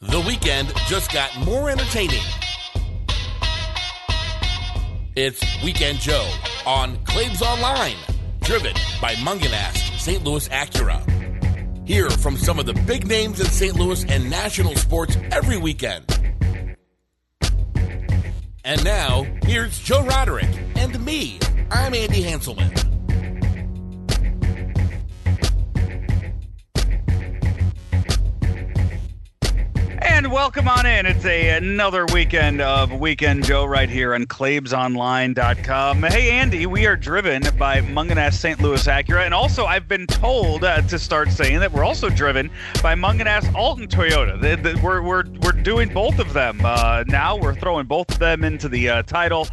The weekend just got more entertaining. It's Weekend Joe on Claibs Online, driven by Mungenast St. Louis Acura. Hear from some of the big names in St. Louis and national sports every weekend. And now, here's Joe Roderick and me. I'm Andy Hanselman. Welcome on in. It's a another weekend of Weekend Joe right here on ClaibsOnline.com. Hey, Andy, we are driven by Mungenast St. Louis Acura. And also, I've been told uh, to start saying that we're also driven by Mungenast Alton Toyota. The, the, we're, we're, we're doing both of them uh, now. We're throwing both of them into the uh, title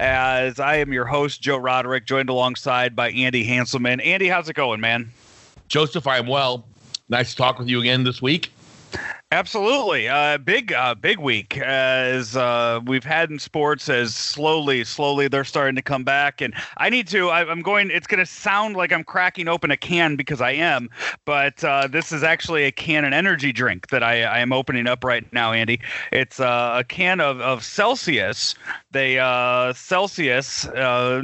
as I am your host, Joe Roderick, joined alongside by Andy Hanselman. Andy, how's it going, man? Joseph, I'm well. Nice to talk with you again this week. Absolutely, uh, big uh, big week as uh, we've had in sports. As slowly, slowly they're starting to come back, and I need to. I, am going. It's going to sound like I'm cracking open a can because I am, but uh, this is actually a can of energy drink that I, I am opening up right now, Andy. It's uh, a can of, of Celsius. They uh, Celsius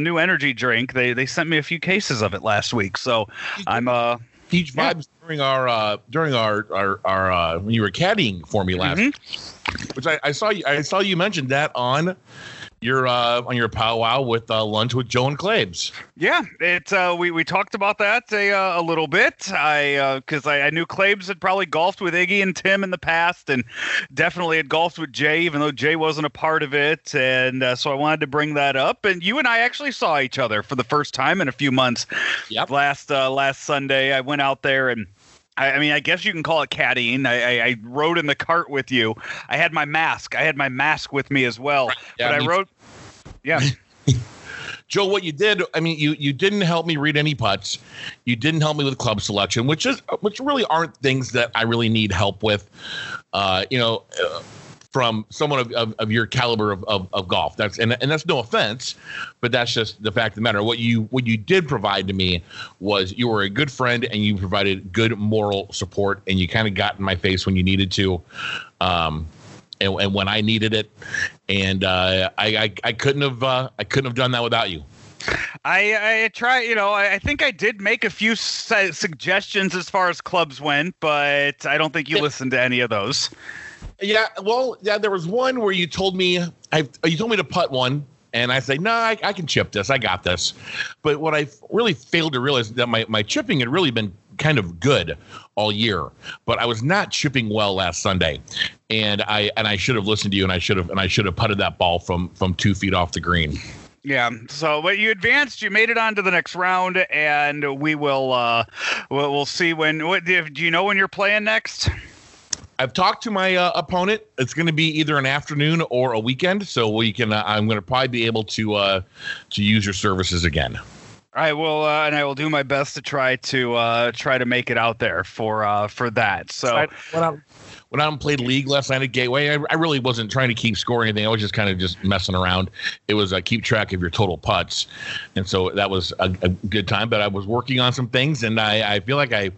new energy drink. They they sent me a few cases of it last week, so I'm uh Peach vibes yeah. during our uh, during our our, our uh, when you were caddying for me last, mm-hmm. which I, I saw you I saw you mentioned that on your uh, on your powwow with uh, lunch with Joe and Claibs. Yeah, it uh, we we talked about that a, uh, a little bit. I because uh, I, I, knew Claibs had probably golfed with Iggy and Tim in the past, and definitely had golfed with Jay, even though Jay wasn't a part of it. And uh, so I wanted to bring that up. And you and I actually saw each other for the first time in a few months. Yep. Last last Sunday, I went out there and. I, mean, I guess you can call it caddying. I, I, I, rode in the cart with you. I had my mask. I had my mask with me as well. Right. Yeah, but I rode. Yeah. Joe, what you did, I mean, you you didn't help me read any putts. You didn't help me with club selection, which is which really aren't things that I really need help with. Uh, you know, uh, from someone of, of, of, your caliber of, of, of golf. That's and, and that's no offense, but that's just the fact of the matter. What you what you did provide to me was you were a good friend and you provided good moral support and you kind of got in my face when you needed to. Um, and, and when I needed it, and uh, I, I, I couldn't have uh, I couldn't have done that without you. I I try, you know, I, I think I did make a few su- suggestions as far as clubs went, but I don't think you yeah. listened to any of those. Yeah, well, yeah, there was one where you told me I you told me to putt one, and I say, no, I, I can chip this, I got this. But what I really failed to realize that my my chipping had really been kind of good all year, but I was not chipping well last Sunday, and I and I should have listened to you, and I should have and I should have putted that ball from from two feet off the green. Yeah. So, but you advanced. You made it on to the next round, and we will. uh We'll, we'll see when. What do you know when you're playing next? I've talked to my uh, opponent. It's going to be either an afternoon or a weekend, so we can. Uh, I'm going to probably be able to uh, to use your services again. I will, uh, and I will do my best to try to uh, try to make it out there for uh, for that. So when I when I played league last night at Gateway, I, I, really wasn't trying to keep score anything. I was just kind of just messing around. It was uh, keep track of your total putts, and so that was a, a, good time. But I was working on some things, and I, I feel like I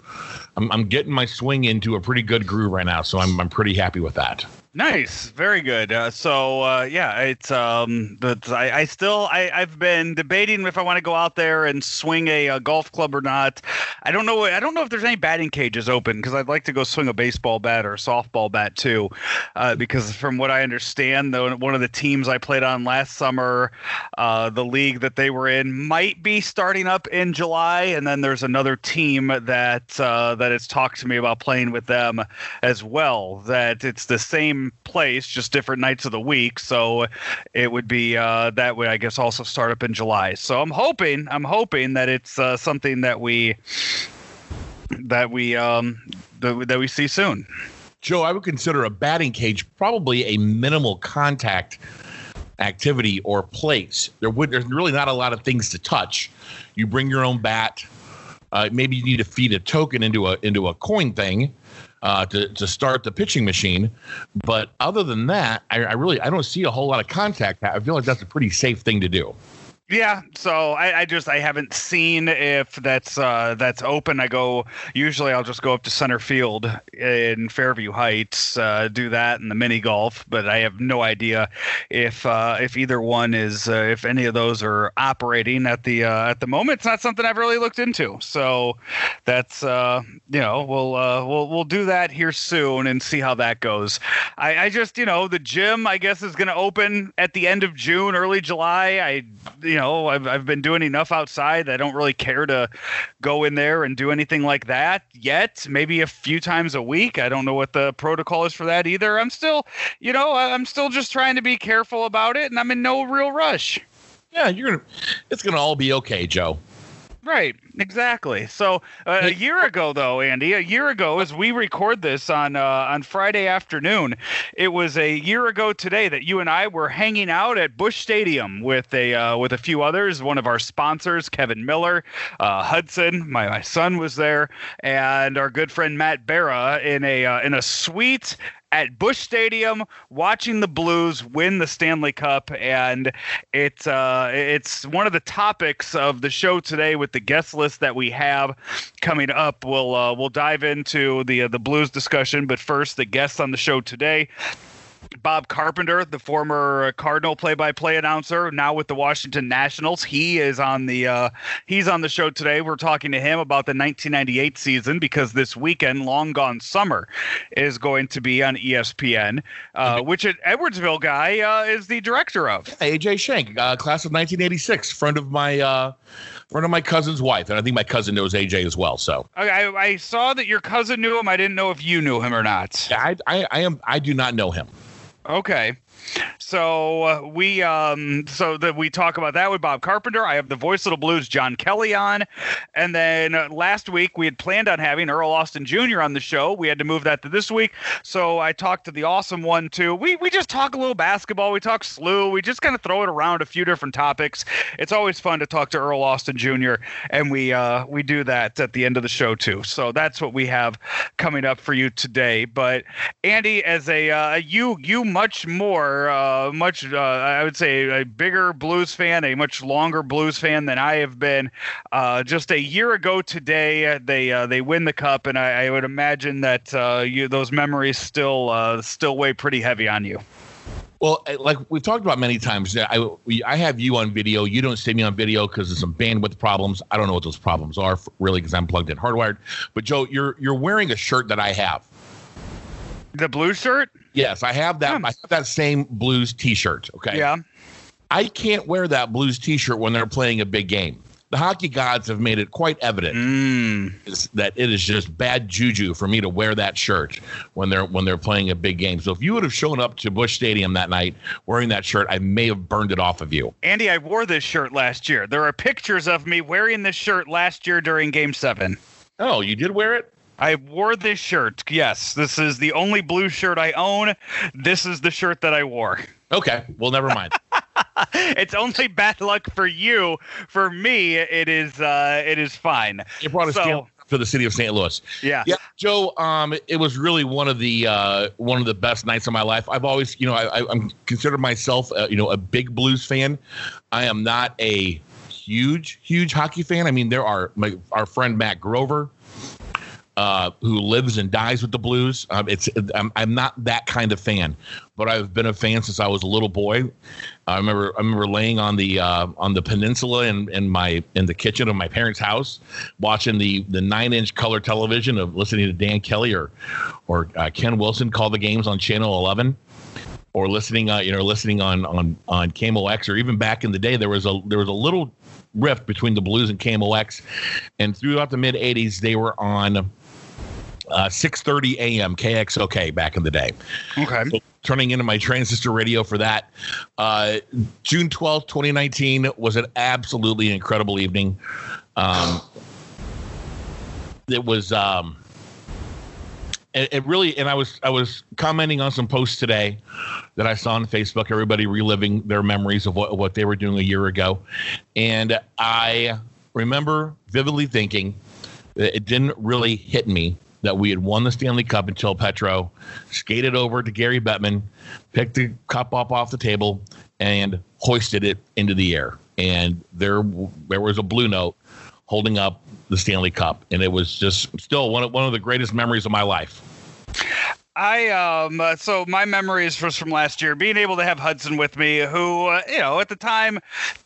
I'm, I'm getting my swing into a pretty good groove right now. So I'm I'm pretty happy with that. Nice, very good. Uh, so uh, yeah, it's um, but I, I still I I've been debating if I want to go out there and swing a, a, golf club or not. I don't know. I don't know if there's any batting cages open because I'd like to go swing a baseball bat or a softball bat too. Uh, because from what I understand, though, one of the teams I played on last summer, uh, the league that they were in might be starting up in July, and then there's another team that uh, that has talked to me about playing with them as well. That it's the same place, just different nights of the week. So it would be uh, that way, I guess, also start up in July. So I'm hoping, I'm hoping that it's uh, something that we that we um, that, that we see soon. Joe, I would consider a batting cage probably a minimal contact activity or place. There would there's really not a lot of things to touch. You bring your own bat. Uh, maybe you need to feed a token into a into a coin thing, uh, to to start the pitching machine. But other than that, I, I, really I don't see a whole lot of contact. I feel like that's a pretty safe thing to do. Yeah, so I, I, just I haven't seen if that's uh, that's open. I go usually I'll just go up to center field in Fairview Heights, uh, do that in the mini golf. But I have no idea if uh, if either one is uh, if any of those are operating at the uh, at the moment. It's not something I've really looked into. So that's uh, you know we'll we'll we'll do that here soon and see how that goes. I, I just you know the gym I guess is going to open at the end of June, early July. I you know I've I've been doing enough outside. I don't really care to go in there and do anything like that yet. Maybe a few times a week. I don't know what the protocol is for that either. I'm still, you know, I'm still just trying to be careful about it, and I'm in no real rush. Yeah, you're gonna. It's gonna all be okay, Joe. Right, exactly. So uh, a year ago, though, Andy, a year ago, as we record this on uh, on Friday afternoon, it was a year ago today that you and I were hanging out at Busch Stadium with a uh, with a few others. One of our sponsors, Kevin Miller, uh, Hudson, my, my son was there, and our good friend Matt Barra in a uh, in a suite at Busch Stadium watching the Blues win the Stanley Cup, and it's uh, it's one of the topics of the show today with the guest list that we have coming up. We'll uh, we'll dive into the uh, the Blues discussion, but first, the guests on the show today. Bob Carpenter, the former Cardinal play-by-play announcer, now with the Washington Nationals. He is on the uh, he's on the show today. We're talking to him about the 1998 season because this weekend, Long Gone Summer, is going to be on ESPN, uh, which an Edwardsville guy uh, is the director of. AJ Schnack, uh, class of 1986, friend of my uh, friend of my cousin's wife, and I think my cousin knows AJ as well. So I, I saw that your cousin knew him. I didn't know if you knew him or not. I, I, I am I do not know him. Okay. So uh, we um so that we talk about that with Bob Carpenter. I have the voice of the blues John Kelly on, and then uh, last week we had planned on having Earl Austin Jr. on the show. We had to move that to this week, so I talked to the awesome one too. We we just talk a little basketball. We talk SLU. We just kind of throw it around a few different topics. It's always fun to talk to Earl Austin Jr. and we uh we do that at the end of the show too. So that's what we have coming up for you today. But Andy, as a uh, you you much more. Uh, much, uh, I would say, a bigger blues fan, a much longer blues fan than I have been. Uh, just a year ago today, uh, they uh, they win the cup, and I, I would imagine that uh, you those memories still still weigh pretty heavy on you. Well, like we've talked about many times, I I have you on video. You don't see me on video because of some bandwidth problems. I don't know what those problems are really because I'm plugged in hardwired. But Joe, you're you're wearing a shirt that I have. The blue shirt? Yes, I have that. I have that same blues T-shirt. Okay. Yeah. I can't wear that blues T-shirt when they're playing a big game. The hockey gods have made it quite evident mm. that it is just bad juju for me to wear that shirt when they're when they're playing a big game. So if you would have shown up to Busch Stadium that night wearing that shirt, I may have burned it off of you. Andy, I wore this shirt last year. There are pictures of me wearing this shirt last year during Game Seven. Oh, you did wear it? I wore this shirt. Yes, this is the only blue shirt I own. This is the shirt that I wore. Okay, well, never mind. it's only bad luck for you. For me, it is uh, it is fine. You brought a so, for the city of St. Louis. Yeah, yeah, Joe. Um, it was really one of the uh, one of the best nights of my life. I've always, you know, I, I'm considered myself, uh, you know, a big blues fan. I am not a huge, huge hockey fan. I mean, there are my our friend Matt Grover uh, who lives and dies with the Blues. Um, it's I'm, I'm not that kind of fan, but I've been a fan since I was a little boy. I remember I remember laying on the uh, on the peninsula in, in my in the kitchen of my parents' house, watching the the nine inch color television of listening to Dan Kelly or or uh, Ken Wilson call the games on Channel Eleven. Or listening, uh, you know, listening on on on KMOX, or even back in the day, there was a there was a little rift between the Blues and KMOX, and throughout the mid '80s, they were on uh, 6:30 a.m. KXOK back in the day. Okay. So turning into my transistor radio for that. Uh, June 12th, 2019 was an absolutely incredible evening. Um, it was um, it, it, really and I was I was commenting on some posts today that I saw on Facebook. Everybody reliving their memories of what what they were doing a year ago, and I remember vividly thinking it didn't really hit me that we had won the Stanley Cup until Petro skated over to Gary Bettman, picked the cup up off the table, and hoisted it into the air. and there there was a blue note holding up the Stanley Cup, and it was just still one of one of the greatest memories of my life. I um uh, so my memories was from last year being able to have Hudson with me who uh, you know at the time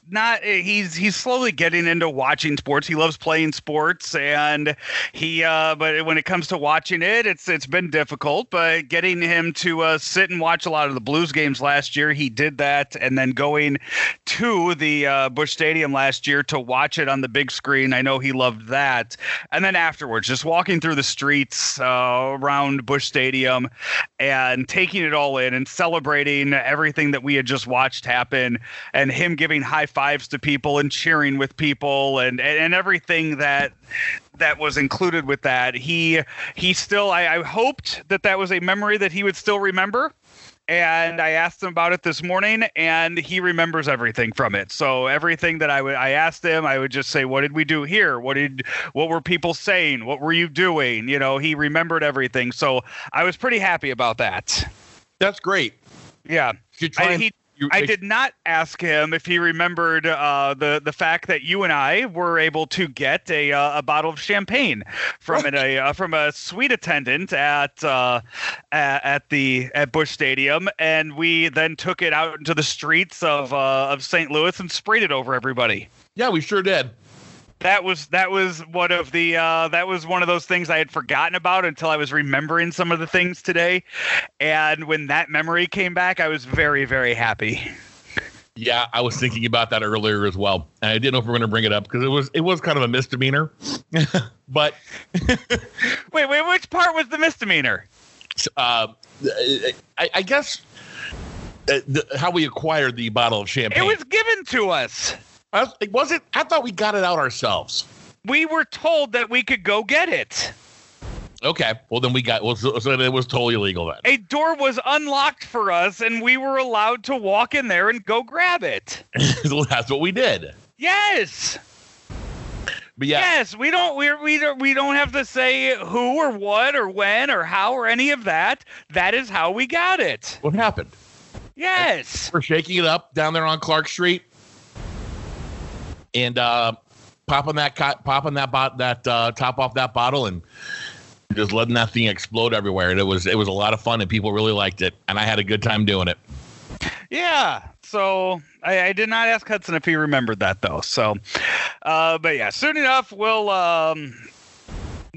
not he's he's slowly getting into watching sports. He loves playing sports, and he uh, but when it comes to watching it, it's it's been difficult. But getting him to uh, sit and watch a lot of the Blues games last year, he did that, and then going to the uh, Busch Stadium last year to watch it on the big screen. I know he loved that, and then afterwards, just walking through the streets uh, around Busch Stadium and taking it all in and celebrating everything that we had just watched happen, and him giving high fives to people and cheering with people and, and, and everything that that was included with that. He he still I, I hoped that that was a memory that he would still remember and I asked him about it this morning, and he remembers everything from it. So everything that I would, I asked him, I would just say, "What did we do here? What did, what were people saying? What were you doing?" You know, he remembered everything. So I was pretty happy about that. That's great. Yeah, You try I, and- he you- I did not ask him if he remembered uh, the the fact that you and I were able to get a uh, a bottle of champagne from an, a uh, from a suite attendant at uh, at, at the at Busch Stadium, and we then took it out into the streets of uh, of St. Louis and sprayed it over everybody. Yeah, we sure did. That was that was one of the uh, that was one of those things I had forgotten about until I was remembering some of the things today, and when that memory came back, I was very very happy. Yeah, I was thinking about that earlier as well, and I didn't know if we were going to bring it up because it was it was kind of a misdemeanor, but Wait, wait, which part was the misdemeanor? uh, I, I guess uh, the, how we acquired the bottle of champagne. It was given to us. I, it wasn't. I thought we got it out ourselves. We were told that we could go get it. Okay, well then we got. Well, so, so it was totally illegal then. A door was unlocked for us, and we were allowed to walk in there and go grab it. That's what we did. Yes, But yeah, yes. We don't. We we don't. We don't have to say who or what or when or how or any of that. That is how we got it. what happened? Yes. We're shaking it up down there on Clark Street, and uh, popping that popping that bot that uh, top off that bottle and just letting that thing explode everywhere. And it was it was a lot of fun, and people really liked it, and I had a good time doing it. Yeah. So I, I did not ask Hudson if he remembered that though. So, uh, but yeah, soon enough we'll um,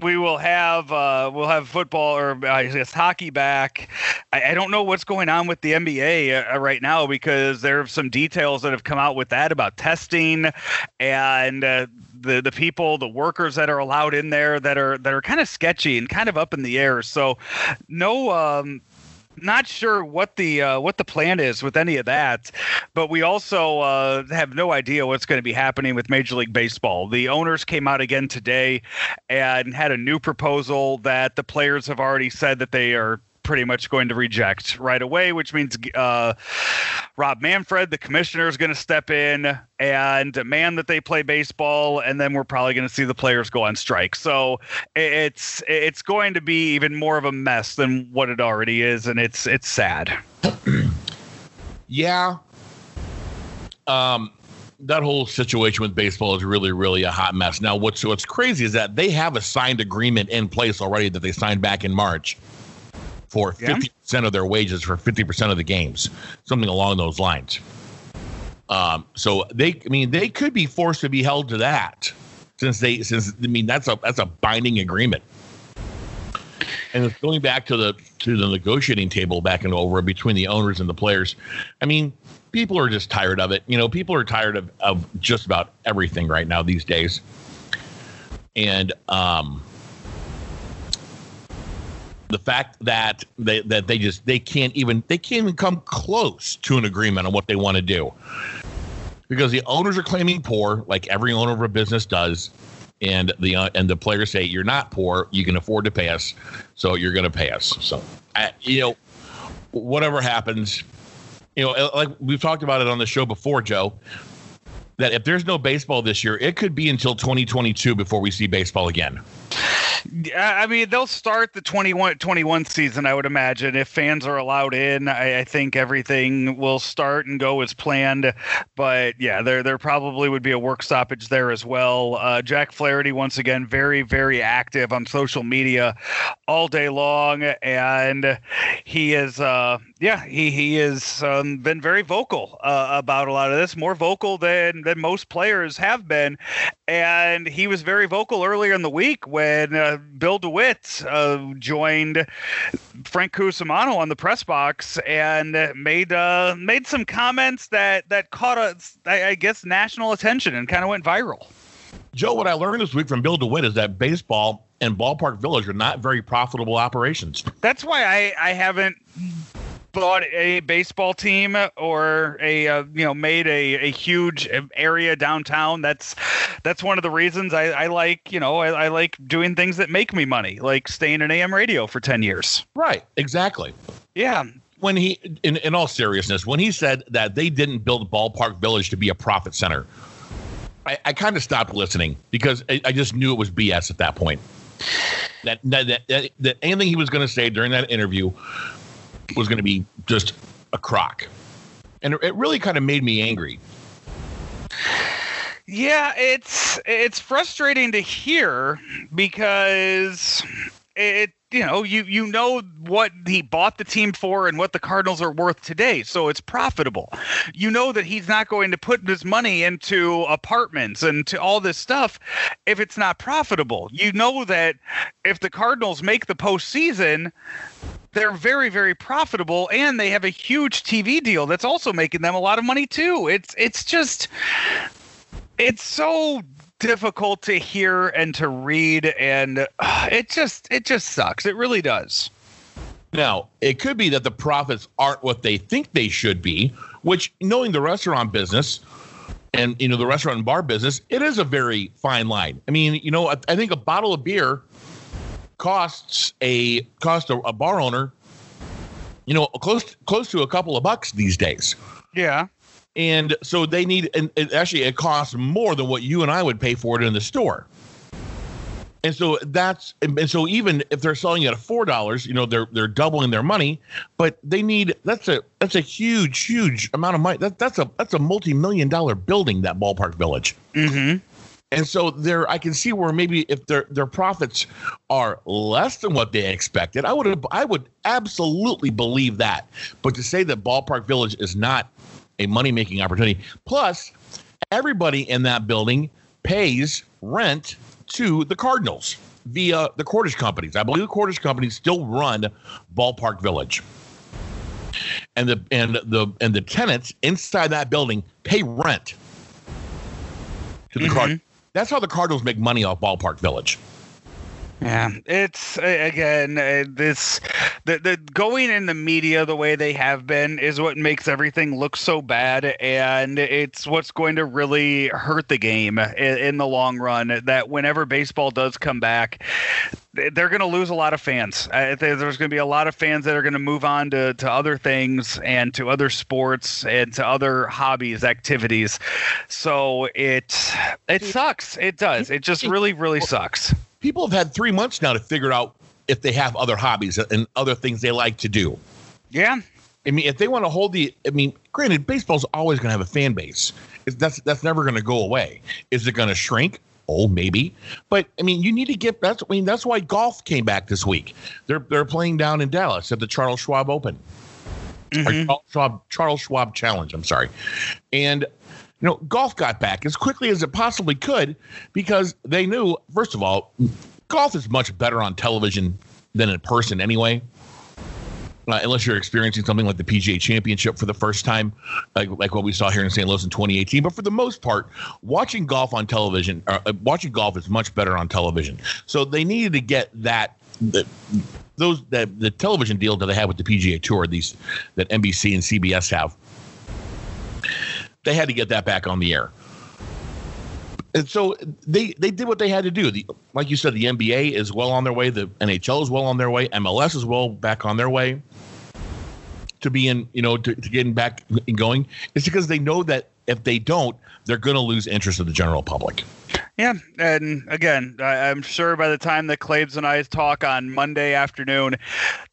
we will have uh, we'll have football or uh, I guess hockey back. I, I don't know what's going on with the NBA uh, right now because there are some details that have come out with that about testing and. Uh, the, the people the workers that are allowed in there that are that are kind of sketchy and kind of up in the air so no um not sure what the uh, what the plan is with any of that, but we also uh, have no idea what's going to be happening with Major League Baseball. The owners came out again today and had a new proposal that the players have already said that they are pretty much going to reject right away, which means uh, Rob Manfred, the commissioner, is going to step in and demand that they play baseball, and then we're probably going to see the players go on strike. So it's it's going to be even more of a mess than what it already is, and it's it's sad. Yeah. Um, that whole situation with baseball is really, really a hot mess. Now, what's what's crazy is that they have a signed agreement in place already that they signed back in March for Yeah. fifty percent of their wages for fifty percent of the games, something along those lines. Um, so they, I mean, they could be forced to be held to that, since they, since I mean, that's a that's a binding agreement. And going back to the to the negotiating table back and over between the owners and the players. I mean, people are just tired of it. You know, people are tired of, of just about everything right now these days. And um the fact that they that they just they can't even they can't even come close to an agreement on what they want to do. Because the owners are claiming poor, like every owner of a business does, and the uh, and the players say you're not poor, you can afford to pay us, so you're going to pay us. So, you know, whatever happens, you know, uh, like we've talked about it on the show before, Joe. That if there's no baseball this year, it could be until 2022 before we see baseball again. I mean, they'll start the 21 21 season, I would imagine. If fans are allowed in, I, I, think everything will start and go as planned. But yeah, there there probably would be a work stoppage there as well. Uh, Jack Flaherty, once again, very, very active on social media all day long. And he is, uh, yeah, he, he has um, been very vocal uh, about a lot of this, more vocal than, than most players have been. And he was very vocal earlier in the week when uh, Bill DeWitt uh, joined Frank Cusimano on the press box and made uh, made some comments that that caught a, I, I guess national attention and kind of went viral. Joe, what I learned this week from Bill DeWitt is that baseball and Ballpark Village are not very profitable operations. That's why I, I haven't bought a baseball team or a uh, you know made a, a huge area downtown that's that's one of the reasons I, I like you know I, I like doing things that make me money like staying in am radio for 10 years. Right exactly. Yeah. When he in, in all seriousness when he said that they didn't build ballpark village to be a profit center i, I kind of stopped listening because I, I just knew it was bs at that point. That that, that, that anything he was going to say during that interview was going to be just a crock. And it really kind of made me angry. Yeah, it's it's frustrating to hear because it you know you you know what he bought the team for and what the Cardinals are worth today, so it's profitable. You know that he's not going to put his money into apartments and to all this stuff if it's not profitable. You know that if the Cardinals make the postseason, they're very very profitable and they have a huge TV deal that's also making them a lot of money too. It's it's just it's so difficult to hear and to read and uh, it just it just sucks. It really does. Now, it could be that the profits aren't what they think they should be, which knowing the restaurant business and you know the restaurant and bar business, it is a very fine line. I mean, you know, I, I think a bottle of beer costs a cost a, a bar owner, you know, close close to a couple of bucks these days. Yeah. And so they need, and it, actually, it costs more than what you and I would pay for it in the store. And so that's, and so even if they're selling it at four dollars, you know, they're they're doubling their money, but they need that's a that's a huge huge amount of money. That that's a that's a multi million dollar building that ballpark village. Mm-hmm. And so there, I can see where maybe if their their profits are less than what they expected, I would I would absolutely believe that. But to say that Ballpark Village is not a money making opportunity, plus everybody in that building pays rent to the Cardinals via the Cordish companies. I believe the Cordish companies still run Ballpark Village. And the and the and the tenants inside that building pay rent to the mm-hmm. Cardinals that's how the Cardinals make money off Ballpark Village. Yeah, it's again this the the going in the media the way they have been is what makes everything look so bad, and it's what's going to really hurt the game in, in the long run. That whenever baseball does come back, they're going to lose a lot of fans. There's going to be a lot of fans that are going to move on to, to other things and to other sports and to other hobbies, activities. So it it sucks. It does. It just really really sucks people have had three months now to figure out if they have other hobbies and other things they like to do. Yeah. I mean, if they want to hold the, I mean, granted, baseball's always going to have a fan base. It's, that's that's never going to go away. Is it going to shrink? Oh, maybe. But I mean, you need to get. That's I mean, that's why golf came back this week. They're they're playing down in Dallas at the Charles Schwab Open. Mm-hmm. Charles Schwab Charles Schwab Challenge. I'm sorry, and you know, golf got back as quickly as it possibly could because they knew, first of all, golf is much better on television than in person anyway. Uh, unless you're experiencing something like the PGA Championship for the first time, like like what we saw here in St. Louis in 2018. But for the most part, watching golf on television, uh, uh, watching golf is much better on television. So they needed to get that the, those that the television deal that they have with the PGA Tour, these that NBC and CBS have they had to get that back on the air. And so they they did what they had to do. The, like you said, the NBA is well on their way. The NHL is well on their way. MLS is well back on their way to being, you know, to, to getting back and going. It's because they know that if they don't, they're going to lose interest of the general public. Yeah, and again, I, am sure by the time that Claibs and I talk on Monday afternoon,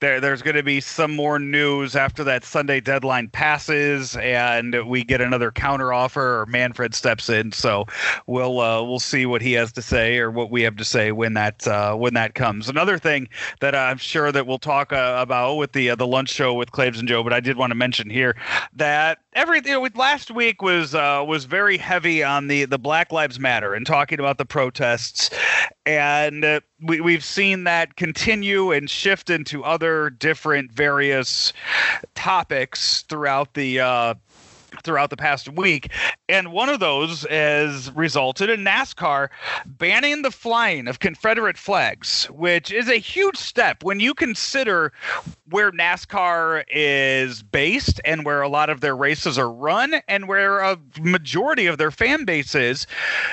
there there's going to be some more news after that Sunday deadline passes, and we get another counter offer, or Manfred steps in. So we'll uh, we'll see what he has to say or what we have to say when that uh, when that comes. Another thing that I'm sure that we'll talk uh, about with the uh, the lunch show with Claibs and Joe, but I did want to mention here that everything you know, last week was uh, was very heavy on the the Black Lives Matter and talking about the protests, and uh, we we've seen that continue and shift into other different various topics throughout the uh, throughout the past week. And one of those has resulted in NASCAR banning the flying of Confederate flags, which is a huge step when you consider where NASCAR is based and where a lot of their races are run and where a majority of their fan base is.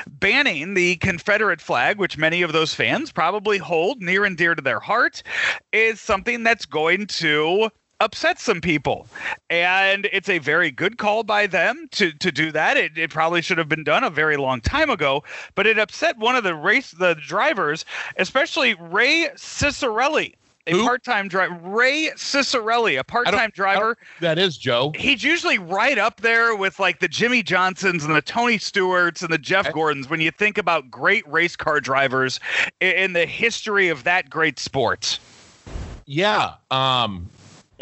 Banning the Confederate flag, which many of those fans probably hold near and dear to their heart, is something that's going to upset some people. And it's a very good call by them to, to do that. It, it probably should have been done a very long time ago, but it upset one of the race the drivers, especially Ray Ciccarelli. A Who? part-time driver, Ray Ciccarelli, a part-time driver. That is Joe. He's usually right up there with like the Jimmie Johnsons and the Tony Stewarts and the Jeff Okay. Gordons when you think about great race car drivers i- in the history of that great sport. Yeah. Um,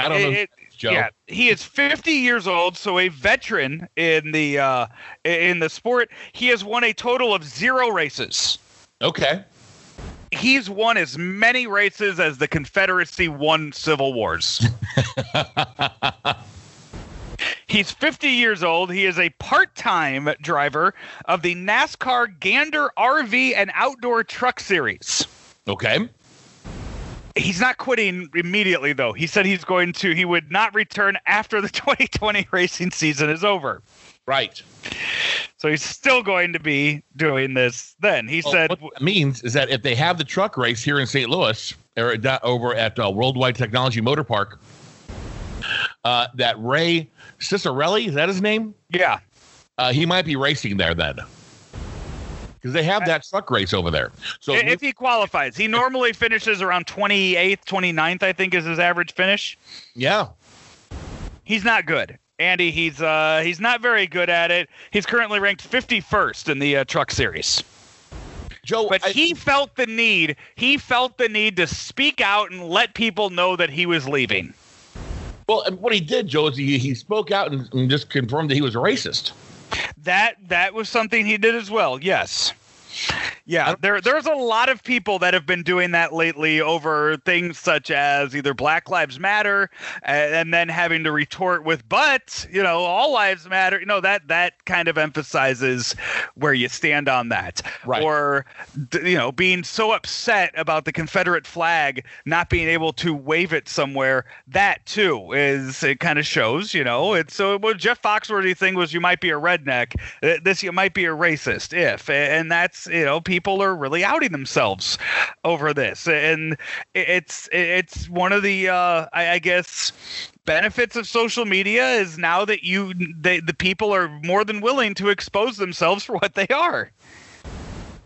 I don't know. It- Joe. Yeah, he is 50 years old, so a veteran in the uh, in the sport. He has won a total of zero races. Okay. He's won as many races as the Confederacy won civil wars. He's 50 years old. He is a part-time driver of the NASCAR Gander RV and Outdoor Truck Series. Okay. He's not quitting immediately, though. He said he's going to. He would not return after the 2020 racing season is over. Right. So he's still going to be doing this. Then he Well, said, what that means is that if they have the truck race here in St. Louis or over at uh, Worldwide Technology Motor Park, uh, that Ray Ciccarelli is that his name? "Yeah, Uh, he might be racing there then, because they have that truck race over there. So if he qualifies, he normally finishes around 28th, 29th. I think is his average finish. yeah, He's not good." Andy, he's uh he's not very good at it. He's currently ranked 51st in the uh, truck series. Joe. But I- he felt the need, he felt the need to speak out and let people know that he was leaving. well, and what he did, Joe, is he, he spoke out and, and just confirmed that he was a racist. That that was something he did as well. Yes. Yeah, there there's a lot of people that have been doing that lately over things such as either Black Lives Matter and, and then having to retort with but, you know, all lives matter. You know, that that kind of emphasizes where you stand on that. Right. Or you know, being so upset about the Confederate flag not being able to wave it somewhere, that too is it kind of shows, you know. It's so what Jeff Foxworthy thing was you might be a redneck. Uh, This you might be a racist if and that's you know people are really outing themselves over this and it's it's one of the uh I, I guess benefits of social media is now that you they, the people are more than willing to expose themselves for what they are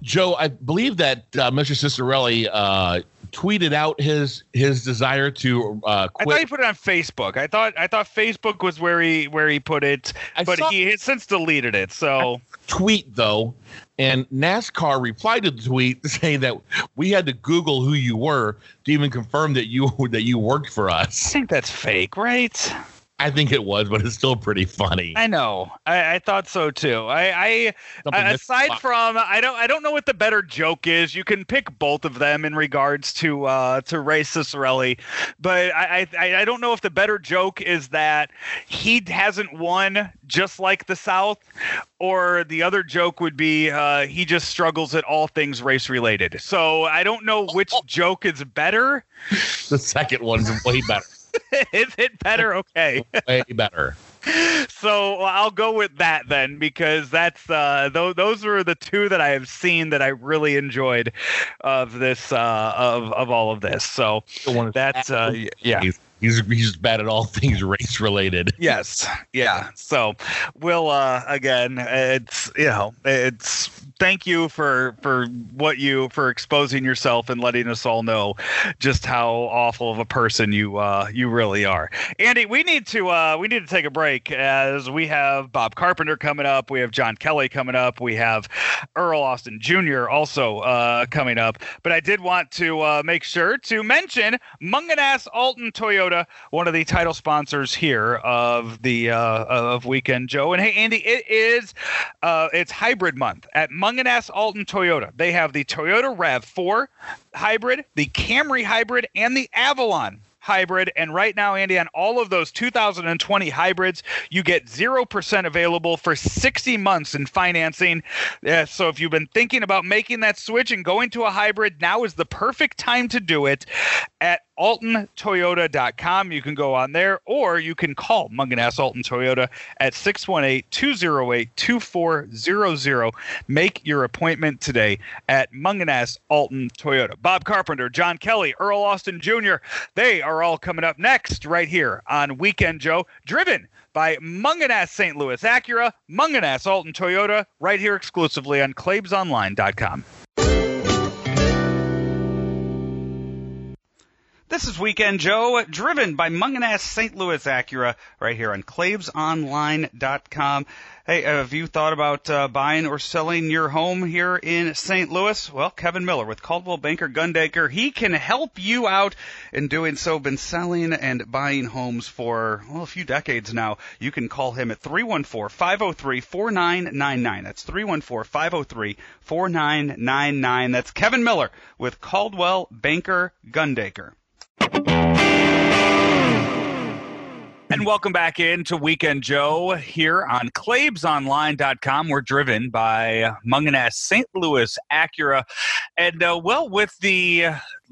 Joe, I believe that uh, Mr. Ciccarelli uh, tweeted out his his desire to uh, I thought he put it on Facebook. I thought I thought Facebook was where he where he put it, I but saw- he has since deleted it. So tweet though, and NASCAR replied to the tweet saying that we had to Google who you were to even confirm that you that you worked for us. I think that's fake, right? I think it was, but it's still pretty funny. I know. I, I thought so too. I, I aside from I don't I don't know what the better joke is. You can pick both of them in regards to uh, to Ray Ciccarelli, but I, I I don't know if the better joke is that he hasn't won just like the South, or the other joke would be uh, he just struggles at all things race related. So I don't know which joke is better. the second one's way better, is it better? Okay. way better. so I'll go with that then because that's uh those those were the two that I have seen that I really enjoyed of this uh of of all of this. So The one is that's uh yeah. He's, he's he's bad at all things race related. Yes. Yeah. So we'll uh again it's you know it's thank you for for what you for exposing yourself and letting us all know just how awful of a person you uh, you really are. Andy, we need to uh, we need to take a break as we have Bob Carpenter coming up, we have John Kelly coming up, we have Earl Austin Jr. also uh, coming up. But I did want to uh, make sure to mention Mungenast Alton Toyota, one of the title sponsors here of the uh, of Weekend Joe. And hey, Andy, it is uh, it's hybrid month at Mungenast Alton Toyota. They have the Toyota RAV4 hybrid, the Camry hybrid, and the Avalon hybrid. And right now, Andy, on all of those 2020 hybrids, you get 0% available for 60 months in financing. Uh, so if you've been thinking about making that switch and going to a hybrid, now is the perfect time to do it at altontoyota.com. You can go on there or you can call Mungenast Alton Toyota at 618-208-2400. Make your appointment today at Mungenast Alton Toyota. Bob Carpenter, John Kelly, Earl Austin Jr., they are all coming up next right here on Weekend Joe, driven by Mungenast St. Louis Acura, Mungenast Alton Toyota, right here exclusively on ClaibsOnline.com. This is Weekend Joe, driven by Mungenast St. Louis Acura, right here on ClaibsOnline.com. Hey, have you thought about uh, buying or selling your home here in St. Louis? Well, Kevin Miller with Coldwell Banker Gundaker, he can help you out in doing so. Been selling and buying homes for well a few decades now. You can call him at 314-503-4999. That's 314-503-4999. That's Kevin Miller with Coldwell Banker Gundaker. Thank you. And welcome back into Weekend Joe here on ClaibsOnline.com. We're driven by Mungenast St. Louis Acura. And, uh, well, with the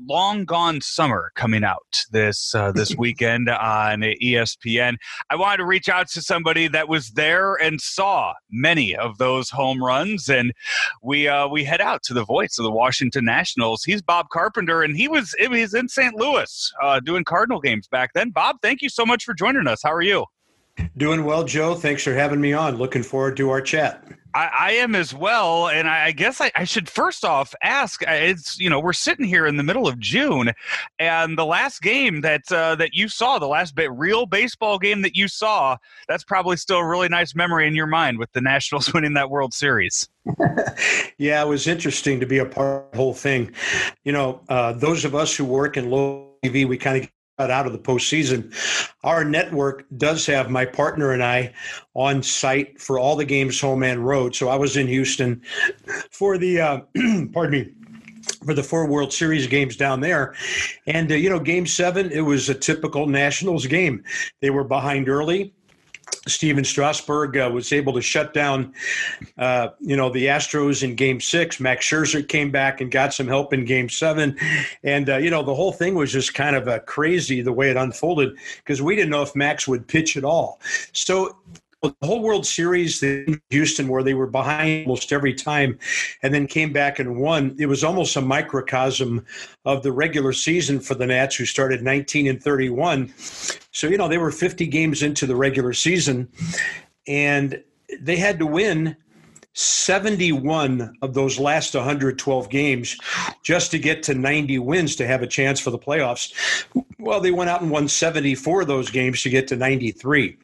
long gone summer coming out this uh, this weekend on ESPN, I wanted to reach out to somebody that was there and saw many of those home runs. And we uh, we head out to the voice of the Washington Nationals. He's Bob Carpenter, and he was, he was in St. Louis uh, doing Cardinal games back then. Bob, thank you so much for joining us. How are you? Doing well, Joe. Thanks for having me on. Looking forward to our chat. I, I am as well, and I, I guess I, I, should first off ask. It's you know we're sitting here in the middle of June, and the last game that uh, that you saw, the last bit real baseball game that you saw, that's probably still a really nice memory in your mind with the Nationals winning that World Series. yeah, it was interesting to be a part of the whole thing. You know, uh, those of us who work in low TV, we kind of out of the postseason. Our network does have my partner and I on site for all the games, home and road. So I was in Houston for the, uh, pardon me, for the four World Series games down there. And, uh, you know, game seven, it was a typical Nationals game. They were behind early. Stephen Strasburg uh, was able to shut down, uh, you know, the Astros in Game Six. Max Scherzer came back and got some help in Game Seven, and uh, you know the whole thing was just kind of uh, crazy the way it unfolded because we didn't know if Max would pitch at all. So the whole World Series in Houston, where they were behind almost every time, and then came back and won. It was almost a microcosm of the regular season for the Nats, who started 19 and 31. So you know they were 50 games into the regular season, and they had to win 71 of those last 112 games just to get to 90 wins to have a chance for the playoffs. Well, they went out and won 74 of those games to get to 93.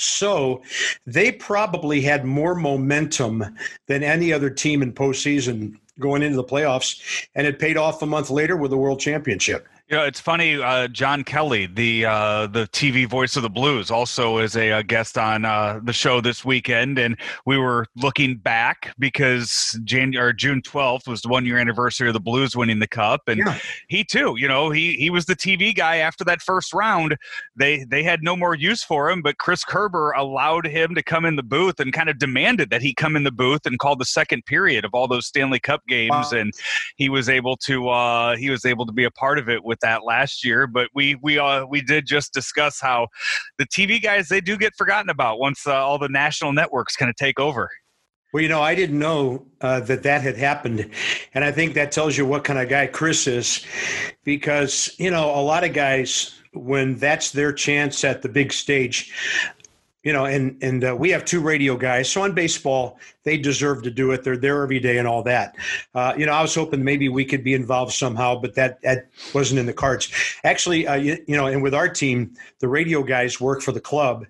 So they probably had more momentum than any other team in postseason going into the playoffs, and it paid off a month later with the world championship. You know, it's funny. Uh, John Kelly, the uh, the TV voice of the Blues, also is a, a guest on uh, the show this weekend, and we were looking back because Jan- or June twelfth was the one year anniversary of the Blues winning the Cup, and yeah. he too, you know, he he was the TV guy after that first round. They they had no more use for him, but Chris Kerber allowed him to come in the booth and kind of demanded that he come in the booth and call the second period of all those Stanley Cup games, wow. and he was able to uh, he was able to be a part of it with that last year, but we we uh, we did just discuss how the TV guys they do get forgotten about once uh, all the national networks kind of take over. Well, you know, I didn't know uh, that that had happened, and I think that tells you what kind of guy Chris is, because you know a lot of guys when that's their chance at the big stage you know, and and uh, we have two radio guys. So on baseball, they deserve to do it. They're there every day and all that. Uh, you know, I was hoping maybe we could be involved somehow, but that that wasn't in the cards. Actually, uh, you, you know, and with our team, the radio guys work for the club.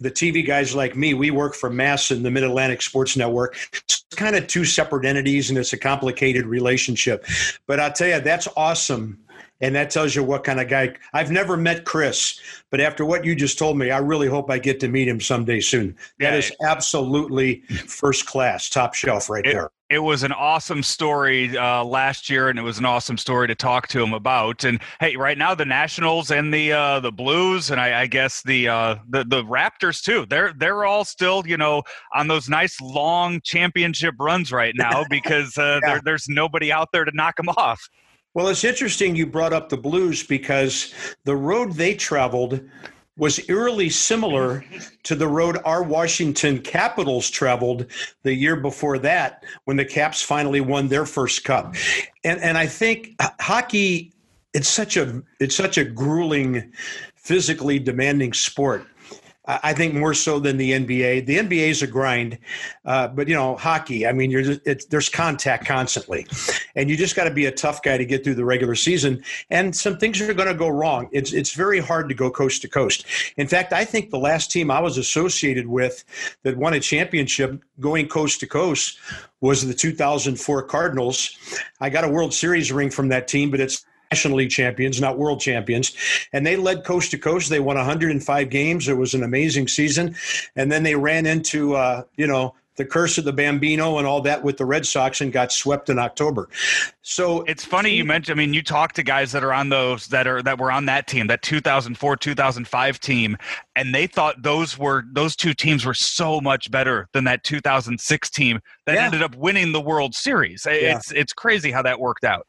The TV guys like me, we work for Mass and the Mid Atlantic Sports Network. It's kind of two separate entities, and it's a complicated relationship. But I'll tell you, that's awesome and that tells you what kind of guy. I've never met Chris, but after what you just told me, I really hope I get to meet him someday soon. That yeah, is absolutely first class, top shelf right it, there. It was an awesome story uh, last year, and it was an awesome story to talk to him about. And hey, right now the Nationals and the uh, the Blues, and I, I guess the, uh, the the Raptors too. They're they're all still you know on those nice long championship runs right now because uh, yeah. there's nobody out there to knock them off. Well, it's interesting you brought up the Blues because the road they traveled was eerily similar to the road our Washington Capitals traveled the year before that when the Caps finally won their first cup. And and I think hockey it's such a it's such a grueling physically demanding sport I think more so than the NBA. The NBA is a grind, uh, but you know, hockey. I mean, you're just, there's contact constantly, and you just got to be a tough guy to get through the regular season. And some things are going to go wrong. It's it's very hard to go coast to coast. In fact, I think the last team I was associated with that won a championship going coast to coast was the 2004 Cardinals. I got a World Series ring from that team, but it's National League champions, not world champions. And they led coast to coast. They won 105 games. It was an amazing season. And then they ran into, uh, you know, the curse of the Bambino and all that with the Red Sox and got swept in October. So it's funny you mentioned. I mean, you talk to guys that are on those that are that were on that team, that 2004 2005 team, and they thought those were those two teams were so much better than that 2006 team that yeah. ended up winning the World Series. It's yeah. it's crazy how that worked out.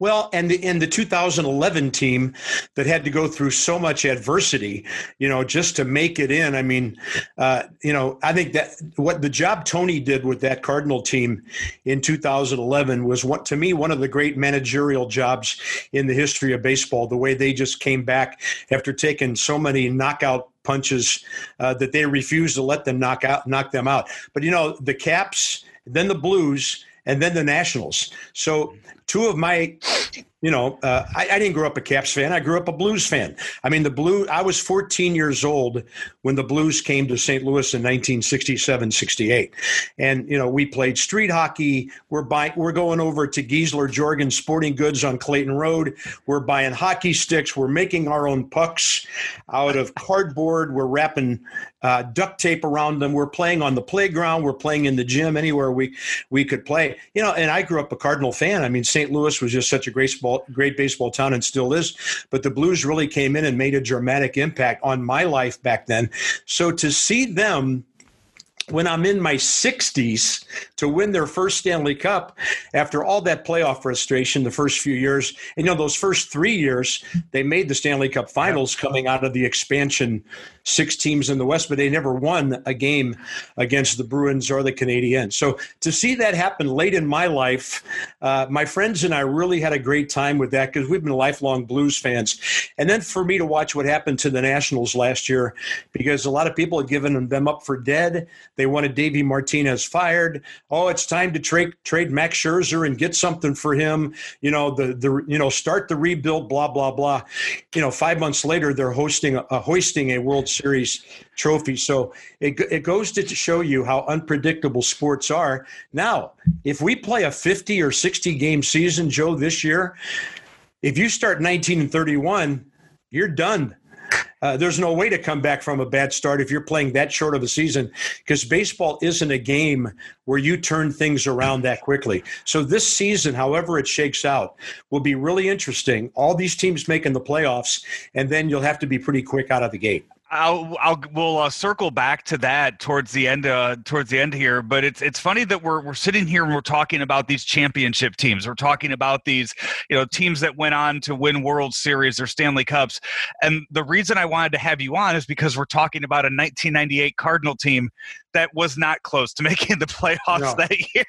Well, and the, and the 2011 team that had to go through so much adversity, you know, just to make it in. I mean, uh, you know, I think that what the job Tony did with that Cardinal team in 2011 was what to me one of the great managerial jobs in the history of baseball. The way they just came back after taking so many knockout punches uh, that they refused to let them knock out knock them out. But you know, the Caps, then the Blues and then the Nationals. So two of my you know, uh, I, I, didn't grow up a Caps fan. I grew up a Blues fan. I mean, the Blue. I was 14 years old when the Blues came to St. Louis in 1967, 68, and you know, we played street hockey. We're buying. We're going over to Giesler Jorgen Sporting Goods on Clayton Road. We're buying hockey sticks. We're making our own pucks out of cardboard. We're wrapping uh, duct tape around them. We're playing on the playground. We're playing in the gym. Anywhere we we could play. You know, and I grew up a Cardinal fan. I mean, St. Louis was just such a great sport baseball, great baseball town and still is. But the Blues really came in and made a dramatic impact on my life back then. So to see them when I'm in my 60s to win their first Stanley Cup after all that playoff frustration the first few years. And you know, those first three years, they made the Stanley Cup finals coming out of the expansion six teams in the West, but they never won a game against the Bruins or the Canadiens. So to see that happen late in my life, uh, my friends and I really had a great time with that because we've been lifelong Blues fans. And then for me to watch what happened to the Nationals last year, because a lot of people had given them up for dead. They wanted Davey Martinez fired. Oh, it's time to trade trade Max Scherzer and get something for him. You know the the you know start the rebuild. Blah blah blah. You know, five months later, they're hosting a, hoisting a World Series trophy. So it, it goes to show you how unpredictable sports are. Now, if we play a 50 or 60 game season, Joe, this year, if you start 19 and 31, you're done. Uh, there's no way to come back from a bad start if you're playing that short of a season because baseball isn't a game where you turn things around that quickly. So this season, however it shakes out, will be really interesting. All these teams making the playoffs, and then you'll have to be pretty quick out of the gate. I'll, I'll we'll uh, circle back to that towards the end uh, towards the end here, but it's it's funny that we're we're sitting here and we're talking about these championship teams. We're talking about these you know teams that went on to win World Series or Stanley Cups, and the reason I wanted to have you on is because we're talking about a 1998 Cardinal team that was not close to making the playoffs no. that year.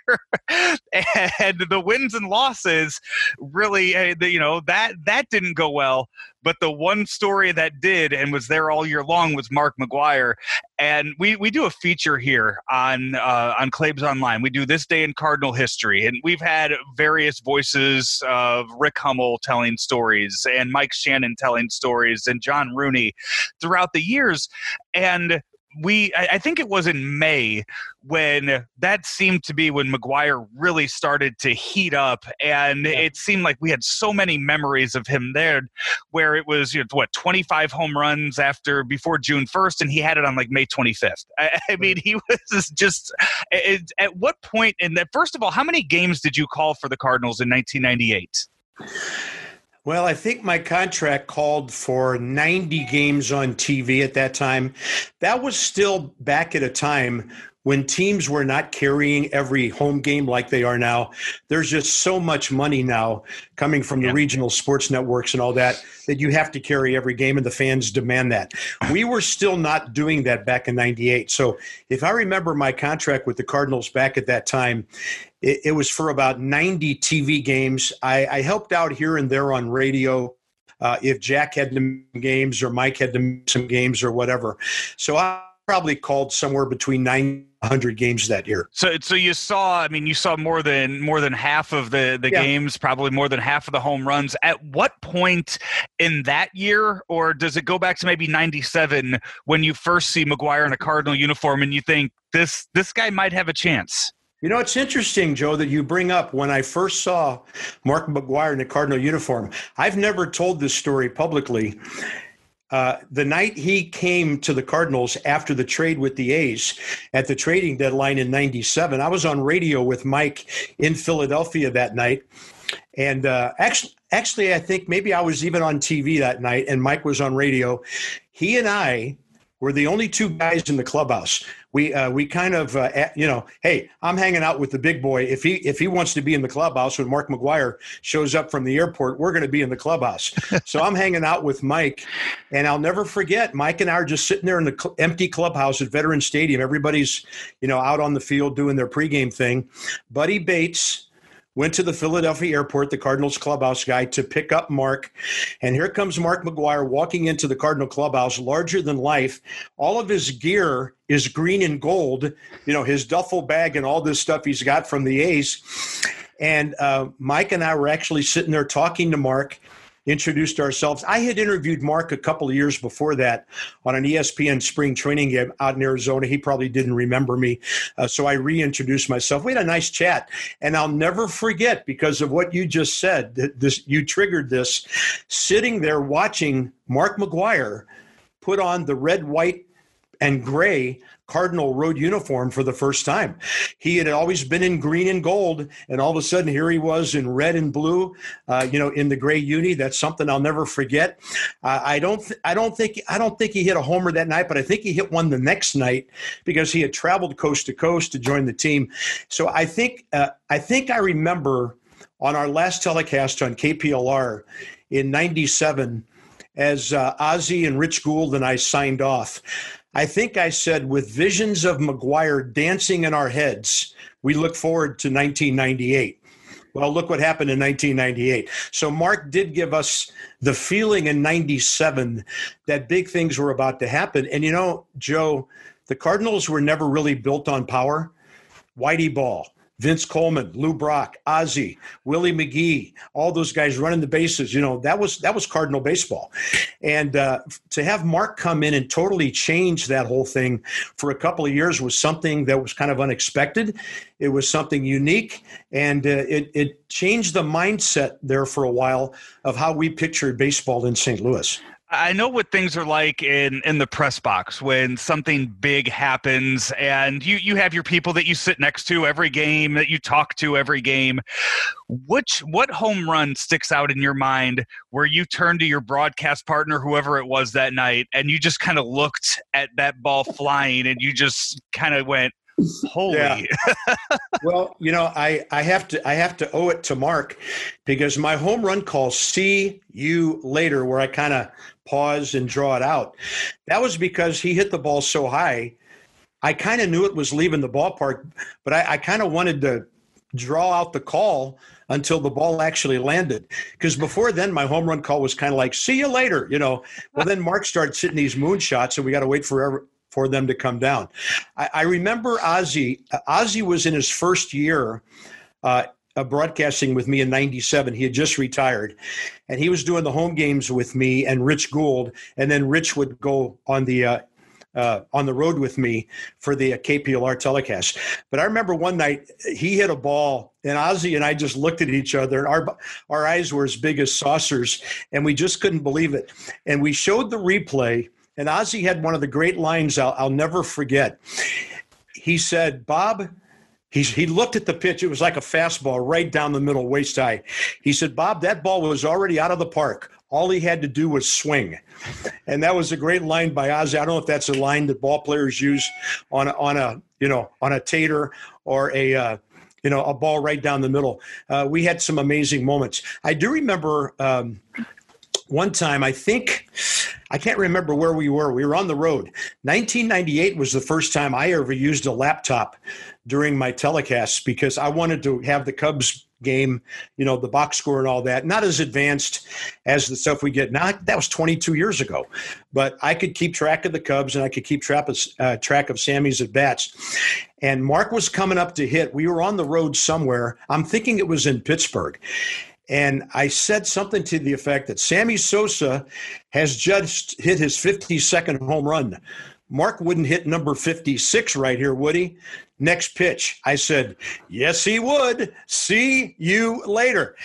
and the wins and losses really, eh, you know, that that didn't go well. But the one story that did and was there all year long was Mark McGwire. And we, we do a feature here on uh, on Claibs Online. We do this day in Cardinal history, and we've had various voices of Rick Hummel telling stories, and Mike Shannon telling stories, and John Rooney throughout the years. And we I think it was in May when that seemed to be when McGwire really started to heat up and yeah. it seemed like we had so many memories of him there where it was you know what 25 home runs after before June 1st and he had it on like May 25th. I, I mean he was just it, at what point in that first of all how many games did you call for the Cardinals in 1998? Well, I think my contract called for 90 games on TV at that time. That was still back at a time when teams were not carrying every home game like they are now. There's just so much money now coming from the yeah. regional sports networks and all that that you have to carry every game, and the fans demand that. We were still not doing that back in 98. So if I remember my contract with the Cardinals back at that time, it, it was for about 90 TV games. I, I helped out here and there on radio. Uh, if Jack had some games or Mike had some games or whatever. So I probably called somewhere between 900 games that year. So so you saw I mean you saw more than more than half of the the yeah. games, probably more than half of the home runs. At what point in that year or does it go back to maybe 97 when you first see McGwire in a Cardinal uniform and you think this this guy might have a chance? You know, it's interesting, Joe, that you bring up when I first saw Mark McGwire in the Cardinal uniform. I've never told this story publicly. Uh, the night he came to the Cardinals after the trade with the A's at the trading deadline in 97, I was on radio with Mike in Philadelphia that night. And uh, actually, actually, I think maybe I was even on TV that night and Mike was on radio. He and I were the only two guys in the clubhouse we uh, we kind of uh, you know, hey, I'm hanging out with the big boy. If he if he wants to be in the clubhouse when Mark McGwire shows up from the airport, we're going to be in the clubhouse. so I'm hanging out with Mike, and I'll never forget. Mike and I are just sitting there in the cl- empty clubhouse at Veterans Stadium. Everybody's you know out on the field doing their pregame thing. Buddy Bates went to the Philadelphia airport, the Cardinals clubhouse guy, to pick up Mark. And here comes Mark McGwire walking into the Cardinal clubhouse, larger than life. All of his gear is green and gold, you know, his duffel bag and all this stuff he's got from the A's. And uh, Mike and I were actually sitting there talking to Mark introduced ourselves. I had interviewed Mark a couple of years before that on an ESPN spring training game out in Arizona. He probably didn't remember me. Uh, so I reintroduced myself. We had a nice chat. And I'll never forget because of what you just said, this you triggered this, sitting there watching Mark McGwire put on the red, white, and gray Cardinal road uniform for the first time. He had always been in green and gold, and all of a sudden here he was in red and blue. Uh, you know, in the gray uni. That's something I'll never forget. Uh, I don't. Th- I don't think. I don't think he hit a homer that night, but I think he hit one the next night because he had traveled coast to coast to join the team. So I think. Uh, I think I remember on our last telecast on KPLR in '97 as uh, Ozzie and Rich Gould and I signed off. I think I said, with visions of McGwire dancing in our heads, we look forward to 1998. Well, look what happened in 1998. So, Mark did give us the feeling in 97 that big things were about to happen. And you know, Joe, the Cardinals were never really built on power. Whitey Ball, Vince Coleman, Lou Brock, Ozzie, Willie McGee, all those guys running the bases. You know that was that was Cardinal baseball, and uh, to have Mark come in and totally change that whole thing for a couple of years was something that was kind of unexpected. It was something unique, and uh, it it changed the mindset there for a while of how we pictured baseball in St. Louis. I know what things are like in in the press box when something big happens and you you have your people that you sit next to every game that you talk to every game. Which what home run sticks out in your mind where you turned to your broadcast partner whoever it was that night and you just kind of looked at that ball flying and you just kind of went Holy. Yeah. well, you know, I, I have to I have to owe it to Mark because my home run call see you later where I kind of pause and draw it out. That was because he hit the ball so high I kind of knew it was leaving the ballpark, but I, I kind of wanted to draw out the call until the ball actually landed. Because before then, my home run call was kind of like, see you later, you know. Well, then Mark started hitting these moonshots, and we got to wait forever for them to come down. I, I remember Ozzie. Ozzie was in his first year uh, broadcasting with me in 97 he had just retired and he was doing the home games with me and rich gould and then rich would go on the uh, uh, on the road with me for the uh, KPLR telecast. But I remember one night he hit a ball, and Ozzie and I just looked at each other, and our our eyes were as big as saucers, and we just couldn't believe it. And we showed the replay, and Ozzie had one of the great lines I'll, I'll never forget. He said, "Bob." He, he looked at the pitch. It was like a fastball right down the middle, waist high. He said, Bob, that ball was already out of the park. All he had to do was swing. And that was a great line by Ozzie. I don't know if that's a line that ball players use on on a you know on a tater or a uh, you know a ball right down the middle. Uh, we had some amazing moments. I do remember um, one time. I think I can't remember where we were. We were on the road. 1998 was the first time I ever used a laptop during my telecasts because I wanted to have the Cubs game, you know, the box score and all that. Not as advanced as the stuff we get now. That was 22 years ago, but I could keep track of the Cubs and I could keep track of, uh, track of Sammy's at bats. And Mark was coming up to hit. We were on the road somewhere. I'm thinking it was in Pittsburgh. And I said something to the effect that Sammy Sosa has just hit his 52nd home run. Mark wouldn't hit number 56 right here, would he? Next pitch. I said, "Yes, he would. See you later."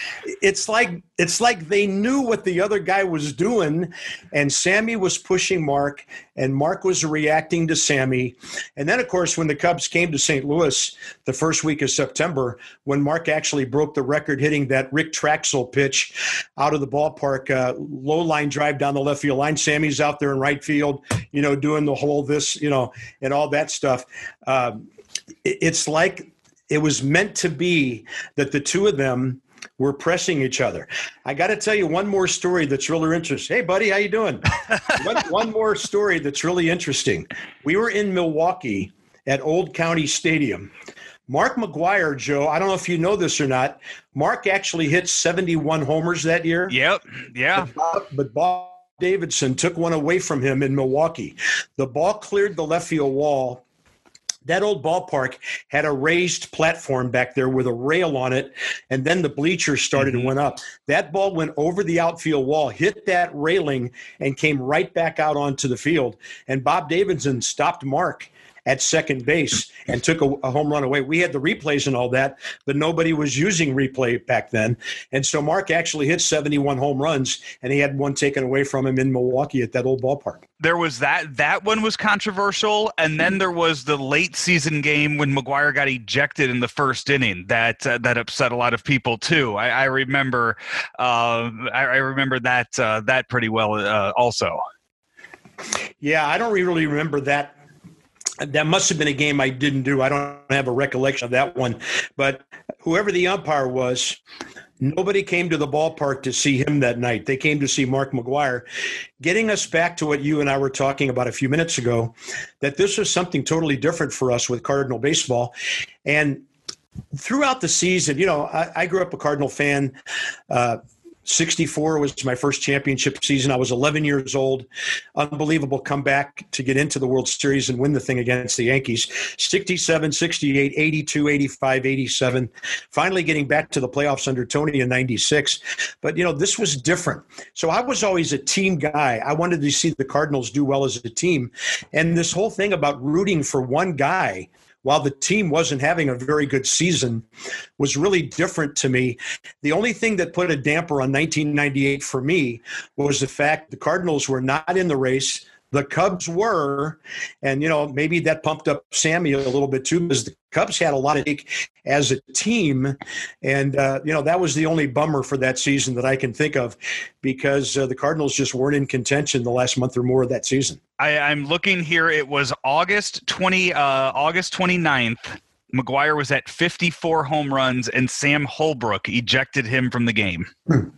It's like it's like they knew what the other guy was doing, and Sammy was pushing Mark, and Mark was reacting to Sammy. And then, of course, when the Cubs came to St. Louis the first week of September, when Mark actually broke the record hitting that Rick Trachsel pitch out of the ballpark, uh, low line drive down the left field line. Sammy's out there in right field, you know, doing the whole this, you know, and all that stuff. Um, it's like it was meant to be that the two of them were pressing each other. I got to tell you one more story that's really interesting. Hey, buddy, how you doing? one, one more story that's really interesting. We were in Milwaukee at Old County Stadium. Mark McGwire, Joe, I don't know if you know this or not. Mark actually hit 71 homers that year. Yep. Yeah. But but Bob Davidson took one away from him in Milwaukee. The ball cleared the left field wall that old ballpark had a raised platform back there with a rail on it, and then the bleachers started mm-hmm. and went up. That ball went over the outfield wall, hit that railing, and came right back out onto the field. And Bob Davidson stopped Mark at second base and took a, a, home run away. We had the replays and all that, but nobody was using replay back then. And so Mark actually hit 71 home runs, and he had one taken away from him in Milwaukee at that old ballpark. There was that. That one was controversial, and then there was the late season game when McGwire got ejected in the first inning. That uh, that upset a lot of people too. I, I remember. Uh, I, I, remember that uh, that pretty well uh, also. Yeah, I don't really remember that that must have been a game I didn't do. I don't have a recollection of that one. But whoever the umpire was, nobody came to the ballpark to see him that night. They came to see Mark McGwire. getting us back to what you and I were talking about a few minutes ago, that this was something totally different for us with Cardinal baseball. And throughout the season, you know, I, I grew up a Cardinal fan. Uh, 64 was my first championship season. I was 11 years old. Unbelievable comeback to get into the World Series and win the thing against the Yankees. 67, 68, 82, 85, 87. Finally getting back to the playoffs under Tony in 96. But, you know, this was different. So I was always a team guy. I wanted to see the Cardinals do well as a team. And this whole thing about rooting for one guy while the team wasn't having a very good season, was really different to me. The only thing that put a damper on 1998 for me was the fact the Cardinals were not in the race. The Cubs were, and you know maybe that pumped up Sammy a little bit too, because the Cubs had a lot of take as a team, and uh, you know that was the only bummer for that season that I can think of, because uh, the Cardinals just weren't in contention the last month or more of that season. I, am looking here. It was August twenty, uh, August 29th. McGwire was at 54 home runs, and Sam Holbrook ejected him from the game. Hmm.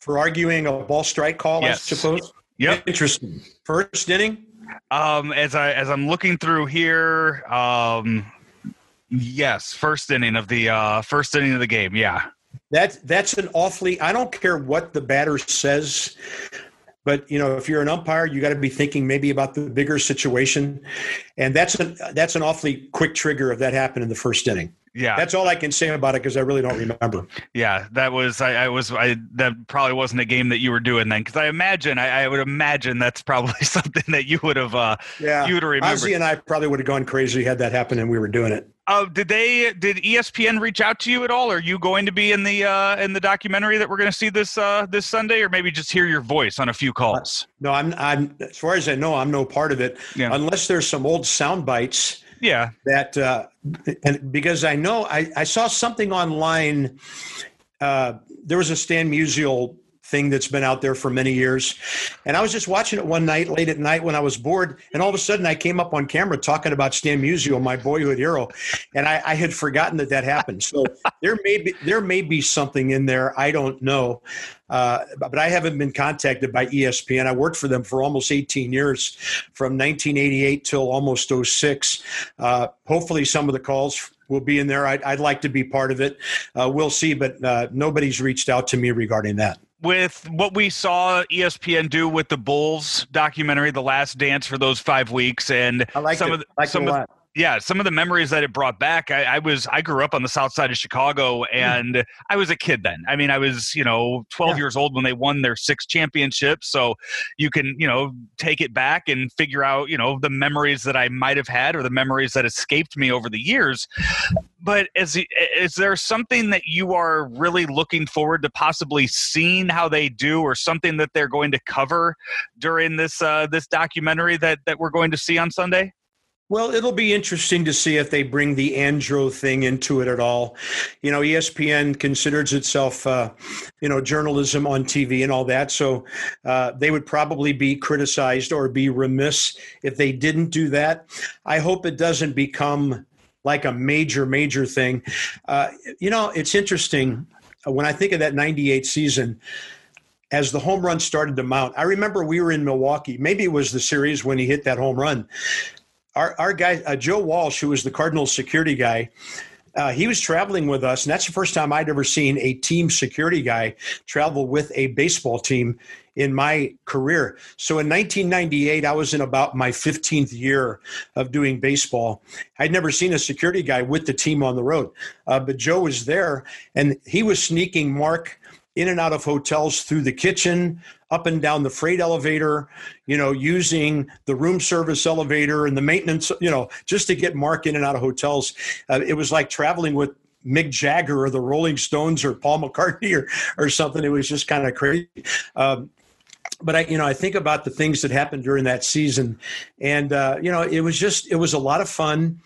For arguing a ball strike call, yes. I suppose. Yep. Interesting. First inning? Um, as I as I'm looking through here, um, yes, first inning of the uh, first inning of the game. Yeah, that that's an awfully. I don't care what the batter says. But you know, if you're an umpire, you got to be thinking maybe about the bigger situation, and that's an that's an awfully quick trigger if that happened in the first inning. Yeah, that's all I can say about it because I really don't remember. Yeah, that was I, I, was I that probably wasn't a game that you were doing then because I imagine I, I, would imagine that's probably something that you would have uh yeah you would have remembered. Ozzie and I probably would have gone crazy had that happened and we were doing it. Oh, uh, did they? Did ESPN reach out to you at all? Are you going to be in the uh, in the documentary that we're going to see this uh, this Sunday, or maybe just hear your voice on a few calls? no, I'm. I'm as far as I know, I'm no part of it, yeah. unless there's some old sound bites yeah. That uh, and because I know I, I saw something online. Uh, there was a Stan Musial thing that's been out there for many years. And I was just watching it one night, late at night when I was bored, and all of a sudden I came up on camera talking about Stan Musial, my boyhood hero, and I, I had forgotten that that happened. So there may be there may be something in there. I don't know. Uh, but I haven't been contacted by ESPN. I worked for them for almost 18 years, from 1988 till almost 06. Uh, hopefully, some of the calls will be in there. I'd, I'd like to be part of it. Uh, we'll see, but uh, nobody's reached out to me regarding that with what we saw ESPN do with the Bulls documentary, The Last Dance, for those five weeks, and like some it. of the, like some of, yeah, some of the memories that it brought back. I, I, was I grew up on the south side of Chicago, hmm. and mm. I was a kid then. I mean, I was you know 12 yeah. years old when they won their six championships. So you can you know take it back and figure out you know the memories that I might have had or the memories that escaped me over the years. But is is there something that you are really looking forward to possibly seeing how they do, or something that they're going to cover during this uh, this documentary that that we're going to see on Sunday? Well, it'll be interesting to see if they bring the Andro thing into it at all. You know, ESPN considers itself, uh, you know, journalism on TV and all that. So uh, they would probably be criticized or be remiss if they didn't do that. I hope it doesn't become like a major, major thing. Uh, you know, it's interesting when I think of that 98 season as the home run started to mount. I remember we were in Milwaukee. Maybe it was the series when he hit that home run our, our guy, uh, Joe Walsh, who was the Cardinals security guy, uh, he was traveling with us, and that's the first time I'd ever seen a team security guy travel with a baseball team in my career. So in 1998, I was in about my 15th year of doing baseball. I'd never seen a security guy with the team on the road, uh, but Joe was there, and he was sneaking Mark in and out of hotels through the kitchen, up and down the freight elevator, you know, using the room service elevator and the maintenance, you know, just to get Mark in and out of hotels. Uh, it was like traveling with Mick Jagger or the Rolling Stones or Paul McCartney or, or something. It was just kind of crazy. Um, but I, you know, I think about the things that happened during that season, and uh, you know, it was just, it was a lot of fun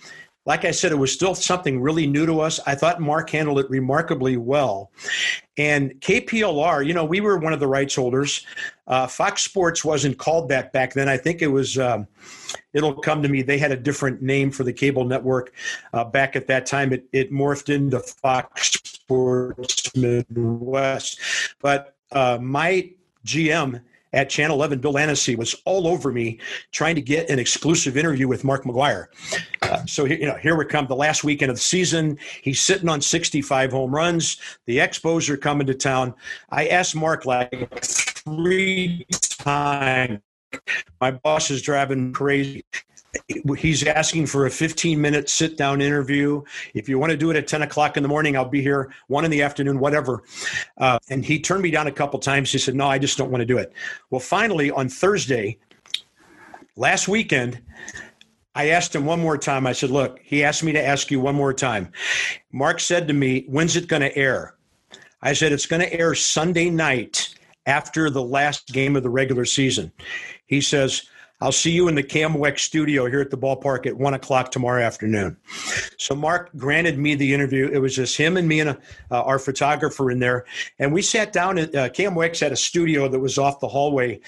like I said, it was still something really new to us. I thought Mark handled it remarkably well. And KPLR, you know, we were one of the rights holders. Uh, Fox Sports wasn't called that back then. I think it was, um, it'll come to me, they had a different name for the cable network uh, back at that time. It, it morphed into Fox Sports Midwest. But uh, my GM at Channel 11, Bill Annecy was all over me trying to get an exclusive interview with Mark McGwire. Uh, so you know, here we come, the last weekend of the season. He's sitting on 65 home runs. The Expos are coming to town. I asked Mark like three times. My boss is driving crazy he's asking for a 15 minute sit down interview. If you want to do it at 10 o'clock in the morning, I'll be here, one in the afternoon, whatever. Uh, and he turned me down a couple times. He said, No, I just don't want to do it. Well, finally, on Thursday, last weekend, I asked him one more time. I said, Look, he asked me to ask you one more time. Mark said to me, When's it going to air? I said, It's going to air Sunday night after the last game of the regular season. He says, I'll see you in the KMOX studio here at the ballpark at one o'clock tomorrow afternoon. So Mark granted me the interview. It was just him and me and uh, our photographer in there, and we sat down. At, uh, KMOX had a studio that was off the hallway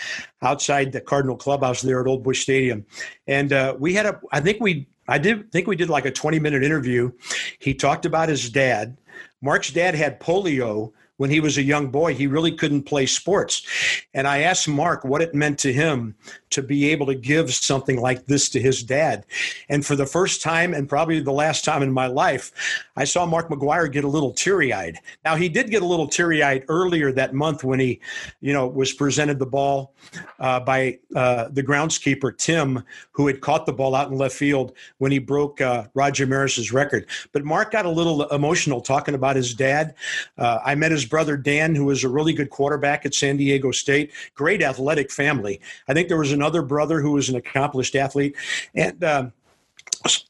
outside the Cardinal clubhouse there at Old Busch Stadium, and uh, we had a. I think we. I did think we did like a 20 minute interview. He talked about his dad. Mark's dad had polio when he was a young boy, he really couldn't play sports. And I asked Mark what it meant to him to be able to give something like this to his dad. And for the first time, and probably the last time in my life, I saw Mark McGwire get a little teary eyed. Now, he did get a little teary eyed earlier that month when he, you know, was presented the ball uh, by uh, the groundskeeper, Tim, who had caught the ball out in left field when he broke uh, Roger Maris's record. But Mark got a little emotional talking about his dad. Uh, I met his brother, Dan, who was a really good quarterback at San Diego State, great athletic family. I think there was another brother who was an accomplished athlete. And, um,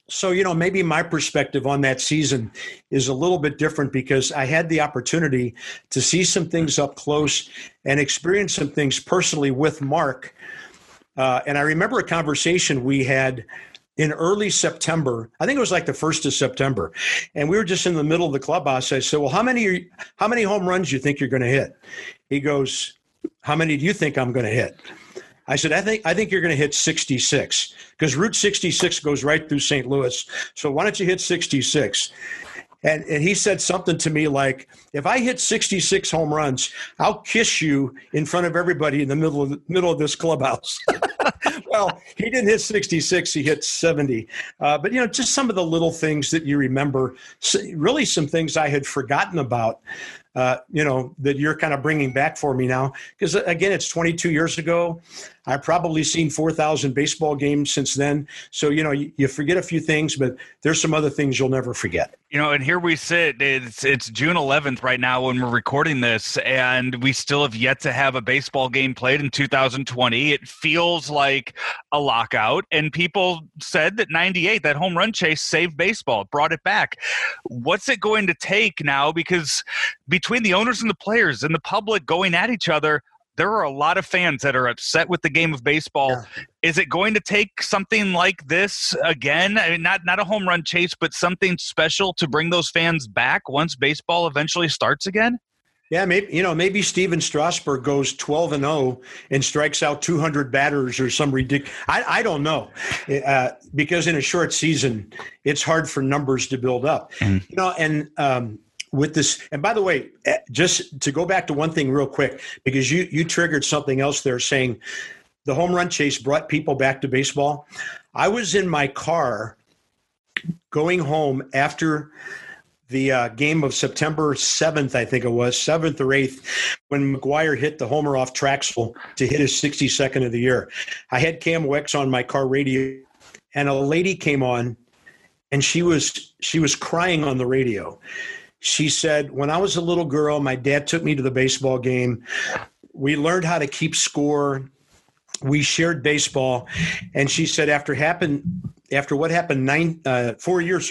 so you know maybe my perspective on that season is a little bit different because i had the opportunity to see some things up close and experience some things personally with mark uh, and i remember a conversation we had in early september i think it was like the first of september and we were just in the middle of the clubhouse i said well how many how many home runs do you think you're going to hit he goes how many do you think i'm going to hit I said, I think I think you're going to hit 66 because Route 66 goes right through St. Louis. So why don't you hit 66? And, and he said something to me like, if I hit 66 home runs, I'll kiss you in front of everybody in the middle of the middle of this clubhouse. well, he didn't hit 66; he hit 70. Uh, but you know, just some of the little things that you remember. Really, some things I had forgotten about uh, you know, that you're kind of bringing back for me now. Because again, it's 22 years ago. I've probably seen 4,000 baseball games since then. So, you know, you, you, forget a few things, but there's some other things you'll never forget. You know, and here we sit. It's, it's June 11th right now when we're recording this, and we still have yet to have a baseball game played in 2020. It feels like a lockout, and people said that 98, that home run chase saved baseball, brought it back. What's it going to take now? Because between the owners and the players and the public going at each other, there are a lot of fans that are upset with the game of baseball. Yeah. Is it going to take something like this again? I mean, not not a home run chase, but something special to bring those fans back once baseball eventually starts again? Yeah, maybe you know maybe Stephen Strasburg goes twelve and zero and strikes out two hundred batters or some ridiculous. I I don't know uh, because in a short season it's hard for numbers to build up. Mm. You know, and um, with this and by the way eh, just to go back to one thing real quick because you you triggered something else there saying the home run chase brought people back to baseball. I was in my car going home after the uh, game of september 7th i think it was 7th or 8th when mcgwire hit the homer off Trachsel to hit his 62nd of the year. I had KMOX on my car radio and a lady came on and she was she was crying on the radio she said, When I was a little girl, my dad took me to the baseball game. We learned how to keep score. We shared baseball. And she said, after happened, after what happened nine, uh, four years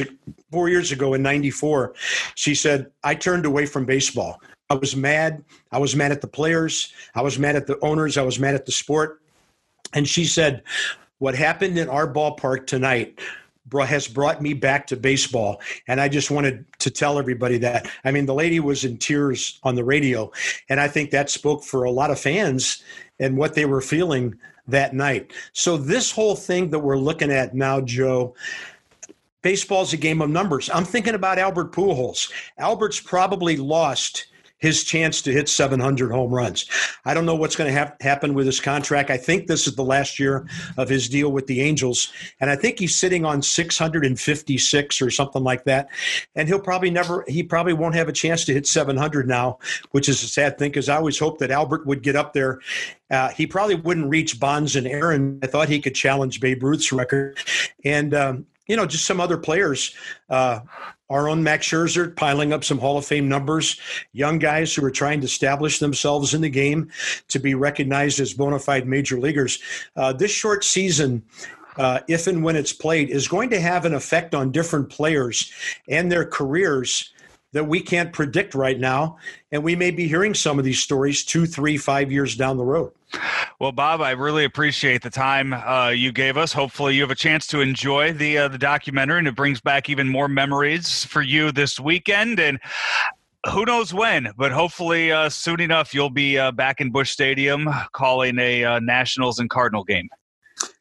four years ago in '94, she said I turned away from baseball. I was mad. I was mad at the players. I was mad at the owners. I was mad at the sport. And she said, "What happened in our ballpark tonight has brought me back to baseball. And I just wanted to tell everybody that. I mean, the lady was in tears on the radio. And I think that spoke for a lot of fans and what they were feeling that night. So, this whole thing that we're looking at now, Joe, baseball's a game of numbers. I'm thinking about Albert Pujols. Albert's probably lost his chance to hit 700 home runs. I don't know what's going to ha- happen with his contract. I think this is the last year of his deal with the Angels, and I think he's sitting on 656 or something like that. And he'll probably never, he probably won't have a chance to hit 700 now, which is a sad thing because I always hoped that Albert would get up there. Uh, he probably wouldn't reach Bonds and Aaron. I thought he could challenge Babe Ruth's record, and um, you know, just some other players. Uh, our own Max Scherzer piling up some Hall of Fame numbers, young guys who are trying to establish themselves in the game to be recognized as bona fide major leaguers. Uh, this short season, uh, if and when it's played, is going to have an effect on different players and their careers that we can't predict right now. And we may be hearing some of these stories two, three, five years down the road. Well, Bob, I really appreciate the time uh, you gave us. Hopefully, you have a chance to enjoy the uh, the documentary, and it brings back even more memories for you this weekend. And who knows when, but hopefully uh, soon enough, you'll be uh, back in Busch Stadium calling a uh, Nationals and Cardinal game.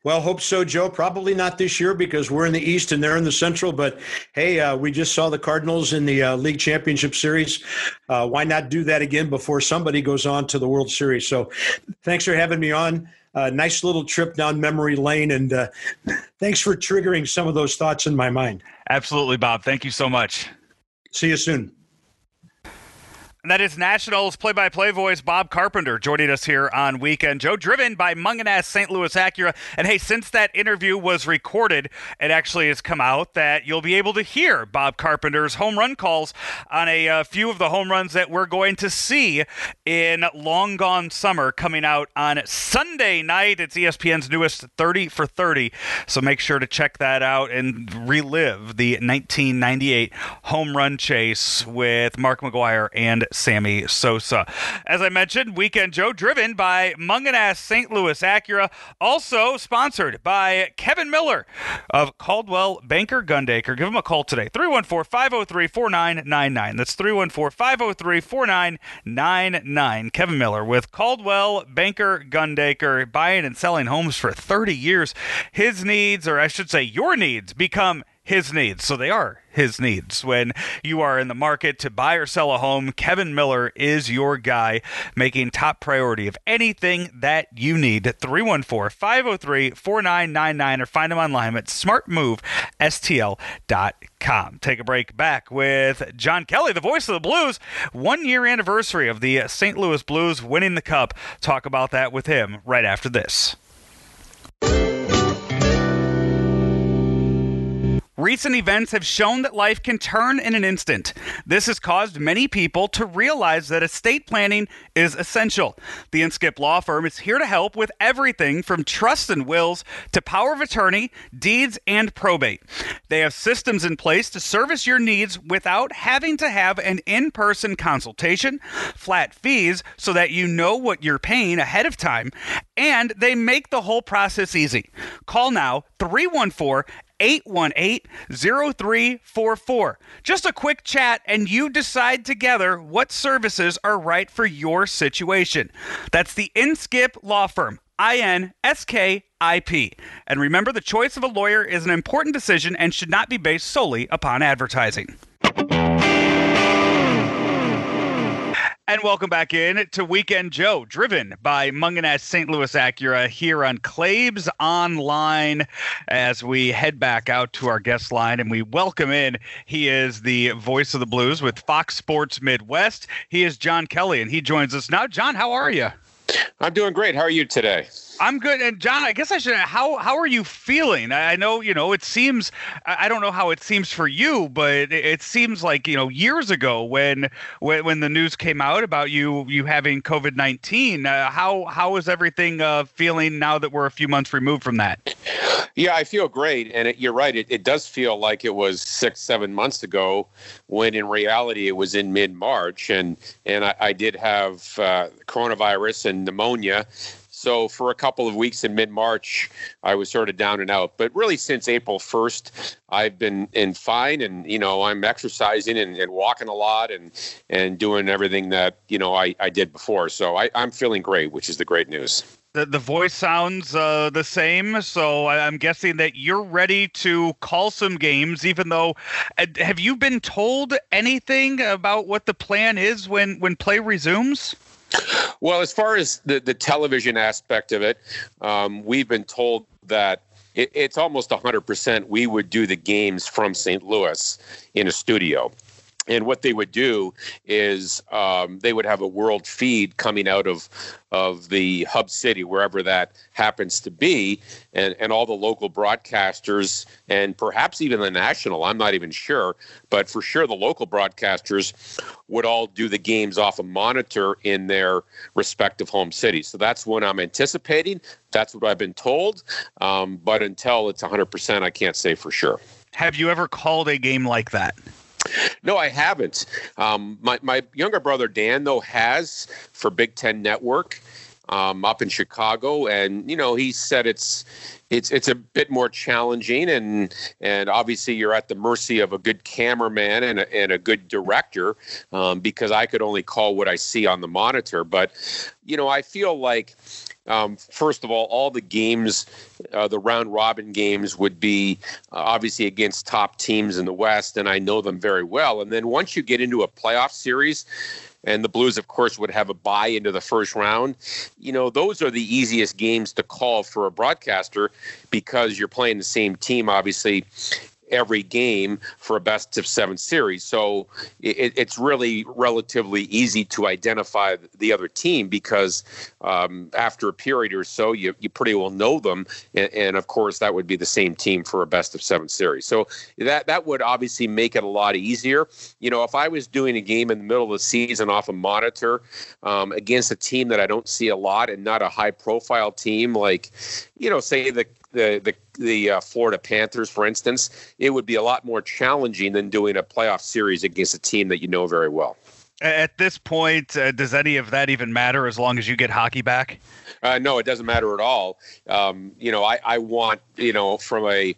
Well, hope so, Joe. Probably not this year because we're in the East and they're in the Central. But hey, uh, we just saw the Cardinals in the uh, League Championship Series. Uh, why not do that again before somebody goes on to the World Series? So, thanks for having me on. Uh, nice little trip down memory lane, and uh, thanks for triggering some of those thoughts in my mind. Absolutely, Bob. Thank you so much. See you soon. And that is Nationals play by play voice Bob Carpenter joining us here on Weekend Joe, driven by Mungenast St. Louis Acura. And hey, since that interview was recorded, it actually has come out that you'll be able to hear Bob Carpenter's home run calls on a, uh, few of the home runs that we're going to see in Long Gone Summer coming out on Sunday night. It's ESPN's newest 30 for 30. So make sure to check that out and relive the 1998 home run chase with Mark McGwire and Sammy Sosa. As I mentioned, Weekend Joe driven by Mungenast St. Louis Acura, also sponsored by Kevin Miller of Coldwell Banker Gundaker. Give him a call today, 314 503 4999. That's 314 503 4999. Kevin Miller with Coldwell Banker Gundaker, buying and selling homes for 30 years. His needs, or I should say, your needs, become his needs. So they are his needs. When you are in the market to buy or sell a home, Kevin Miller is your guy, making top priority of anything that you need. 314 503 4999 or find him online at smartmovestl.com. Take a break back with John Kelly, the voice of the Blues. One year anniversary of the St. Louis Blues winning the Cup. Talk about that with him right after this. Recent events have shown that life can turn in an instant. This has caused many people to realize that estate planning is essential. The Inskip Law Firm is here to help with everything from trust and wills to power of attorney, deeds, and probate. They have systems in place to service your needs without having to have an in person consultation, flat fees so that you know what you're paying ahead of time, and they make the whole process easy. Call now 314 818 0344. Just a quick chat, and you decide together what services are right for your situation. That's the Inskip Law Firm. I N S K I P. And remember, the choice of a lawyer is an important decision and should not be based solely upon advertising. And welcome back in to Weekend Joe, driven by Mungenast St. Louis Acura here on Claibs Online as we head back out to our guest line and we welcome in. He is the voice of the Blues with Fox Sports Midwest. He is John Kelly and he joins us now. John, how are you? I'm doing great. How are you today? I'm good. And John, I guess I should. How how are you feeling? I know you know it seems. I don't know how it seems for you, but it seems like you know years ago when when, when the news came out about you you having COVID nineteen. Uh, how how is everything uh, feeling now that we're a few months removed from that? Yeah, I feel great, and it, you're right. It, it does feel like it was six seven months ago, when in reality it was in mid March, and and I, I did have uh, coronavirus and pneumonia so for a couple of weeks in mid March, I was sort of down and out. But really, since April 1st, I've been in fine, and you know I'm exercising and, and walking a lot and and doing everything that you know I, I did before. So I, I'm feeling great, which is the great news. The, the voice sounds uh, the same, so I'm guessing that you're ready to call some games. Even though, uh, have you been told anything about what the plan is when when play resumes? Well, as far as the, the television aspect of it, um, we've been told that it, it's almost 100% we would do the games from St. Louis in a studio and what they would do is um, they would have a world feed coming out of of the hub city wherever that happens to be and, and all the local broadcasters and perhaps even the national i'm not even sure but for sure the local broadcasters would all do the games off a monitor in their respective home cities. So that's what i'm anticipating. That's what i've been told. Um, but until it's 100% i can't say for sure. Have you ever called a game like that no, I haven't. Um, my my younger brother Dan though has for Big Ten Network um, up in Chicago, and you know he said it's it's it's a bit more challenging, and and obviously you're at the mercy of a good cameraman and a, and a good director, um, because I could only call what I see on the monitor. But you know I feel like um, first of all, all the games, uh, the round robin games, would be uh, obviously against top teams in the West, and I know them very well. And then once you get into a playoff series, and the Blues, of course, would have a buy into the first round. You know, those are the easiest games to call for a broadcaster because you're playing the same team, obviously, every game for a best of seven series. So it, it's really relatively easy to identify the other team because um, after a period or so, you, you pretty well know them. And, and, of course, that would be the same team for a best of seven series. So that, that would obviously make it a lot easier. You know, if I was doing a game in the middle of the season off a monitor um, against a team that I don't see a lot and not a high profile team like, you know, say the the the the uh, Florida Panthers, for instance, it would be a lot more challenging than doing a playoff series against a team that you know very well. At this point, uh, does any of that even matter as long as you get hockey back? Uh, no, it doesn't matter at all. Um, you know, I, I want you know from a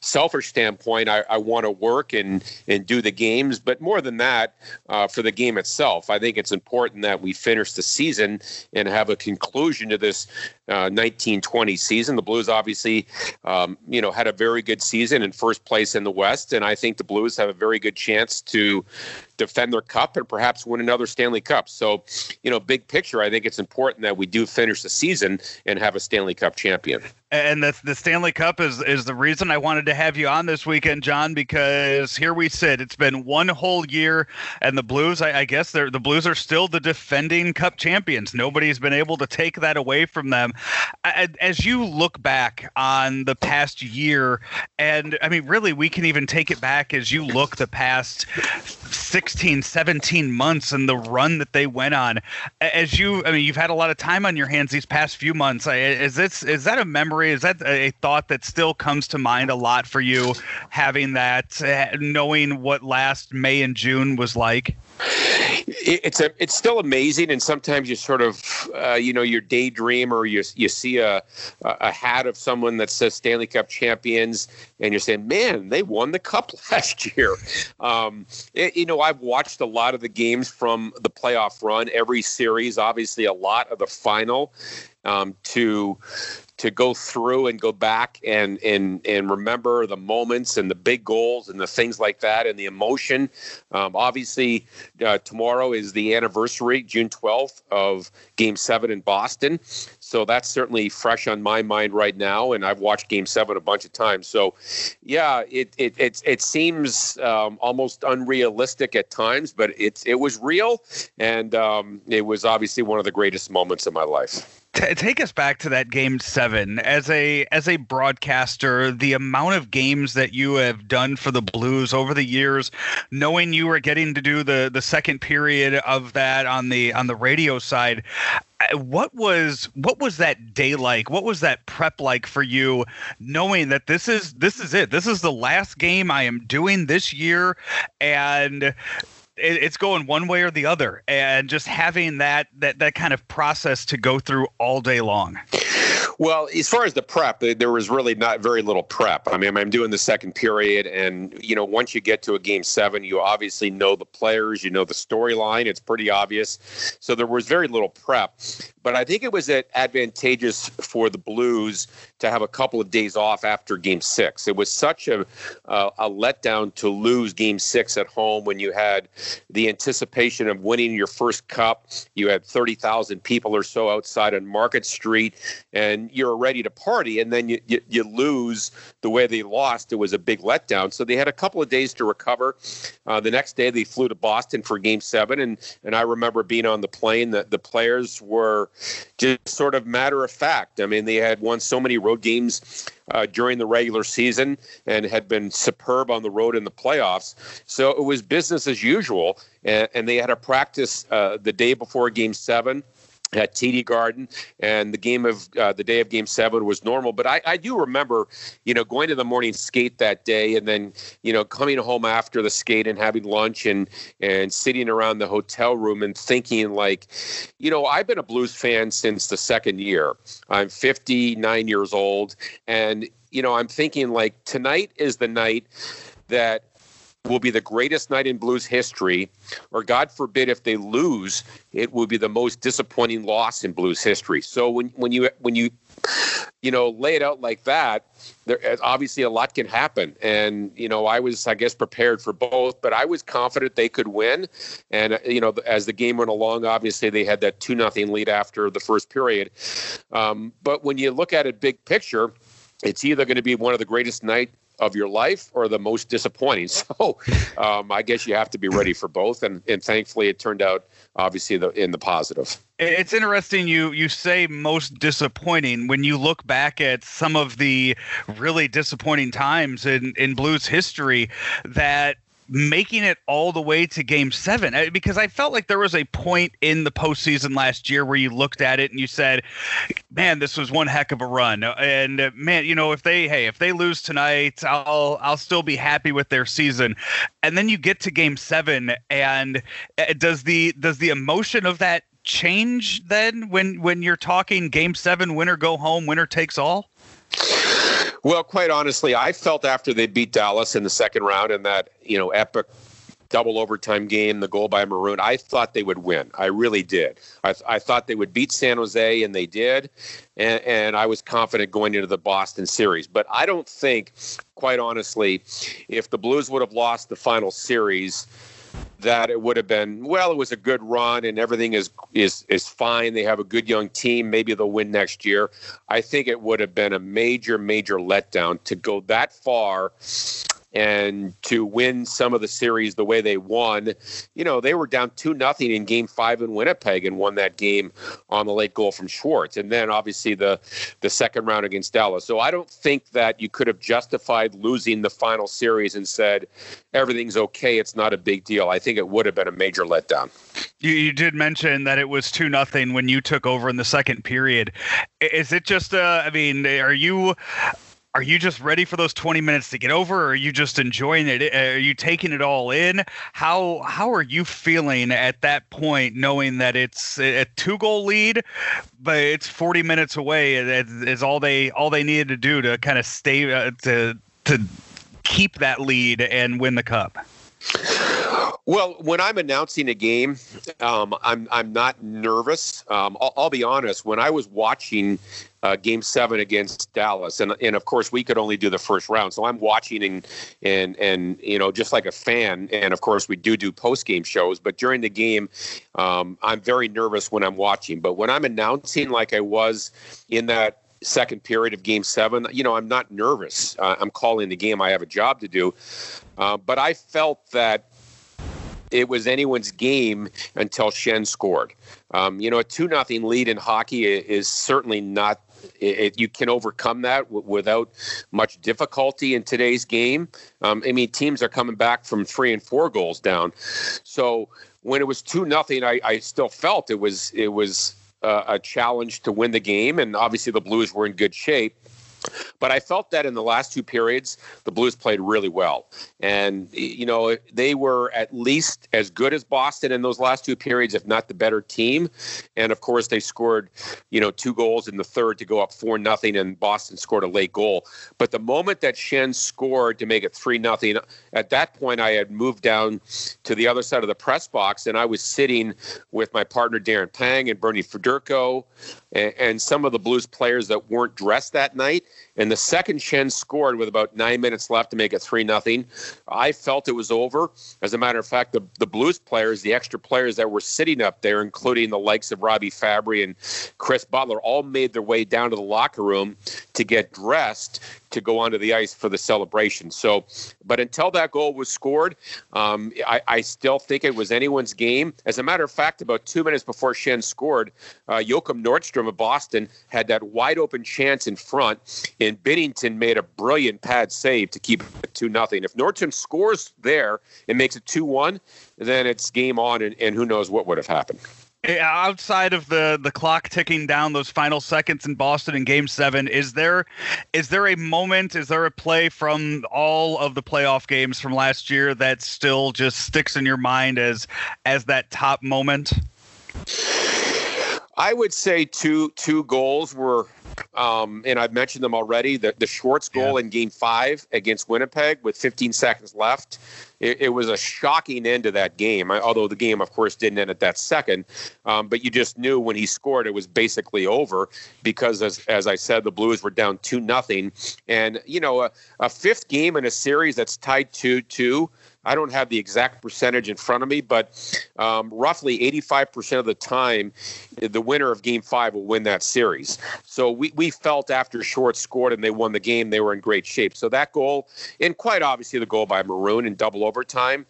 selfish standpoint, I, I want to work and and do the games. But more than that, uh, for the game itself, I think it's important that we finish the season and have a conclusion to this 1920 season. The Blues obviously, um, you know, had a very good season in first place in the West, and I think the Blues have a very good chance to defend their cup and perhaps win another Stanley Cup. So, you know, big picture, I think it's important that we do finish the season and have a Stanley Cup champion. And the, the Stanley Cup is is the reason I wanted to have you on this weekend, John, because here we sit. It's been one whole year, and the Blues, I, I guess, the Blues are still the defending Cup champions. Nobody's been able to take that away from them. As you look back on the past year, and I mean, really, we can even take it back as you look the past 16, 17 months and the run that they went on. As you, I mean, you've had a lot of time on your hands these past few months. Is this is that a memory? Is that a thought that still comes to mind a lot for you, having that, uh, knowing what last May and June was like? It's a it's still amazing and sometimes you sort of uh, you know your daydream or you you see a a hat of someone that says Stanley Cup champions and you're saying man they won the cup last year. Um, it, you know I've watched a lot of the games from the playoff run every series obviously a lot of the final um, to to go through and go back and and and remember the moments and the big goals and the things like that and the emotion. Um, obviously, uh, tomorrow is the anniversary, June twelfth, of Game Seven in Boston. So that's certainly fresh on my mind right now, and I've watched Game Seven a bunch of times. So, yeah, it it it, it seems um, almost unrealistic at times, but it's it was real, and um, it was obviously one of the greatest moments of my life. T- take us back to that game seven. As a as a broadcaster the amount of games that you have done for the blues over the years knowing you were getting to do the the second period of that on the on the radio side uh, what was what was that day like? What was that prep like for you knowing that this is this is it? This is the last game i am doing this year and it, it's going one way or the other, and just having that that that kind of process to go through all day long. Well, as far as the prep, there was really not very little prep. I mean, I'm doing the second period, and you know, once you get to a game seven, you obviously know the players, you know the storyline. It's pretty obvious. So there was very little prep. But I think it was advantageous for the Blues to have a couple of days off after Game Six. It was such a uh, a letdown to lose Game Six at home when you had the anticipation of winning your first cup. You had thirty thousand people or so outside on Market Street, and you're ready to party, and then you, you, you lose the way they lost. It was a big letdown. So they had a couple of days to recover. Uh, the next day they flew to Boston for Game Seven, and and I remember being on the plane. that the players were just sort of matter of fact. I mean, they had won so many road games uh, during the regular season and had been superb on the road in the playoffs. So it was business as usual. And, and they had a practice uh, the day before game seven at TD Garden, and the game of uh, the day of Game Seven was normal. But I, I do remember, you know, going to the morning skate that day, and then you know coming home after the skate and having lunch and and sitting around the hotel room and thinking like, you know, I've been a Blues fan since the second year. I'm 59 years old, and you know, I'm thinking like tonight is the night that will be the greatest night in Blues history, or God forbid if they lose, it will be the most disappointing loss in Blues history. So when when you when you you know lay it out like that, there obviously a lot can happen. And you know I was I guess prepared for both, but I was confident they could win. And you know as the game went along, obviously they had that two nothing lead after the first period. Um, but when you look at it big picture it's either going to be one of the greatest night of your life or the most disappointing. So um, I guess you have to be ready for both. And, and thankfully, it turned out obviously the, in the positive. It's interesting you you say most disappointing when you look back at some of the really disappointing times in in blues history that making it all the way to game seven because I felt like there was a point in the postseason last year where you looked at it and you said, man, this was one heck of a run. And uh, man, you know, if they, hey, if they lose tonight, I'll, I'll still be happy with their season. And then you get to game seven and uh, does the, does the emotion of that change then when, when you're talking game seven, winner go home, winner takes all? Well, quite honestly, I felt after they beat Dallas in the second round in that, you know, epic double overtime game, the goal by Maroon, I thought they would win. I really did. I, I thought they would beat San Jose, and they did. And, and I was confident going into the Boston series. But I don't think, quite honestly, if the Blues would have lost the final series, that it would have been well it was a good run and everything is is is fine. They have a good young team. Maybe they'll win next year. I think it would have been a major major letdown to go that far and to win some of the series the way they won. You know, they were down two nothing in Game Five in Winnipeg and won that game on the late goal from Schwartz, and then obviously the the second round against Dallas. So I don't think that you could have justified losing the final series and said everything's okay. It's not a big deal. I think it would have been a major letdown. You, you did mention that it was two nothing when you took over in the second period. Is it just? Uh, I mean, are you? Are you just ready for those 20 minutes to get over or are you just enjoying it? Are you taking it all in? How how are you feeling at that point knowing that it's a two goal lead but it's 40 minutes away is all they all they needed to do to kind of stay uh, to to keep that lead and win the cup well, when I'm announcing a game, um, I'm I'm not nervous. Um, I'll, I'll, be honest. When I was watching uh, Game Seven against Dallas, and and of course we could only do the first round, so I'm watching and and and you know just like a fan. And of course we do do post game shows, but during the game, um, I'm very nervous when I'm watching. But when I'm announcing, like I was in that second period of game seven you know i'm not nervous uh, i'm calling the game i have a job to do uh, but i felt that it was anyone's game until Schenn scored. Um, you know, a two nothing lead in hockey is certainly not. It, you can overcome that w- without much difficulty in today's game. Um, I mean, teams are coming back from three and four goals down. So when it was two nothing, I, I still felt it was it was uh, a challenge to win the game, and obviously the Blues were in good shape. But I felt that in the last two periods, the Blues played really well. And, you know, they were at least as good as Boston in those last two periods, if not the better team. And of course, they scored, you know, two goals in the third to go up 4 nothing, and Boston scored a late goal. But the moment that Schenn scored to make it 3 nothing, at that point, I had moved down to the other side of the press box, and I was sitting with my partner, Darren Pang, and Bernie Federko, and, and some of the Blues players that weren't dressed that night. And the second Schenn scored with about nine minutes left to make it 3 nothing. I felt it was over. As a matter of fact, the, the Blues players, the extra players that were sitting up there, including the likes of Robbie Fabbri and Chris Butler, all made their way down to the locker room to get dressed to go onto the ice for the celebration. So, but until that goal was scored, um, I, I, still think it was anyone's game. As a matter of fact, about two minutes before Schenn scored, uh, Joakim Nordstrom of Boston had that wide open chance in front, and Binnington made a brilliant pad save to keep it 2 nothing. If Nordstrom scores there and makes it 2 1, then it's game on, and, and who knows what would have happened outside of the the clock ticking down those final seconds in Boston in game 7 is there is there a moment is there a play from all of the playoff games from last year that still just sticks in your mind as as that top moment? I would say two two goals were um, and I've mentioned them already. The, the Schwartz goal yeah. in Game Five against Winnipeg with 15 seconds left. It, it was a shocking end to that game. although the game, of course, didn't end at that second, um, but you just knew when he scored it was basically over because, as as I said, the Blues were down two nothing, and you know a, a fifth game in a series that's tied two two I don't have the exact percentage in front of me, but um, roughly 85% of the time, the winner of game five will win that series. So we, we felt after Short scored and they won the game, they were in great shape. So that goal, and quite obviously the goal by Maroon in double overtime,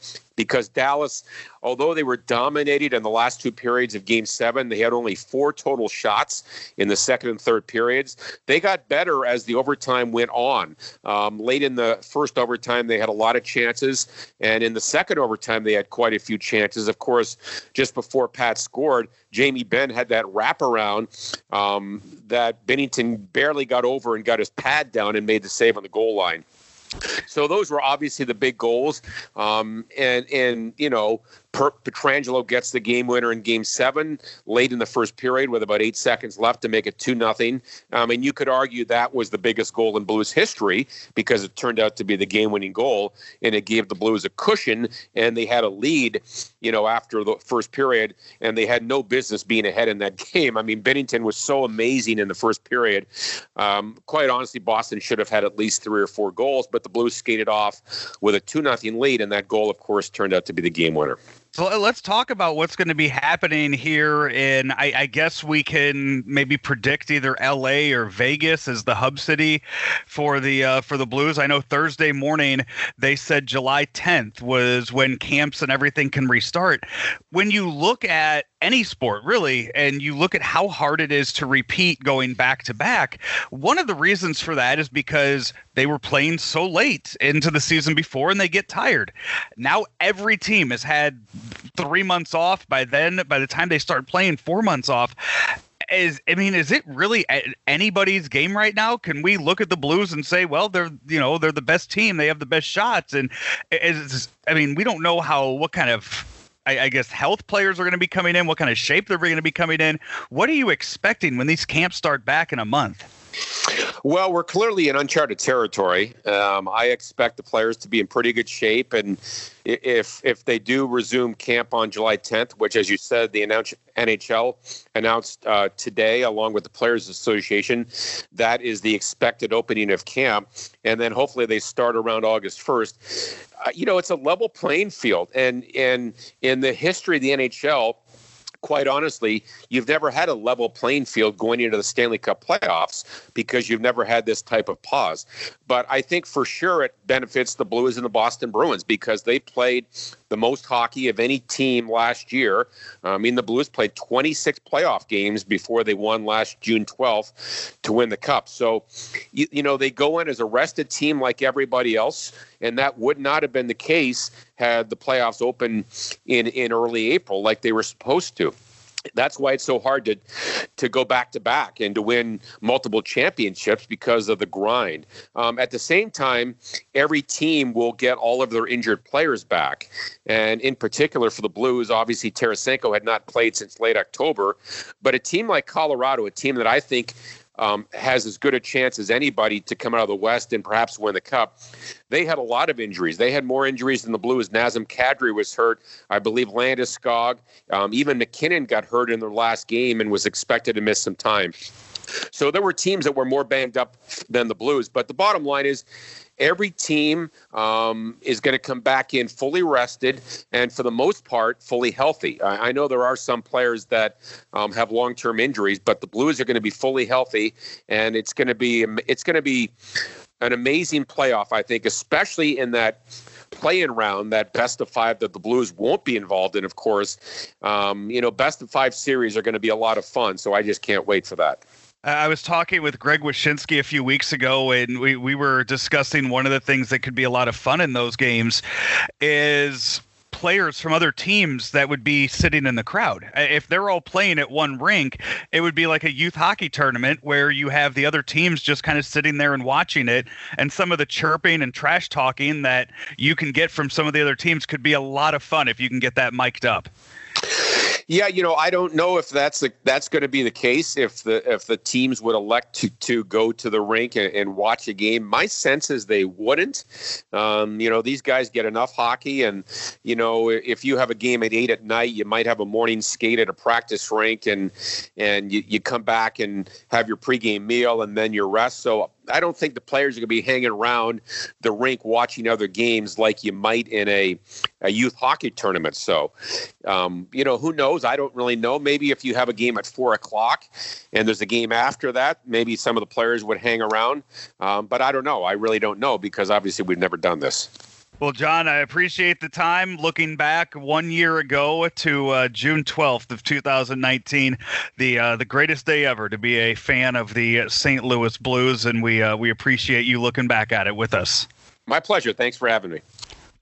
because Dallas, although they were dominated in the last two periods of game seven, they had only four total shots in the second and third periods. They got better as the overtime went on. Um, late in the first overtime, they had a lot of chances. And in the second overtime, they had quite a few chances. Of course, just before Pat scored, Jamie Benn had that wraparound um, that Binnington barely got over and got his pad down and made the save on the goal line. So those were obviously the big goals, um, and and you know per- Pietrangelo gets the game winner in Game Seven late in the first period with about eight seconds left to make it two nothing. Um, and you could argue that was the biggest goal in Blues history because it turned out to be the game-winning goal, and it gave the Blues a cushion, and they had a lead, you know, after the first period, and they had no business being ahead in that game. I mean, Binnington was so amazing in the first period. Um, quite honestly, Boston should have had at least three or four goals, but the Blues skated off with a two nothing lead, and that goal, of course, turned out to be the game winner. So let's talk about what's going to be happening here. In I, I, guess we can maybe predict either L.A. or Vegas as the hub city for the uh, for the Blues. I know Thursday morning they said July 10th was when camps and everything can restart. When you look at any sport really and you look at how hard it is to repeat going back to back one of the reasons for that is because they were playing so late into the season before and they get tired now every team has had three months off by then by the time they start playing four months off is I mean, is it really anybody's game right now? Can we look at the Blues and say, well, they're you know they're the best team, they have the best shots, and is I mean, we don't know how what kind of I, I guess health players are going to be coming in, what kind of shape they're going to be coming in. What are you expecting when these camps start back in a month? Well, we're clearly in uncharted territory. Um, I expect the players to be in pretty good shape, and if if they do resume camp on July 10th, which, as you said, the NHL announced uh, today, along with the Players Association, that is the expected opening of camp, and then hopefully they start around August 1st. Uh, you know, it's a level playing field, and and in the history of the NHL quite honestly, you've never had a level playing field going into the Stanley Cup playoffs because you've never had this type of pause. But I think for sure it benefits the Blues and the Boston Bruins because they played the most hockey of any team last year. I mean, the Blues played 26 playoff games before they won last June 12th to win the Cup. So, you, you know, they go in as a rested team like everybody else, and that would not have been the case had the playoffs open in, in early April like they were supposed to that's why it's so hard to to go back to back and to win multiple championships because of the grind. Um, at the same time, every team will get all of their injured players back, and in particular for the Blues, obviously Tarasenko had not played since late October, but a team like Colorado, a team that I think um, has as good a chance as anybody to come out of the West and perhaps win the Cup. They had a lot of injuries. They had more injuries than the Blues. Nazem Kadri was hurt. I believe Landeskog, um, even MacKinnon got hurt in their last game and was expected to miss some time. So there were teams that were more banged up than the Blues. But the bottom line is, every team um, is going to come back in fully rested and for the most part fully healthy i, I know there are some players that um, have long-term injuries but the blues are going to be fully healthy and it's going to be it's going to be an amazing playoff i think especially in that play-in round, that best of five that the Blues won't be involved in, of course. Um, you know, best of five series are going to be a lot of fun, so I just can't wait for that. I was talking with Greg Wyshynski a few weeks ago, and we, we were discussing one of the things that could be a lot of fun in those games is players from other teams that would be sitting in the crowd. If they're all playing at one rink, it would be like a youth hockey tournament where you have the other teams just kind of sitting there and watching it. And some of the chirping and trash talking that you can get from some of the other teams could be a lot of fun if you can get that mic'd up. Yeah, you know, I don't know if that's the that's going to be the case if the if the teams would elect to to go to the rink and, and watch a game. My sense is they wouldn't. Um, you know, these guys get enough hockey, and you know, if you have a game at eight at night, you might have a morning skate at a practice rink, and and you, you come back and have your pregame meal and then your rest. So I don't think the players are going to be hanging around the rink watching other games like you might in a, a youth hockey tournament. So, um, you know, who knows? I don't really know. Maybe if you have a game at four o'clock and there's a game after that, maybe some of the players would hang around. Um, but I don't know. I really don't know because obviously we've never done this. Well, John, I appreciate the time. Looking back one year ago to uh, June 12th of 2019, the uh, the greatest day ever to be a fan of the St. Louis Blues, and we uh, we appreciate you looking back at it with us. My pleasure. Thanks for having me.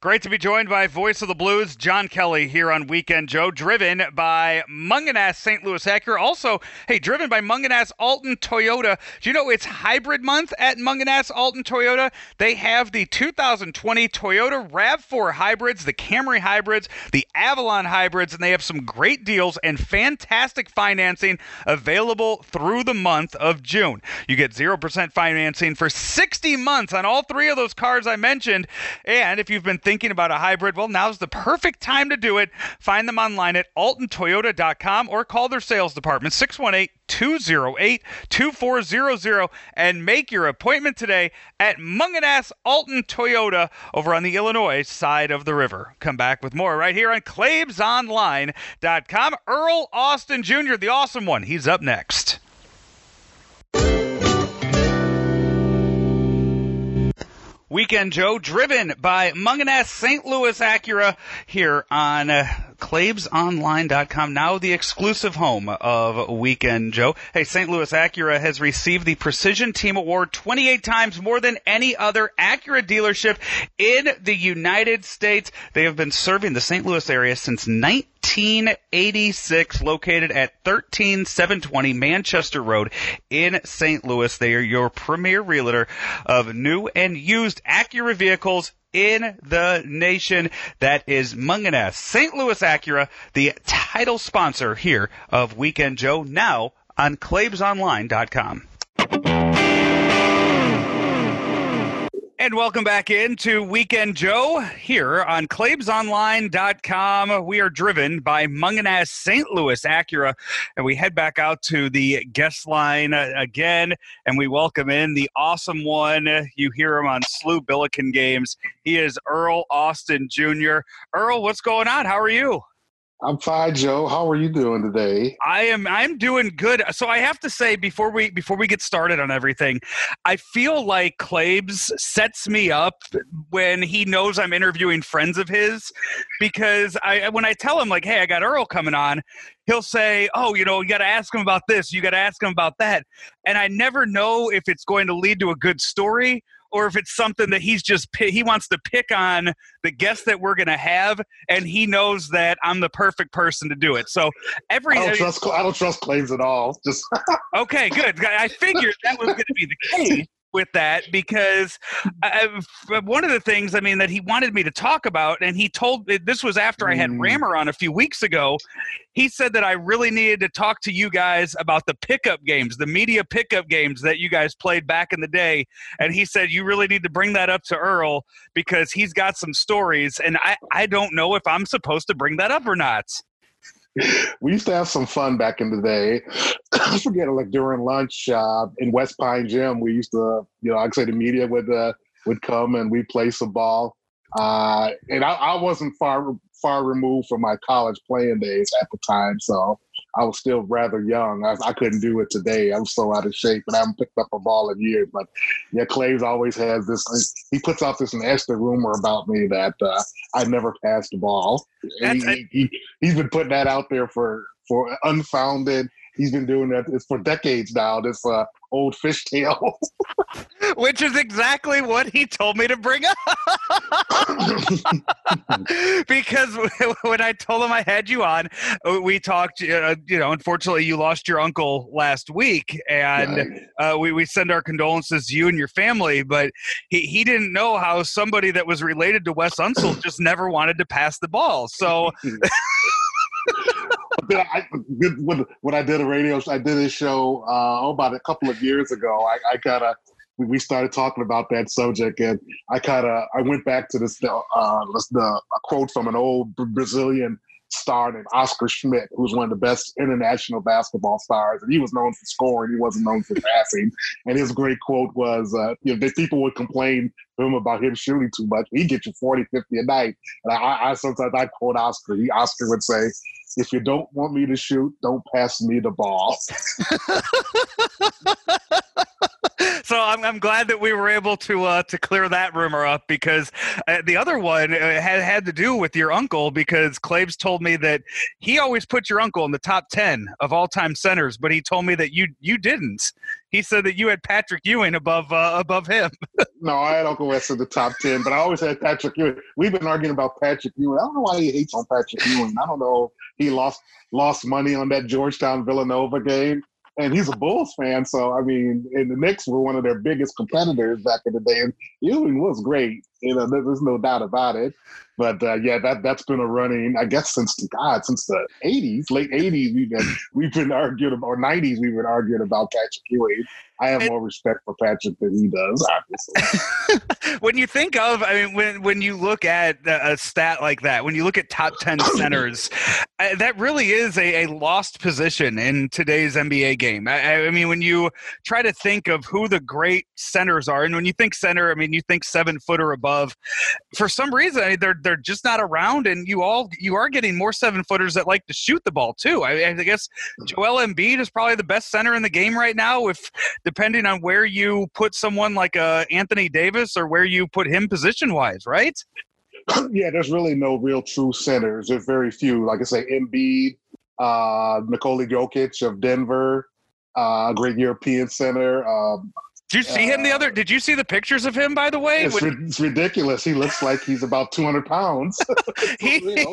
Great to be joined by Voice of the Blues, John Kelly, here on Weekend Joe, driven by Mungenast St. Louis Acura. Also, hey, driven by Mungenast Alton Toyota. Do you know it's hybrid month at Mungenast Alton Toyota? They have the 2020 Toyota RAV4 hybrids, the Camry hybrids, the Avalon hybrids, and they have some great deals and fantastic financing available through the month of June. You get 0% financing for 60 months on all three of those cars I mentioned. And if you've been thinking about a hybrid, well, now's the perfect time to do it. Find them online at altontoyota.com or call their sales department 618 208 2400 and make your appointment today at Mungenast Alton Toyota over on the Illinois side of the river. Come back with more right here on ClaibsOnline.com. Earl Austin Jr., the awesome one, he's up next. Weekend Joe, driven by Mungenast St. Louis Acura here on uh, ClaibsOnline.com, now the exclusive home of Weekend Joe. Hey, St. Louis Acura has received the Precision Team Award 28 times more than any other Acura dealership in the United States. They have been serving the St. Louis area since 1986, located at 13720 Manchester Road in St. Louis. They are your premier realtor of new and used Acura vehicles in the nation. That is Mungenast St. Louis Acura, the title sponsor here of Weekend Joe, now on ClaibsOnline.com. And welcome back into Weekend Joe here on ClaibsOnline.com. We are driven by Mungenast St. Louis Acura, and we head back out to the guest line uh, again, and we welcome in the awesome one. You hear him on SLU Billiken games. He is Earl Austin Jr. Earl, what's going on? How are you? I'm fine, Joe. How are you doing today? I am I'm doing good. So I have to say before we before we get started on everything, I feel like Claibs sets me up when he knows I'm interviewing friends of his because I when I tell him like, "Hey, I got Earl coming on," he'll say, "Oh, you know, you got to ask him about this, you got to ask him about that." And I never know if it's going to lead to a good story or if it's something that he's just he wants to pick on the guest that we're going to have, and he knows that I'm the perfect person to do it. So every I don't trust I don't trust Claibs at all. Just okay, good. I figured that was going to be the case with that because I, one of the things I mean that he wanted me to talk about, and he told this was after I had Mm. Rammer on a few weeks ago. He said that I really needed to talk to you guys about the pickup games, the media pickup games that you guys played back in the day, and he said you really need to bring that up to Earl because he's got some stories, and I I don't know if I'm supposed to bring that up or not. we used to have some fun back in the day. I forget, like during lunch uh, in West Pine Gym, we used to, you know, I'd say, the media would uh, would come and we play some ball. Uh, and I, I wasn't far far removed from my college playing days at the time, so I was still rather young. I, I couldn't do it today. I'm so out of shape, and I haven't picked up a ball in years. But yeah, Claibs always has this. He puts out this nasty rumor about me that uh, I never passed the ball. That's- he, he, he's been putting that out there for for unfounded. He's been doing that it's for decades now. This uh, old fishtail. Which is exactly what he told me to bring up. because when I told him I had you on, we talked. Uh, you know, unfortunately, you lost your uncle last week, and uh, we we send our condolences to you and your family. But he he didn't know how somebody that was related to Wes Unseld just never wanted to pass the ball. So I, when, when I did a radio, I did a show uh, oh, about a couple of years ago. I, I kind of we started talking about that subject, and I kind of I went back to this uh, the quote from an old Brazilian star named Oscar Schmidt, who was one of the best international basketball stars, and he was known for scoring. He wasn't known for passing. And his great quote was, uh, you know, people would complain to him about him shooting too much. He get you 40, 50 a night. And I, I sometimes I quote Oscar. He Oscar would say, "If you don't want me to shoot, don't pass me the ball." so I'm, I'm glad that we were able to uh, to clear that rumor up because uh, the other one uh, had had to do with your uncle because Claibs told me that he always put your uncle in the top ten of all time centers, but he told me that you you didn't. He said that you had Patrick Ewing above uh, above him. no, I had Uncle Wes in the top ten, but I always had Patrick Ewing. We've been arguing about Patrick Ewing. I don't know why he hates on Patrick Ewing. I don't know. He lost lost money on that Georgetown Villanova game and he's a Bulls fan. So I mean, and the Knicks were one of their biggest competitors back in the day, and Ewing was great. You know, there's no doubt about it. But uh, yeah, that that's been a running, I guess, since God, since the '80s, late '80s, we've been we've been arguing about, or '90s, we've been arguing about Patrick Ewing. I have more respect for Patrick than he does, obviously. when you think of, I mean, when when you look at a stat like that, when you look at top ten centers, uh, that really is a, a, lost position in today's NBA game. I, I, mean, when you try to think of who the great centers are, and when you think center, I mean, you think seven foot or above. For some reason, I mean, they're they're just not around, and you all you are getting more seven footers that like to shoot the ball too. I, I guess Joel Embiid is probably the best center in the game right now. If depending on where you put someone like uh, Anthony Davis or where you put him position wise, right? yeah, there's really no real true centers. There's very few. Like I say, Embiid, uh, Nikola Jokic of Denver, uh, great European center. Um, did you see him the other? Did you see the pictures of him? By the way, it's, when, it's ridiculous. He looks like he's about two hundred pounds. he,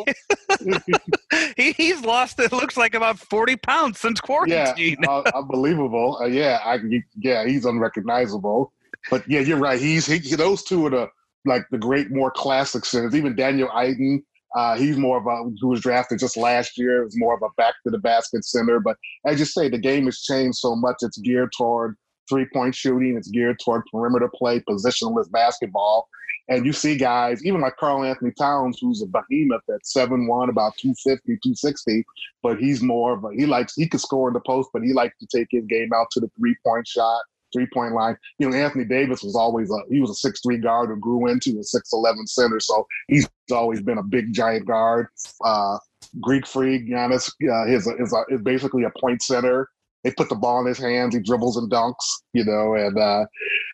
he he's lost. It looks like about forty pounds since quarantine. Yeah, uh, unbelievable. Uh, yeah, I yeah, he's unrecognizable. But yeah, you're right. He's he, those two are the like the great, more classic centers. Even Daniel Ayton. Uh, he's more of a who was drafted just last year. It was more of a back to the basket center. But as you say, the game has changed so much. It's geared toward three point shooting. It's geared toward perimeter play, positionless basketball. And you see guys, even like Karl-Anthony Towns, who's a behemoth at 7 1, about 250, 260, but he's more of a, he likes, he can score in the post, but he likes to take his game out to the three point shot, three point line. You know, Anthony Davis was always a, he was a six three guard who grew into a 6'11 center. So he's always been a big giant guard. Uh, Greek Freak, Giannis, uh, is, a, is, a, is basically a point center they put the ball in his hands. He dribbles and dunks, you know. And uh,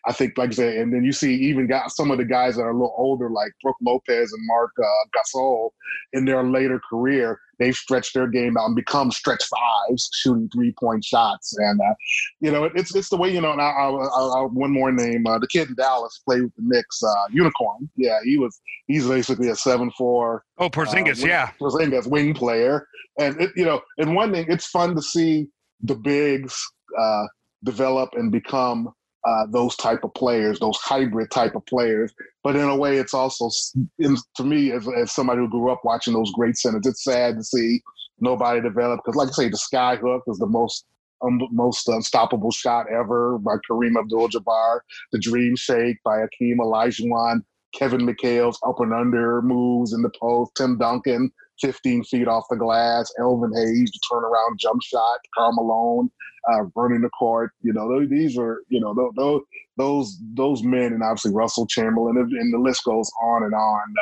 I think, like I said, and then you see even got some of the guys that are a little older, like Brook Lopez and Mark uh, Gasol, in their later career, they've stretched their game out and become stretch fives, shooting three point shots. And uh, you know, it's it's the way you know. And I, I, I, one more name, uh, the kid in Dallas played with the Knicks, uh, Unicorn. Yeah, he was he's basically a seven four. Oh, Porzingis, uh, yeah, Porzingis wing player. And it, you know, and one thing, it's fun to see the bigs uh, develop and become uh, those type of players, those hybrid type of players. But in a way, it's also, in, to me, as, as somebody who grew up watching those great centers, it's sad to see nobody develop. Because, like I say, the sky hook is the most um, most unstoppable shot ever by Kareem Abdul-Jabbar. The Dream Shake by Hakeem Olajuwon. Kevin McHale's up and under moves in the post. Tim Duncan 15 feet off the glass. Elvin Hayes, the turnaround jump shot. Karl Malone, uh, running the court. You know, these are you know those those those men, and obviously Russell Chamberlain, and the list goes on and on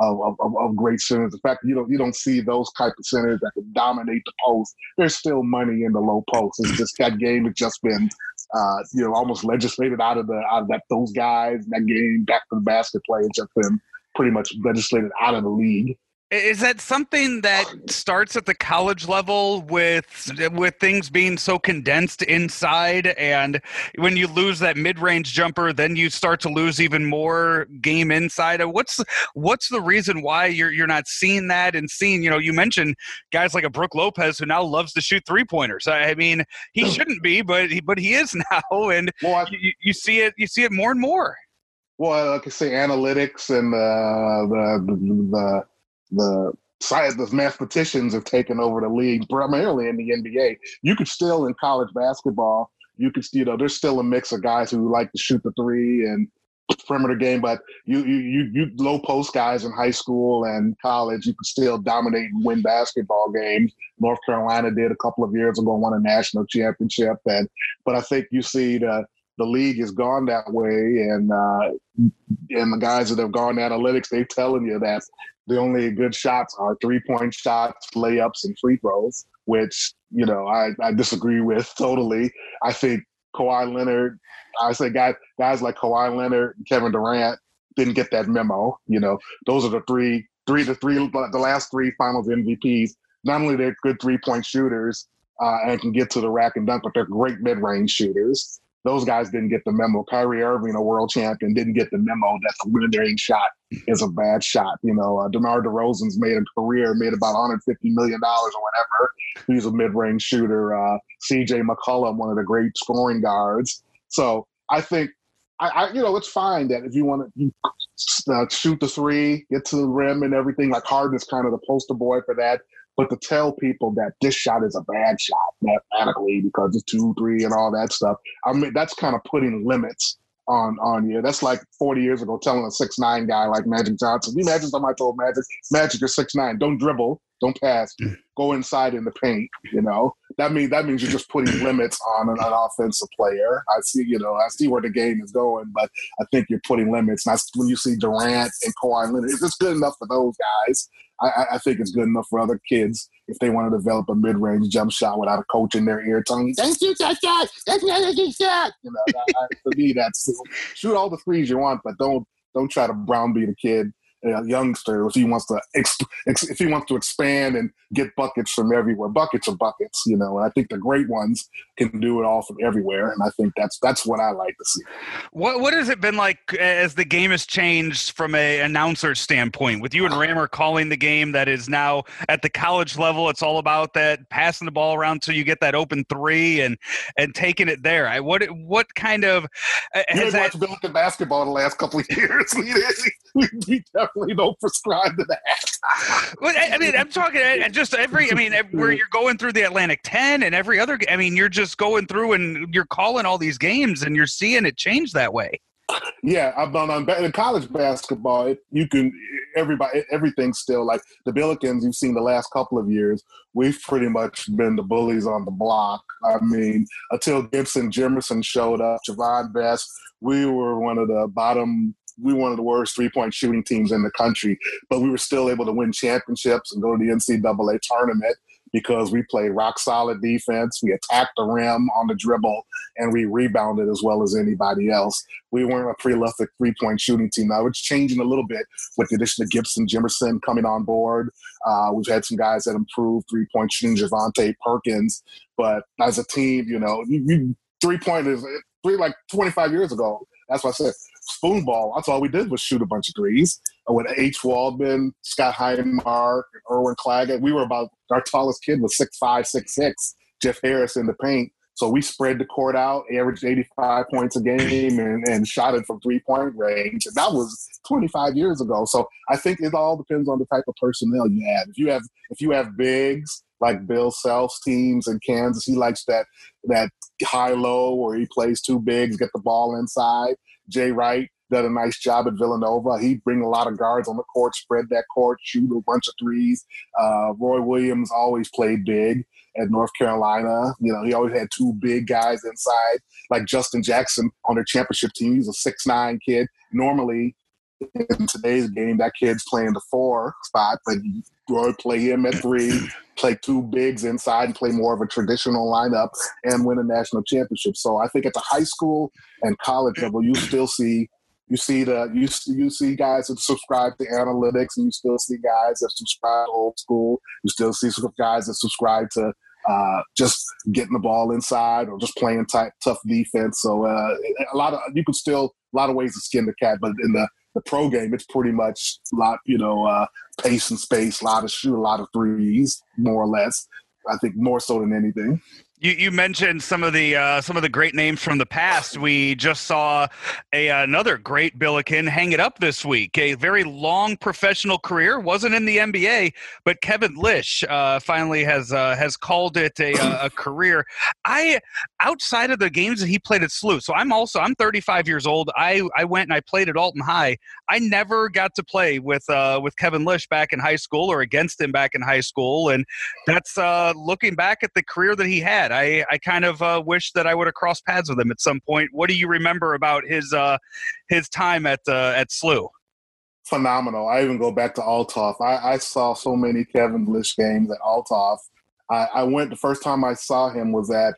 uh, of, of, of, great centers. The fact that you don't you don't see those type of centers that can dominate the post. There's still money in the low post. It's just that game has just been. Uh, you know, almost legislated out of the out of that those guys. That game, back to the basket play, has just been pretty much legislated out of the league. Is that something that starts at the college level with with things being so condensed inside, and when you lose that mid range jumper, then you start to lose even more game inside? What's what's the reason why you're you're not seeing that and seeing? You know, you mentioned guys like a Brook Lopez who now loves to shoot three pointers. I mean, he shouldn't be, but he but he is now, and well, I, you, you see it you see it more and more. Well, like I say, analytics and uh, the, the, the the the mathematicians have taken over the league, primarily in the NBA. You could still in college basketball, you could you know, there's still a mix of guys who like to shoot the three and perimeter game, but you you you, you low post guys in high school and college, you could still dominate and win basketball games. North Carolina did a couple of years ago, won a national championship, and but I think you see the the league has gone that way, and uh, and the guys that have gone analytics, they're telling you that the only good shots are three point shots, layups, and free throws, which you know I, I disagree with totally. I think Kawhi Leonard, I say guys guys like Kawhi Leonard, Kevin Durant didn't get that memo. You know, those are the three three to three the last three Finals MVPs. Not only they're good three point shooters uh, and can get to the rack and dunk, but they're great mid range shooters those guys didn't get the memo. Kyrie Irving, a world champion, didn't get the memo that the winning shot is a bad shot. You know, uh, DeMar DeRozan's made a career, made about 150 million dollars or whatever. He's a mid-range shooter. Uh, C.J. McCollum, one of the great scoring guards. So I think, I, I you know, it's fine that if you want to uh, shoot the three, get to the rim and everything, like Harden's kind of the poster boy for that. But to tell people that this shot is a bad shot mathematically because it's two, three, and all that stuff, I mean, that's kind of putting limits on on you. That's like 40 years ago telling a six nine guy like Magic Johnson. You imagine somebody told Magic, Magic, you're six nine, don't dribble, don't pass, go inside in the paint. You know that means that means you're just putting limits on an, an, offensive player. I see, you know, I see where the game is going, but I think you're putting limits. And when you see Durant and Kawhi Leonard, it's good enough for those guys, I, I, think it's good enough for other kids if they want to develop a mid-range jump shot without a coach in their ear telling "Don't shoot that shot. That's not a good shot." You know, that, I, for me, that's shoot all the threes you want, but don't don't try to brown beat a kid a youngster if he wants to if he wants to expand and get buckets from everywhere buckets are buckets you know and i think the great ones can do it all from everywhere and i think that's that's what i like to see. What what has it been like as the game has changed from a announcer standpoint? With you and rammer calling the game that is now at the college level it's all about that passing the ball around so you get that open three and and taking it there. I, what what kind of you didn't watch Billiken basketball the last couple of years. We, we, we definitely don't prescribe to that. well, I, I mean, I'm talking and just every. I mean, where you're going through the Atlantic Ten and every other. I mean, you're just going through and you're calling all these games and you're seeing it change that way. Yeah, I've done on in college basketball. It, you can everybody everything's still like the Billikens you've seen the last couple of years. We've pretty much been the bullies on the block. I mean, until Gibson Jimerson showed up, Javon Best, we were one of the bottom we were one of the worst three point shooting teams in the country, but we were still able to win championships and go to the NCAA tournament because we played rock solid defense. We attacked the rim on the dribble and we rebounded as well as anybody else. We weren't a prolific three point shooting team. Now it's changing a little bit with the addition of Gibson Jimerson coming on board. Uh, we've had some guys that improved three point shooting, Javonte Perkins. But as a team, you know, you, you, three point is three like 25 years ago. That's what I said spoonball. That's all we did was shoot a bunch of threes. With H. Waldman, Scott Highmark, Erwin Claggett, we were about our tallest kid was six five, six six. Jeff Harris in the paint. So we spread the court out, averaged 85 points a game, and, and shot it from three point range. And that was 25 years ago. So I think it all depends on the type of personnel you have. If you have if you have bigs like Bill Self's teams in Kansas, he likes that that high low where he plays two bigs, get the ball inside. Jay Wright did a nice job at Villanova. He'd bring a lot of guards on the court, spread that court, shoot a bunch of threes. Uh, Roy Williams always played big at North Carolina. You know, he always had two big guys inside, like Justin Jackson on their championship team. He's a six nine kid. Normally, in today's game, that kid's playing the four spot, but Roy play him at three, play two bigs inside, and play more of a traditional lineup and win a national championship. So I think at the high school and college level, you still see you see the you you see guys that subscribe to analytics, and you still see guys that subscribe to old school. You still see guys that subscribe to uh, just getting the ball inside or just playing tight, tough defense. So uh, a lot of you can still a lot of ways to skin the cat, but in the the pro game, it's pretty much a lot, you know, uh, pace and space, a lot of shoot, a lot of threes, more or less. I think more so than anything. You, you mentioned some of the uh, some of the great names from the past. We just saw a another great Billiken hang it up this week. A very long professional career, wasn't in the NBA, but Kevin Lisch uh, finally has uh, has called it a, a career. I outside of the games that he played at SLU. So I'm also I'm 35 years old. I I went and I played at Alton High. I never got to play with uh, with Kevin Lisch back in high school or against him back in high school, and that's uh, looking back at the career that he had. I, I kind of uh, wish that I would have crossed paths with him at some point. What do you remember about his uh, his time at uh, at SLU? Phenomenal. I even go back to Althoff. I, I saw so many Kevin Lisch games at Althoff. I, I, went the first time I saw him was at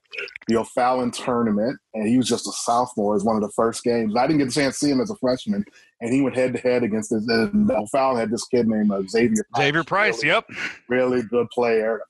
the O'Fallon tournament, and he was just a sophomore. It was one of the first games. I didn't get a chance to see him as a freshman, and he went head to head against this. And O'Fallon had this kid named uh, Xavier. Price, Xavier Price, really, yep, really good player,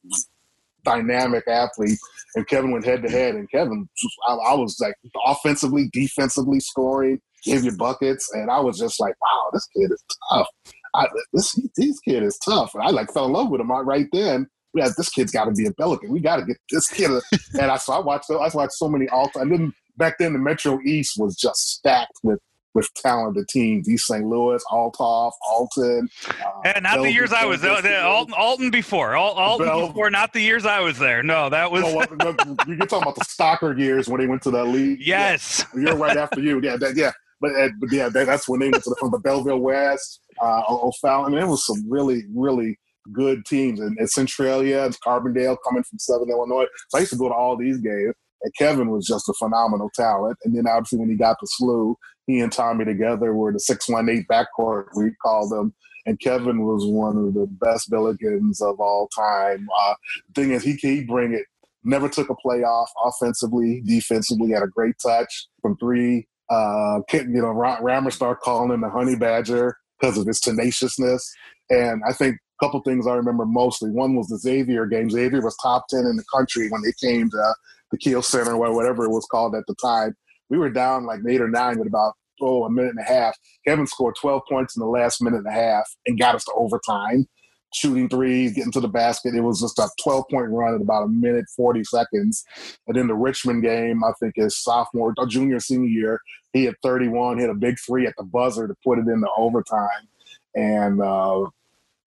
dynamic athlete. And Kevin went head to head, and Kevin, I, I was like offensively, defensively scoring, gave you buckets, and I was just like, wow, this kid is tough. I, this this kid is tough, and I like fell in love with him right then yeah, this kid's got to be a Billiken. We got to get this kid. And I so I watched I watched so many all. And then back then the Metro East was just stacked with with talented teams. East St. Louis, Althoff, Alton. Uh, and not the years I was there. Alton, Alton before. Alton Bell, before, not the years I was there. No, that was. well, you're talking about the Stocker years when they went to the league. Yes. Yeah. You're right after you. Yeah, that, yeah. But, uh, but yeah, that, that's when they went to the, from the Belleville West, uh, O'Fallon. I mean, it was some really, really good teams. And, and Centralia and Carbondale coming from Southern Illinois. So I used to go to all these games. And Kevin was just a phenomenal talent. And then obviously when he got to SLU, he and Tommy together were the 618 backcourt, we called them. And Kevin was one of the best Billikens of all time. Uh, thing is, he he bring it. Never took a playoff offensively, defensively. Had a great touch from three. Uh, you know, Rammer started calling him the Honey Badger because of his tenaciousness. And I think a couple things I remember mostly. One was the Xavier game. Xavier was top 10 in the country when they came to the Kiel Center or whatever it was called at the time. We were down like eight or nine with about, oh, a minute and a half. Kevin scored 12 points in the last minute and a half and got us to overtime. Shooting threes, getting to the basket. It was just a 12 point run in about a minute, 40 seconds. And then the Richmond game, I think his sophomore, junior, senior year, he had 31, hit a big three at the buzzer to put it into overtime. And uh,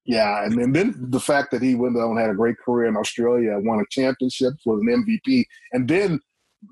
yeah, and then, then the fact that he went on and had a great career in Australia, won a championship, was an MVP, and then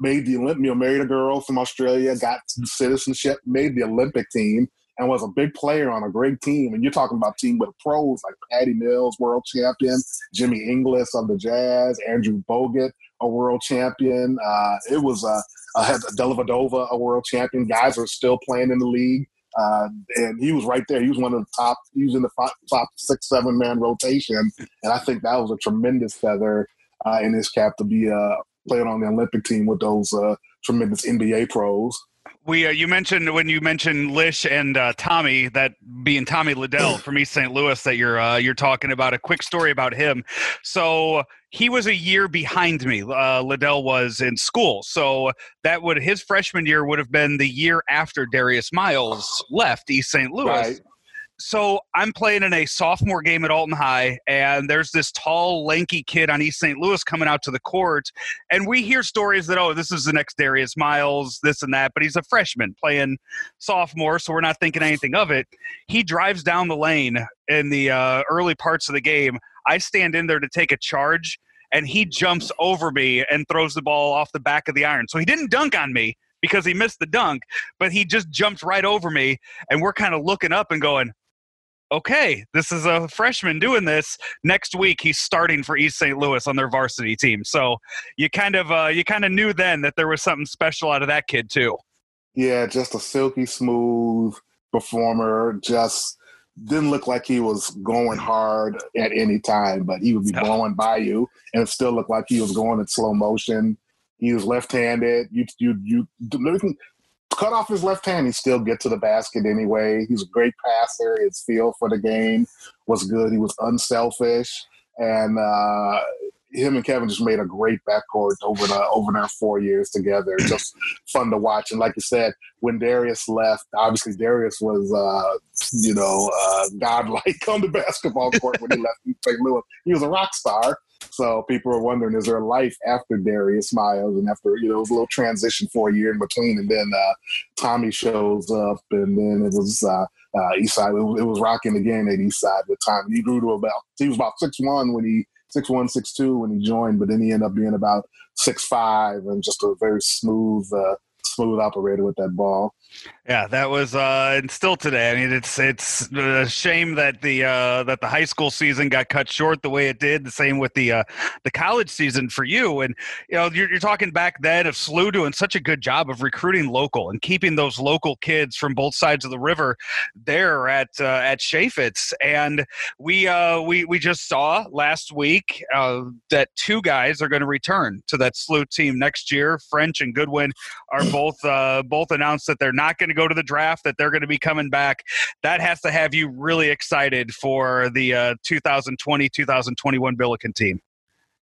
made the Olympic, you know, married a girl from Australia, got citizenship, made the Olympic team, and was a big player on a great team. And you're talking about team with pros like Patty Mills, world champion, Jimmy Ingles of the Jazz, Andrew Bogut, a world champion. Uh, it was a, a Dellavedova, a world champion. Guys are still playing in the league. Uh, and he was right there. He was one of the top. He was in the top, top six, seven man rotation, and I think that was a tremendous feather uh, in his cap to be uh, playing on the Olympic team with those uh, tremendous NBA pros we uh, you mentioned when you mentioned Lisch and uh, Tommy that being Tommy Liddell from East St. Louis that you're uh, you're talking about a quick story about him. So he was a year behind me. Uh, Liddell was in school, so that would his freshman year would have been the year after Darius Miles left East St. Louis. Right so I'm playing in a sophomore game at Alton High, and there's this tall, lanky kid on East St. Louis coming out to the court, and we hear stories that oh, this is the next Darius Miles, this and that, but he's a freshman playing sophomore, so we're not thinking anything of it. He drives down the lane in the uh, early parts of the game. I stand in there to take a charge, and he jumps over me and throws the ball off the back of the iron. So he didn't dunk on me because he missed the dunk, but he just jumped right over me, and we're kind of looking up and going okay, this is a freshman doing this. Next week, he's starting for East St. Louis on their varsity team. So you kind of uh, you kind of knew then that there was something special out of that kid too. Yeah, just a silky smooth performer. Just didn't look like he was going hard at any time, but he would be blowing by you, and it still looked like he was going in slow motion. He was left-handed. You you you cut off his left hand, he still get to the basket anyway. He's a great passer. His feel for the game was good. He was unselfish, and uh, him and Kevin just made a great backcourt over the over their four years together. Just fun to watch. And like you said, when Darius left, obviously Darius was uh, you know uh, godlike on the basketball court when he left St. Louis. He was a rock star. So people are wondering, is there a life after Darius Miles and after you know it was a little transition for a year in between, and then uh, Tommy shows up, and then it was. Uh, uh, Eastside, it, it was rocking again at Eastside with time. He grew to about he was about six one when he six one six two when he joined, but then he ended up being about six five and just a very smooth uh, smooth operator with that ball. Yeah, that was uh, and still today. I mean, it's it's a shame that the uh, that the high school season got cut short the way it did. The same with the uh, the college season for you. And you know, you're, you're talking back then of SLU doing such a good job of recruiting local and keeping those local kids from both sides of the river there at uh, at Chaifetz. And we uh, we we just saw last week uh, that two guys are going to return to that SLU team next year. French and Goodwin are both uh, both announced that they're not going to go to the draft, that they're going to be coming back. That has to have you really excited for the uh, 2020 2021 Billiken team.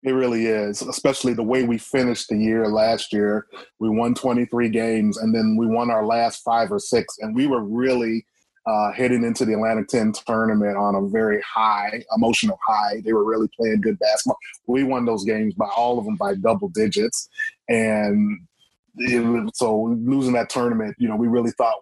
It really is, especially the way we finished the year last year. We won 23 games and then we won our last five or six. And we were really uh, heading into the Atlantic 10 tournament on a very high, emotional high. They were really playing good basketball. We won those games by all of them by double digits. And so losing that tournament, you know, we really thought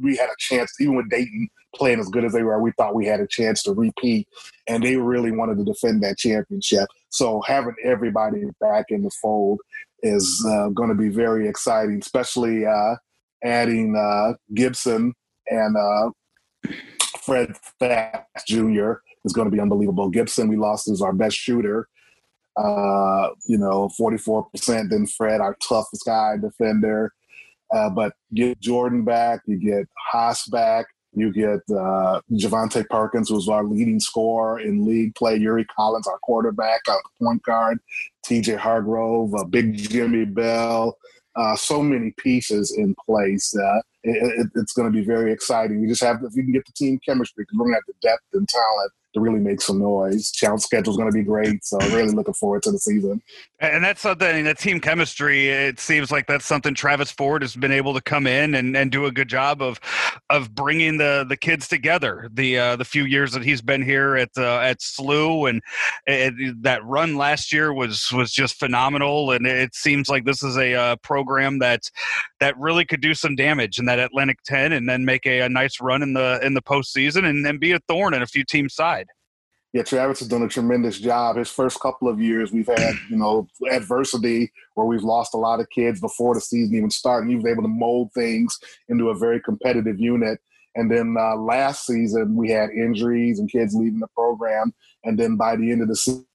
we had a chance, even with Dayton playing as good as they were, we thought we had a chance to repeat, and they really wanted to defend that championship. So having everybody back in the fold is uh, going to be very exciting, especially uh, adding uh, Gibson and uh, Fred Fast Jr. is going to be unbelievable. Gibson, we lost as our best shooter uh, you know, 44%. Then Fred, our toughest guy defender. Uh, but get Jordan back, you get Haas back, you get uh, Javonte Perkins, who's our leading scorer in league play. Yuri Collins, our quarterback, our point guard. T.J. Hargrove, uh, Big Jimmy Bell. Uh, so many pieces in place. It, it, it's going to be very exciting. We just have if you can get the team chemistry because we're going to have the depth and talent to really make some noise. Challenge schedule is going to be great, so really looking forward to the season. And that's something that team chemistry. It seems like that's something Travis Ford has been able to come in and, and do a good job of of bringing the the kids together. The uh, the few years that he's been here at uh, at SLU and it, that run last year was was just phenomenal. And it seems like this is a uh, program that that really could do some damage in that Atlantic ten and then make a, a nice run in the in the postseason and then be a thorn in a few teams' side yeah, Travis has done a tremendous job. His first couple of years, we've had you know adversity where we've lost a lot of kids before the season even started. He was able to mold things into a very competitive unit. And then uh, last season, we had injuries and kids leaving the program. And then by the end of the season,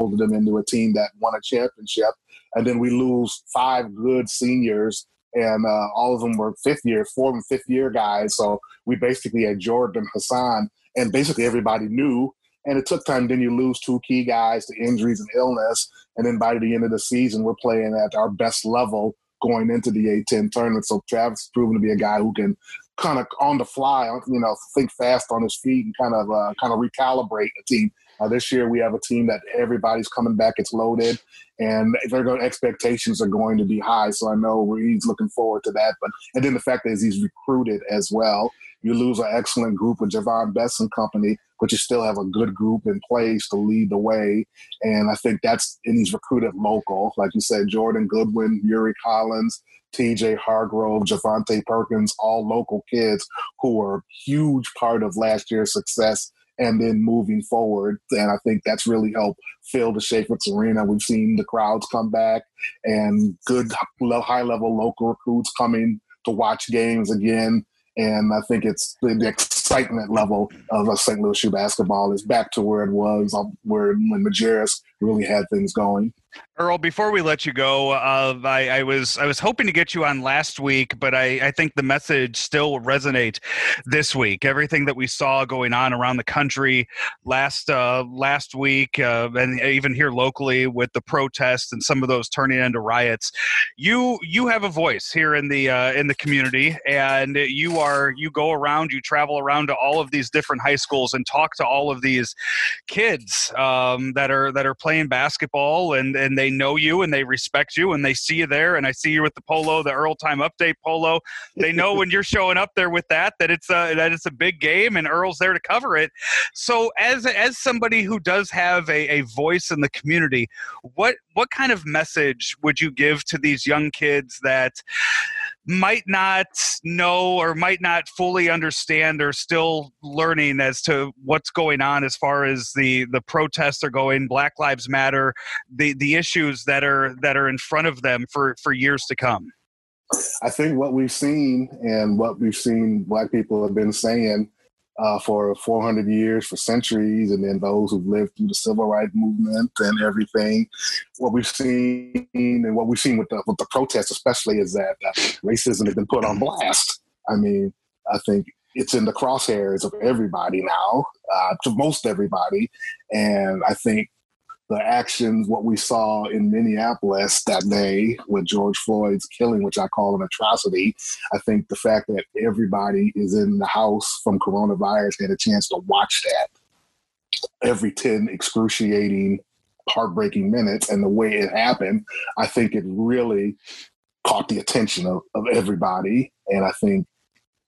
molded them into a team that won a championship. And then we lose five good seniors and uh, all of them were fifth year, fourth and fifth year guys. So we basically had Jordan Hasahn, and basically everybody knew and it took time. Then you lose two key guys to injuries and illness. And then by the end of the season, we're playing at our best level going into the A10 tournament. So Travis proven to be a guy who can kind of on the fly, you know, think fast on his feet and kind of uh, kind of recalibrate a team. Uh, this year we have a team that everybody's coming back. It's loaded, and their expectations are going to be high. So I know he's looking forward to that. But and then the fact is he's recruited as well. You lose an excellent group with Javon Bess and company, but you still have a good group in place to lead the way. And I think that's, and he's recruited local. Like you said, Jordan Goodwin, Yuri Collins, TJ Hargrove, Javonte Perkins, all local kids who were a huge part of last year's success and then moving forward. And I think that's really helped fill the Chaifetz Arena. We've seen the crowds come back and good high level local recruits coming to watch games again. And I think it's the, excitement level of St. Louis shoe basketball is back to where it was, um, where when Majerus really had things going. Earl, before we let you go, uh, I, I, was I was hoping to get you on last week, but I, I think the message still will resonate this week. Everything that we saw going on around the country last uh, last week, uh, and even here locally with the protests and some of those turning into riots, you you have a voice here in the uh, in the community, and you are you go around, you travel around around to all of these different high schools and talk to all of these kids um, that are that are playing basketball and and they know you and they respect you and they see you there and I see you with the polo, the Earl Time Update polo. They know when you're showing up there with that that it's a that it's a big game and Earl's there to cover it. So as as somebody who does have a, a voice in the community, what what kind of message would you give to these young kids that might not know or might not fully understand or still learning as to what's going on as far as the the protests are going black lives matter the the issues that are that are in front of them for for years to come. I think what we've seen and what we've seen black people have been saying uh, for 400 years, for centuries, and then those who've lived through the civil rights movement and everything. What we've seen and what we've seen with the with the protests, especially, is that uh, racism has been put on blast. I mean, I think it's in the crosshairs of everybody now, uh, to most everybody, and I think the actions, what we saw in Minneapolis that day with George Floyd's killing, which I call an atrocity. I think the fact that everybody is in the house from coronavirus had a chance to watch that every 10 excruciating, heartbreaking minutes and the way it happened, I think it really caught the attention of, of everybody. And I think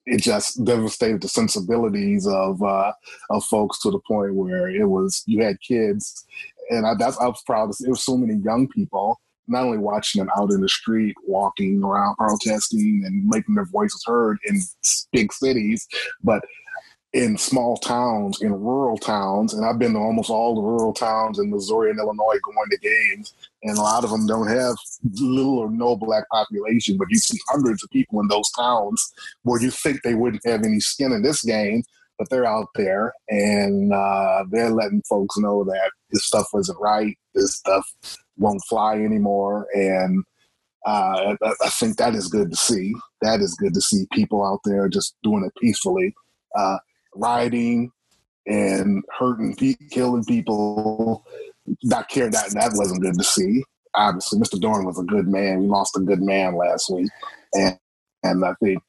it just devastated the sensibilities of uh, of folks to the point where it was you had kids and I, that's I was proud to see. It was so many young people, not only watching them out in the street, walking around, protesting, and making their voices heard in big cities, but in small towns, in rural towns, and I've been to almost all the rural towns in Missouri and Illinois going to games, and a lot of them don't have little or no black population, but you see hundreds of people in those towns where you think they wouldn't have any skin in this game, but they're out there and uh, they're letting folks know that this stuff wasn't right. This stuff won't fly anymore. And uh, I, think that is good to see. That is good to see people out there just doing it peacefully, uh, rioting and hurting, killing people, not caring. That that wasn't good to see. Obviously, Mr. Dorn was a good man. We lost a good man last week, and and I think,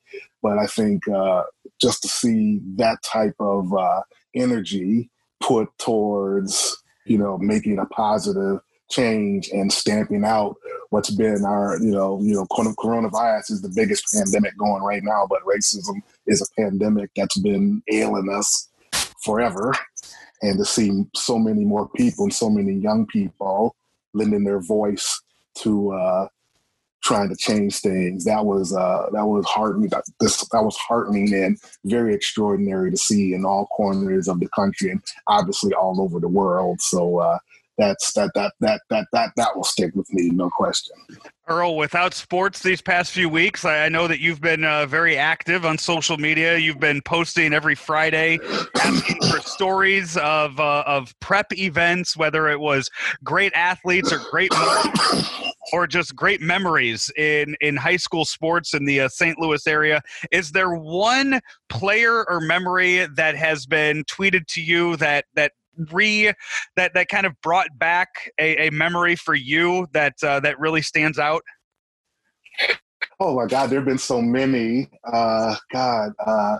but I think uh, just to see that type of uh, energy put towards you know making a positive change and stamping out what's been our you know you know coronavirus is the biggest pandemic going right now but racism is a pandemic that's been ailing us forever. And to see so many more people and so many young people lending their voice to uh, trying to change things. That was uh, that was heartening. That, this, that was heartening and very extraordinary to see in all corners of the country and obviously all over the world. So uh, that's that that that that that that will stick with me, no question. Earl, without sports these past few weeks, I know that you've been uh, very active on social media. You've been posting every Friday, asking for stories of uh, of prep events, whether it was great athletes or great or just great memories in in high school sports in the uh, St. Louis area. Is there one player or memory that has been tweeted to you that that re that that kind of brought back a, a memory for you that uh, that really stands out? Oh my God, there have been so many. Uh, God, uh,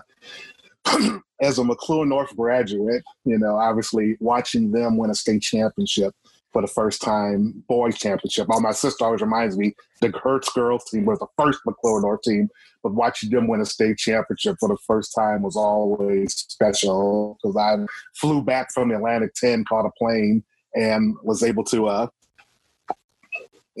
as a McCluer North graduate, you know, obviously watching them win a state championship for the first time boys championship. All my sister always reminds me the Hertz girls team was the first McCluer North team, but watching them win a state championship for the first time was always special because I flew back from the Atlantic 10, caught a plane, and was able to uh,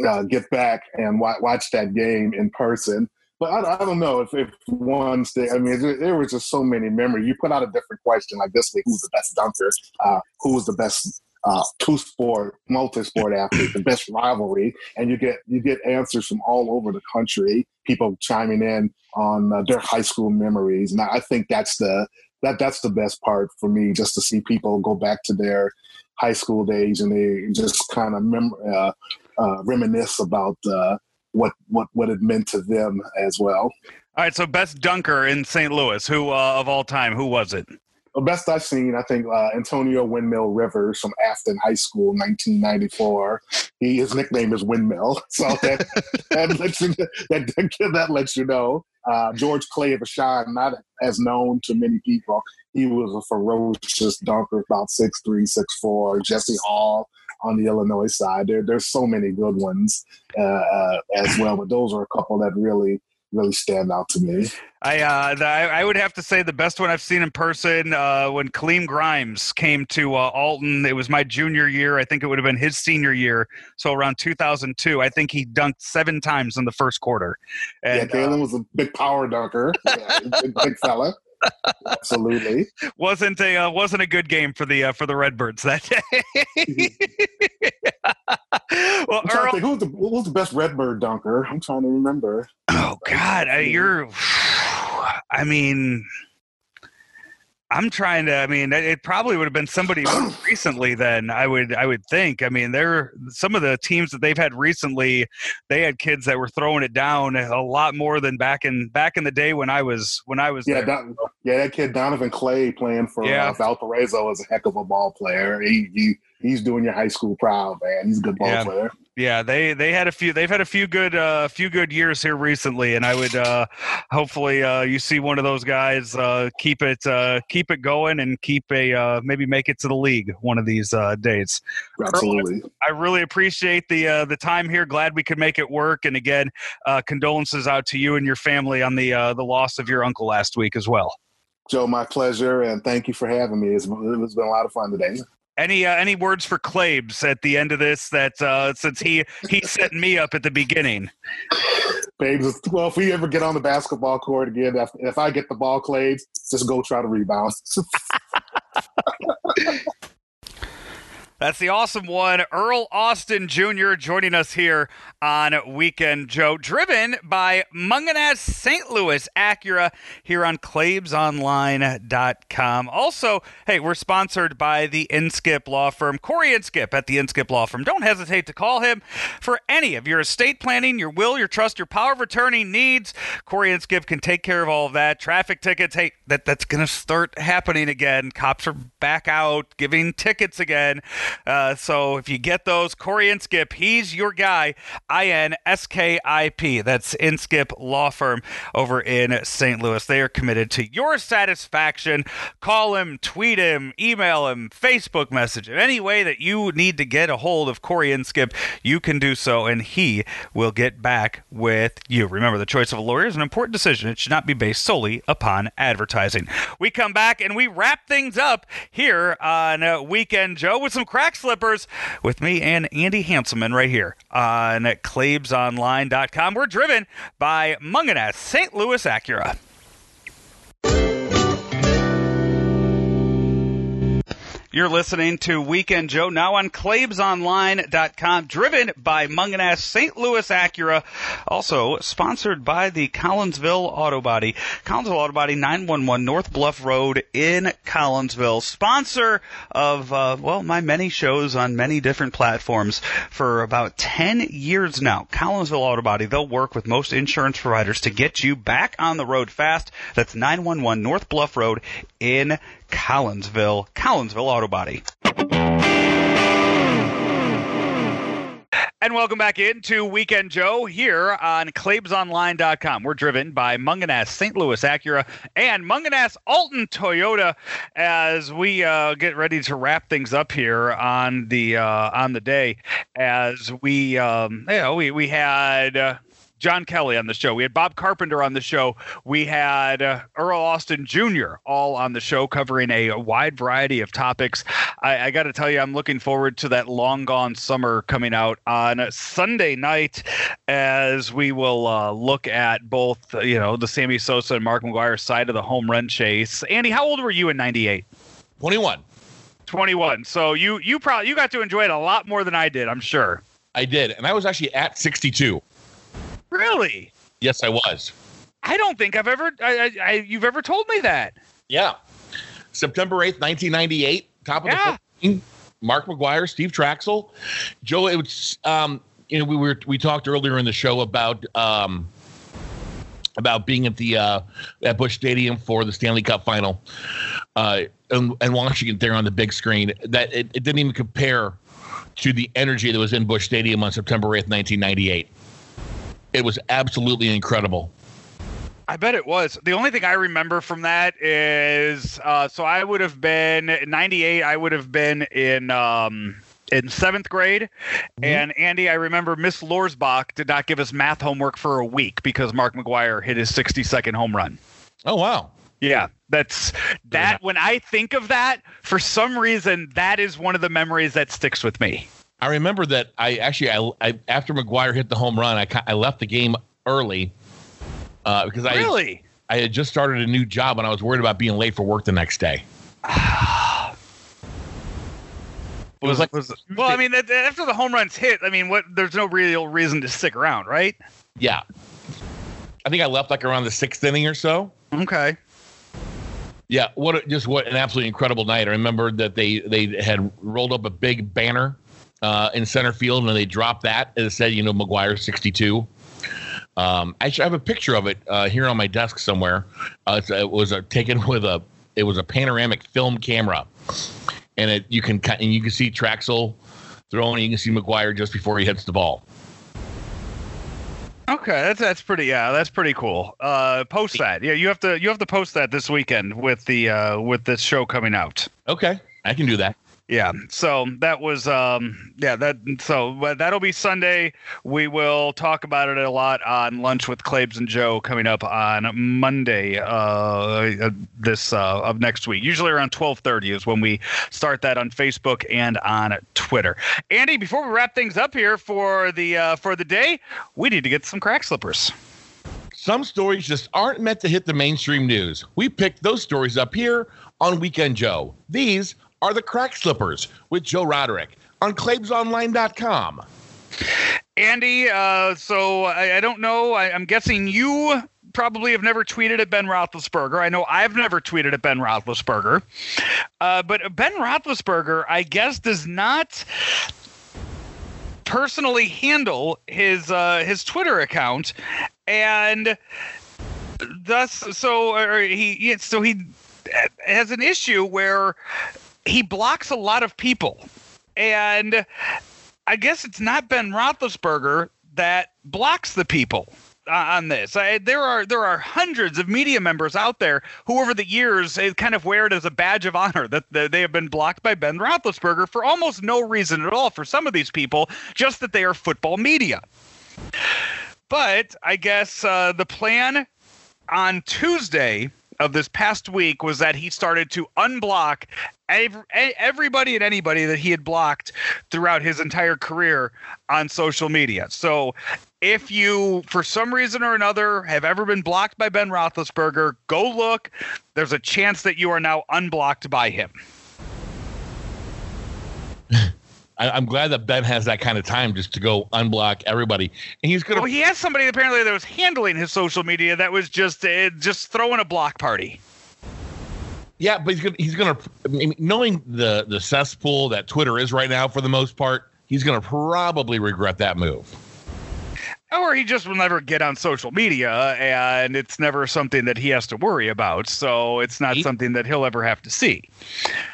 uh, get back and w- watch that game in person. But I, I don't know if, if one I mean, there, there was just so many memories. You put out a different question like this week who's the best dunker? Uh, who was the best uh, two sport, multi sport athlete, the best rivalry, and you get you get answers from all over the country. People chiming in on uh, their high school memories, and I think that's the that that's the best part for me, just to see people go back to their high school days and they just kind of mem- uh, uh, reminisce about uh, what what what it meant to them as well. All right, so best dunker in St. Louis, who uh, of all time, who was it? The best I've seen, I think uh, Antonio Windmill Rivers from Affton High School, 1994. He his nickname is Windmill, so that that lets you that, that lets you know. Uh, George Clay of Vashon, not as known to many people. He was a ferocious dunker, about six three, six four. Jesse Hall on the Illinois side. There, there's so many good ones uh, uh, as well, but those are a couple that really really stand out to me. I, uh, the, I would have to say the best one I've seen in person uh, when Kaleem Grimes came to uh, Alton. It was my junior year. I think it would have been his senior year. So around 2002, I think he dunked seven times in the first quarter. And, yeah, Kalen uh, was a big power dunker, yeah, big, big fella. Absolutely. wasn't a uh, wasn't a good game for the uh, for the Redbirds that day. well, Earl, think, who's the who's the best Redbird dunker? I'm trying to remember. Oh God, uh, you're. I mean, I'm trying to. I mean, it probably would have been somebody recently. Then I would, I would think. I mean, there some of the teams that they've had recently. They had kids that were throwing it down a lot more than back in back in the day when I was when I was. Yeah, Don, yeah, that kid Donovan Clay playing for yeah. uh, Valparaiso is a heck of a ball player. He, he he's doing your high school proud, man. He's a good ball yeah. player. Yeah, they they had a few. They've had a few good uh, few good years here recently, and I would uh, hopefully uh, you see one of those guys uh, keep it uh, keep it going and keep a uh, maybe make it to the league one of these uh, days. Absolutely, Earl, I really appreciate the uh, the time here. Glad we could make it work, and again, uh, condolences out to you and your family on the uh, the loss of your uncle last week as well. Joe, my pleasure, and thank you for having me. It's, it's been a lot of fun today. Any uh, any words for Claibs at the end of this? That uh, since he he set me up at the beginning. Babes, well, if we ever get on the basketball court again, if, if I get the ball, Claibs, just go try to rebound. That's the awesome one. Earl Austin Jr. joining us here on Weekend Joe, driven by Mungenast St. Louis Acura here on ClaibsOnline.com. Also, hey, we're sponsored by the Inskip Law Firm, Corey Inskip at the Inskip Law Firm. Don't hesitate to call him for any of your estate planning, your will, your trust, your power of attorney needs. Corey Inskip can take care of all of that. Traffic tickets, hey, that, that's going to start happening again. Cops are back out giving tickets again. Uh, so if you get those, Corey Inskip, he's your guy. I N S K I P. That's Inskip Law Firm over in St. Louis. They are committed to your satisfaction. Call him, tweet him, email him, Facebook message him. Any way that you need to get a hold of Corey Inskip, you can do so, and he will get back with you. Remember, the choice of a lawyer is an important decision. It should not be based solely upon advertising. We come back and we wrap things up here on uh, Weekend Joe with some crack slippers with me and Andy Hanselman right here on ClaibsOnline.com. We're driven by Mungenast St. Louis Acura. You're listening to Weekend Joe now on ClaibsOnline.com, driven by Mungenast St. Louis Acura, also sponsored by the Collinsville Auto Body. Collinsville Auto Body, 911 North Bluff Road in Collinsville. Sponsor of, uh, well, my many shows on many different platforms for about 10 years now. Collinsville Auto Body, they'll work with most insurance providers to get you back on the road fast. That's 911 North Bluff Road in Collinsville, Collinsville Auto Body. And welcome back into Weekend Joe here on ClaibsOnline.com. We're driven by Mungenast St. Louis Acura and Mungenast Alton Toyota as we uh, get ready to wrap things up here on the uh, on the day. As we um, you know, we we had. Uh, John Kelly on the show. We had Bob Carpenter on the show. We had uh, Earl Austin Jr. all on the show covering a, a wide variety of topics. I, I got to tell you, I'm looking forward to that long gone summer coming out on Sunday night as we will uh, look at both, you know, the Sammy Sosa and Mark McGwire side of the home run chase. Andy, how old were you in 98? 21. 21. So you you probably you got to enjoy it a lot more than I did, I'm sure. I did, and I was actually at 62. Really? Yes, I was. I don't think I've ever I, I, you've ever told me that. Yeah. September 8th, 1998, top of yeah. the 14, Mark McGwire, Steve Trachsel, Joe, it was um, you know, we were we talked earlier in the show about um about being at the uh, at Busch Stadium for the Stanley Cup final, uh, and, and watching it there on the big screen. That it, it didn't even compare to the energy that was in Busch Stadium on September 8th, 1998 it was absolutely incredible. I bet it was. The only thing I remember from that is uh, so I would have been in 98, I would have been in um, in seventh grade. Mm-hmm. And Andy, I remember Miss Lorsbach did not give us math homework for a week because Mark McGwire hit his 60 second home run. Oh wow. Yeah, that's that. When I think of that, for some reason, that is one of the memories that sticks with me. I remember that I actually I, I after McGwire hit the home run, I I left the game early uh, because I really? I had just started a new job and I was worried about being late for work the next day. It was like well, I mean, that, after the home runs hit, I mean, what? There's no real reason to stick around, right? yeah. I think I left like around the sixth inning or so. Okay. Yeah, what a, just what an absolutely incredible night. I remember that they they had rolled up a big banner uh, in center field and they dropped that and it said, you know, McGwire 62. Um, actually, I have a picture of it uh, here on my desk somewhere. Uh, it was a, taken with a it was a panoramic film camera, and it you can and you can see Trachsel throwing. You can see McGwire just before he hits the ball. Okay, that's that's pretty. Yeah, that's pretty cool. Uh, post that. Yeah, you have to you have to post that this weekend with the uh, with this show coming out. Okay, I can do that. Yeah. So that was um yeah that so but that'll be Sunday. We will talk about it a lot on lunch with Claibs and Joe coming up on Monday uh this uh of next week. Usually around 12:30 is when we start that on Facebook and on Twitter. Andy, before we wrap things up here for the uh for the day, we need to get some crack slippers. Some stories just aren't meant to hit the mainstream news. We picked those stories up here on Weekend Joe. These are the Crack Slippers with Joe Roderick on ClaibsOnline.com. Andy, uh, so I, I don't know. I, I'm guessing you probably have never tweeted at Ben Roethlisberger. I know I've never tweeted at Ben Roethlisberger. Uh, but Ben Roethlisberger, I guess, does not personally handle his uh, his Twitter account, and thus, so he so he has an issue where he blocks a lot of people, and I guess it's not Ben Roethlisberger that blocks the people on this. I, there are there are hundreds of media members out there who, over the years, eh, kind of wear it as a badge of honor that, that they have been blocked by Ben Roethlisberger for almost no reason at all. For some of these people, just that they are football media. But I guess uh, the plan on Tuesday of this past week was that he started to unblock ev- e- everybody and anybody that he had blocked throughout his entire career on social media. So if you, for some reason or another, have ever been blocked by Ben Roethlisberger, go look. There's a chance that you are now unblocked by him. I, I'm glad that Ben has that kind of time just to go unblock everybody. And he's going to. Well, he has somebody apparently that was handling his social media that was just uh, just throwing a block party. Yeah, but he's gonna he's gonna I mean, knowing the the cesspool that Twitter is right now for the most part, he's gonna probably regret that move. or he just will never get on social media and it's never something that he has to worry about so it's not He- something that he'll ever have to see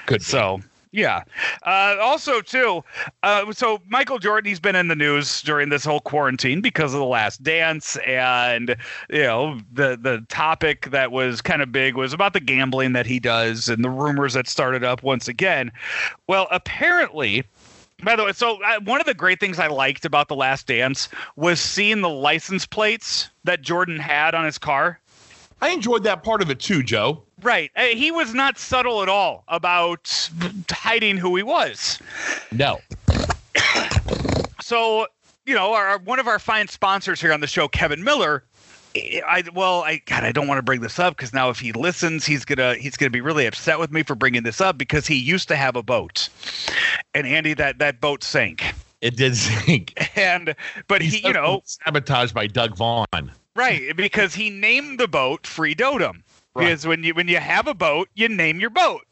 Good. so yeah uh, also too uh, so michael jordan he's been in the news during this whole quarantine because of the last dance and you know the the topic that was kind of big was about the gambling that he does and the rumors that started up once again well apparently by the way, so uh, one of the great things I liked about The Last Dance was seeing the license plates that Jordan had on his car. I enjoyed that part of it too, Joe. Right. Uh, He was not subtle at all about hiding who he was. No. So, you know, our, one of our fine sponsors here on the show, Kevin Miller. I well, I God, I don't want to bring this up because now if he listens, he's gonna he's gonna be really upset with me for bringing this up because he used to have a boat, and Andy, that that boat sank, It did sink. and but he, you know, sabotaged by Doug Vaughn. Right, because he named the boat Free Dotem. Right. Because when you when you have a boat, you name your boat.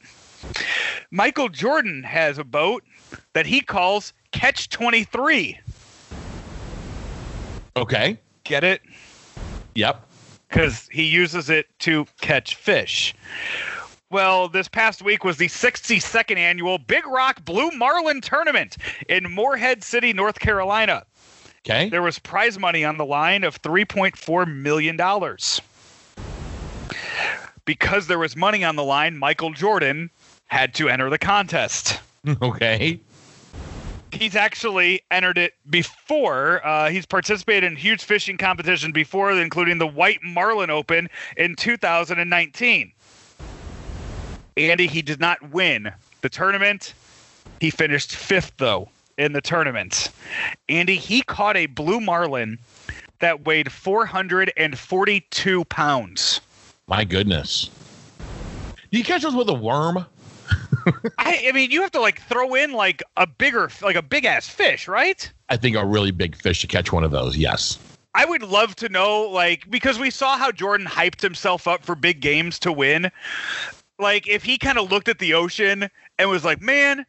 Michael Jordan has a boat that he calls Catch 23. Okay. Get it? Yep. Because he uses it to catch fish. Well, this past week was the 62nd annual Big Rock Blue Marlin Tournament in Morehead City, North Carolina. Okay. There was prize money on the line of $3.4 million. Because there was money on the line, Michael Jordan had to enter the contest. Okay. He's actually entered it before. Uh, he's participated in huge fishing competitions before, including the White Marlin Open in 2019. Andy, he did not win the tournament. He finished fifth, though, in the tournament. Andy, he caught a blue marlin that weighed 442 pounds. My goodness. Do you catch those with a worm? I, I mean, you have to like throw in like a bigger, like a big ass fish, right? I think a really big fish to catch one of those. Yes. I would love to know, like, because we saw how Jordan hyped himself up for big games to win. Like, if he kind of looked at the ocean and was like, man,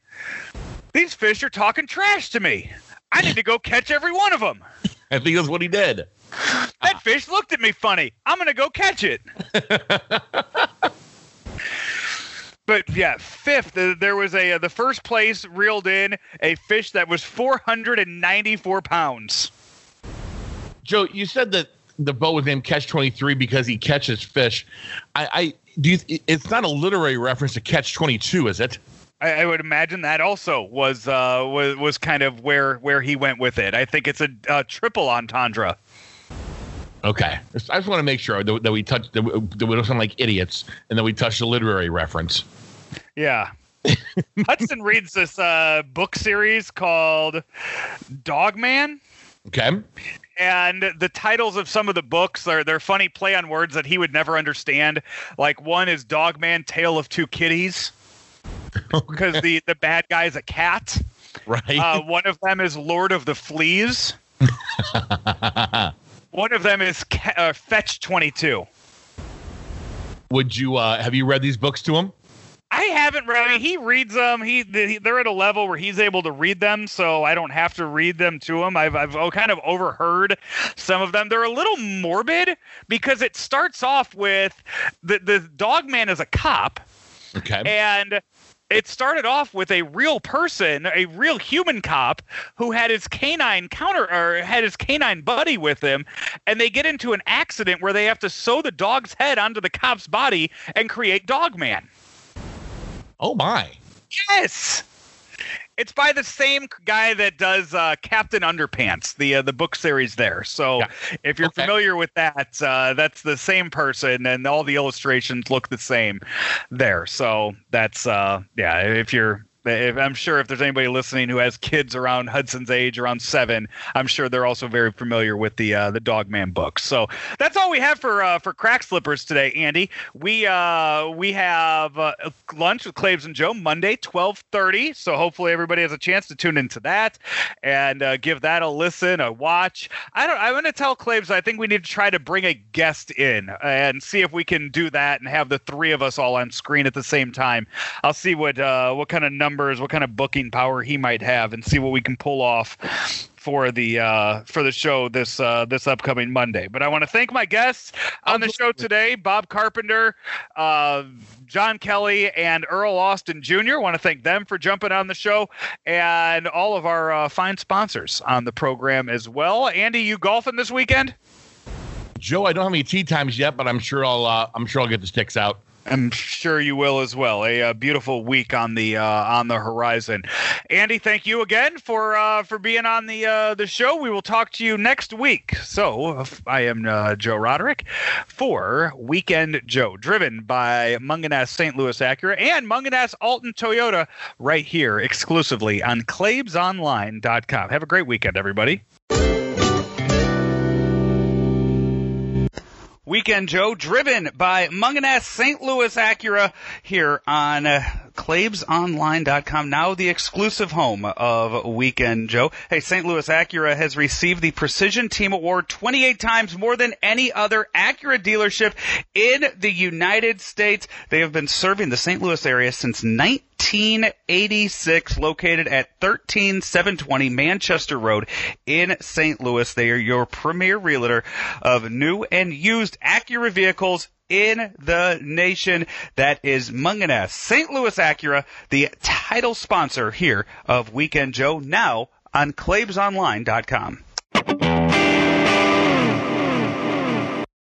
these fish are talking trash to me. I need to go catch every one of them. I think that's what he did. That fish looked at me funny. I'm going to go catch it. but yeah, fifth, uh, there was a uh, the first place reeled in a fish that was 494 pounds. Joe, you said that the boat was named Catch Twenty Three because he catches fish. I, I do. You, it's not a literary reference to Catch Twenty Two, is it? I, I, would imagine that also was uh, was was kind of where where he went with it. I think it's a, a triple entendre. Okay, I just want to make sure that, that we touch that we, that we don't sound like idiots and that we touch the literary reference. Yeah. Hudson reads this uh, book series called Dogman. Okay. And the titles of some of the books are they're funny play on words that he would never understand. Like one is Dogman Tale of Two Kitties. Because okay. the, the bad guy is a cat. Right. Uh, one of them is Lord of the Fleas. one of them is ca- uh, Fetch 22. Would you uh, have you read these books to him? I haven't read. He reads them. He they're at a level where he's able to read them, so I don't have to read them to him. I've I've kind of overheard some of them. They're a little morbid because it starts off with the the dog man is a cop. Okay. And it started off with a real person, a real human cop who had his canine counter or had his canine buddy with him, and they get into an accident where they have to sew the dog's head onto the cop's body and create Dogman. Oh my. Yes. It's by the same guy that does uh, Captain Underpants, the uh, the book series there. So yeah. if you're okay. familiar with that, uh, that's the same person, and all the illustrations look the same there. So that's uh, yeah. If you're if, I'm sure if there's anybody listening who has kids around Hudson's age, around seven, I'm sure they're also very familiar with the uh, the Dogman books. So that's all we have for uh, for Crack Slippers today, Andy. We uh, we have uh, lunch with Claibs and Joe Monday, 12:30. So hopefully everybody has a chance to tune into that and uh, give that a listen, a watch. I don't. I'm going to tell Claibs. I think we need to try to bring a guest in and see if we can do that and have the three of us all on screen at the same time. I'll see what uh, what kind of number numbers, what kind of booking power he might have, and see what we can pull off for the uh, for the show this uh, this upcoming Monday. But I want to thank my guests on the show today: Bob Carpenter, uh, John Kelly, and Earl Austin Jr. I want to thank them for jumping on the show, and all of our uh, fine sponsors on the program as well. Andy, you golfing this weekend? Joe, I don't have any tee times yet, but I'm sure I'll uh, I'm sure I'll get the sticks out. I'm sure you will as well. A, a beautiful week on the uh, on the horizon. Andy, thank you again for uh, for being on the uh, the show. We will talk to you next week. So I am uh, Joe Roderick for Weekend Joe, driven by Mungenast St. Louis Acura and Mungenast Alton Toyota, right here exclusively on ClaibsOnline.com. Have a great weekend, everybody. Weekend Joe, driven by Mungenast St. Louis Acura here on uh, ClaibsOnline.com, now the exclusive home of Weekend Joe. Hey, St. Louis Acura has received the Precision Team Award 28 times more than any other Acura dealership in the United States. They have been serving the St. Louis area since 19 1986, located at 13720 Manchester Road in St. Louis. They are your premier realtor of new and used Acura vehicles in the nation. That is Mungenast St. Louis Acura, the title sponsor here of Weekend Joe, now on ClaibsOnline.com.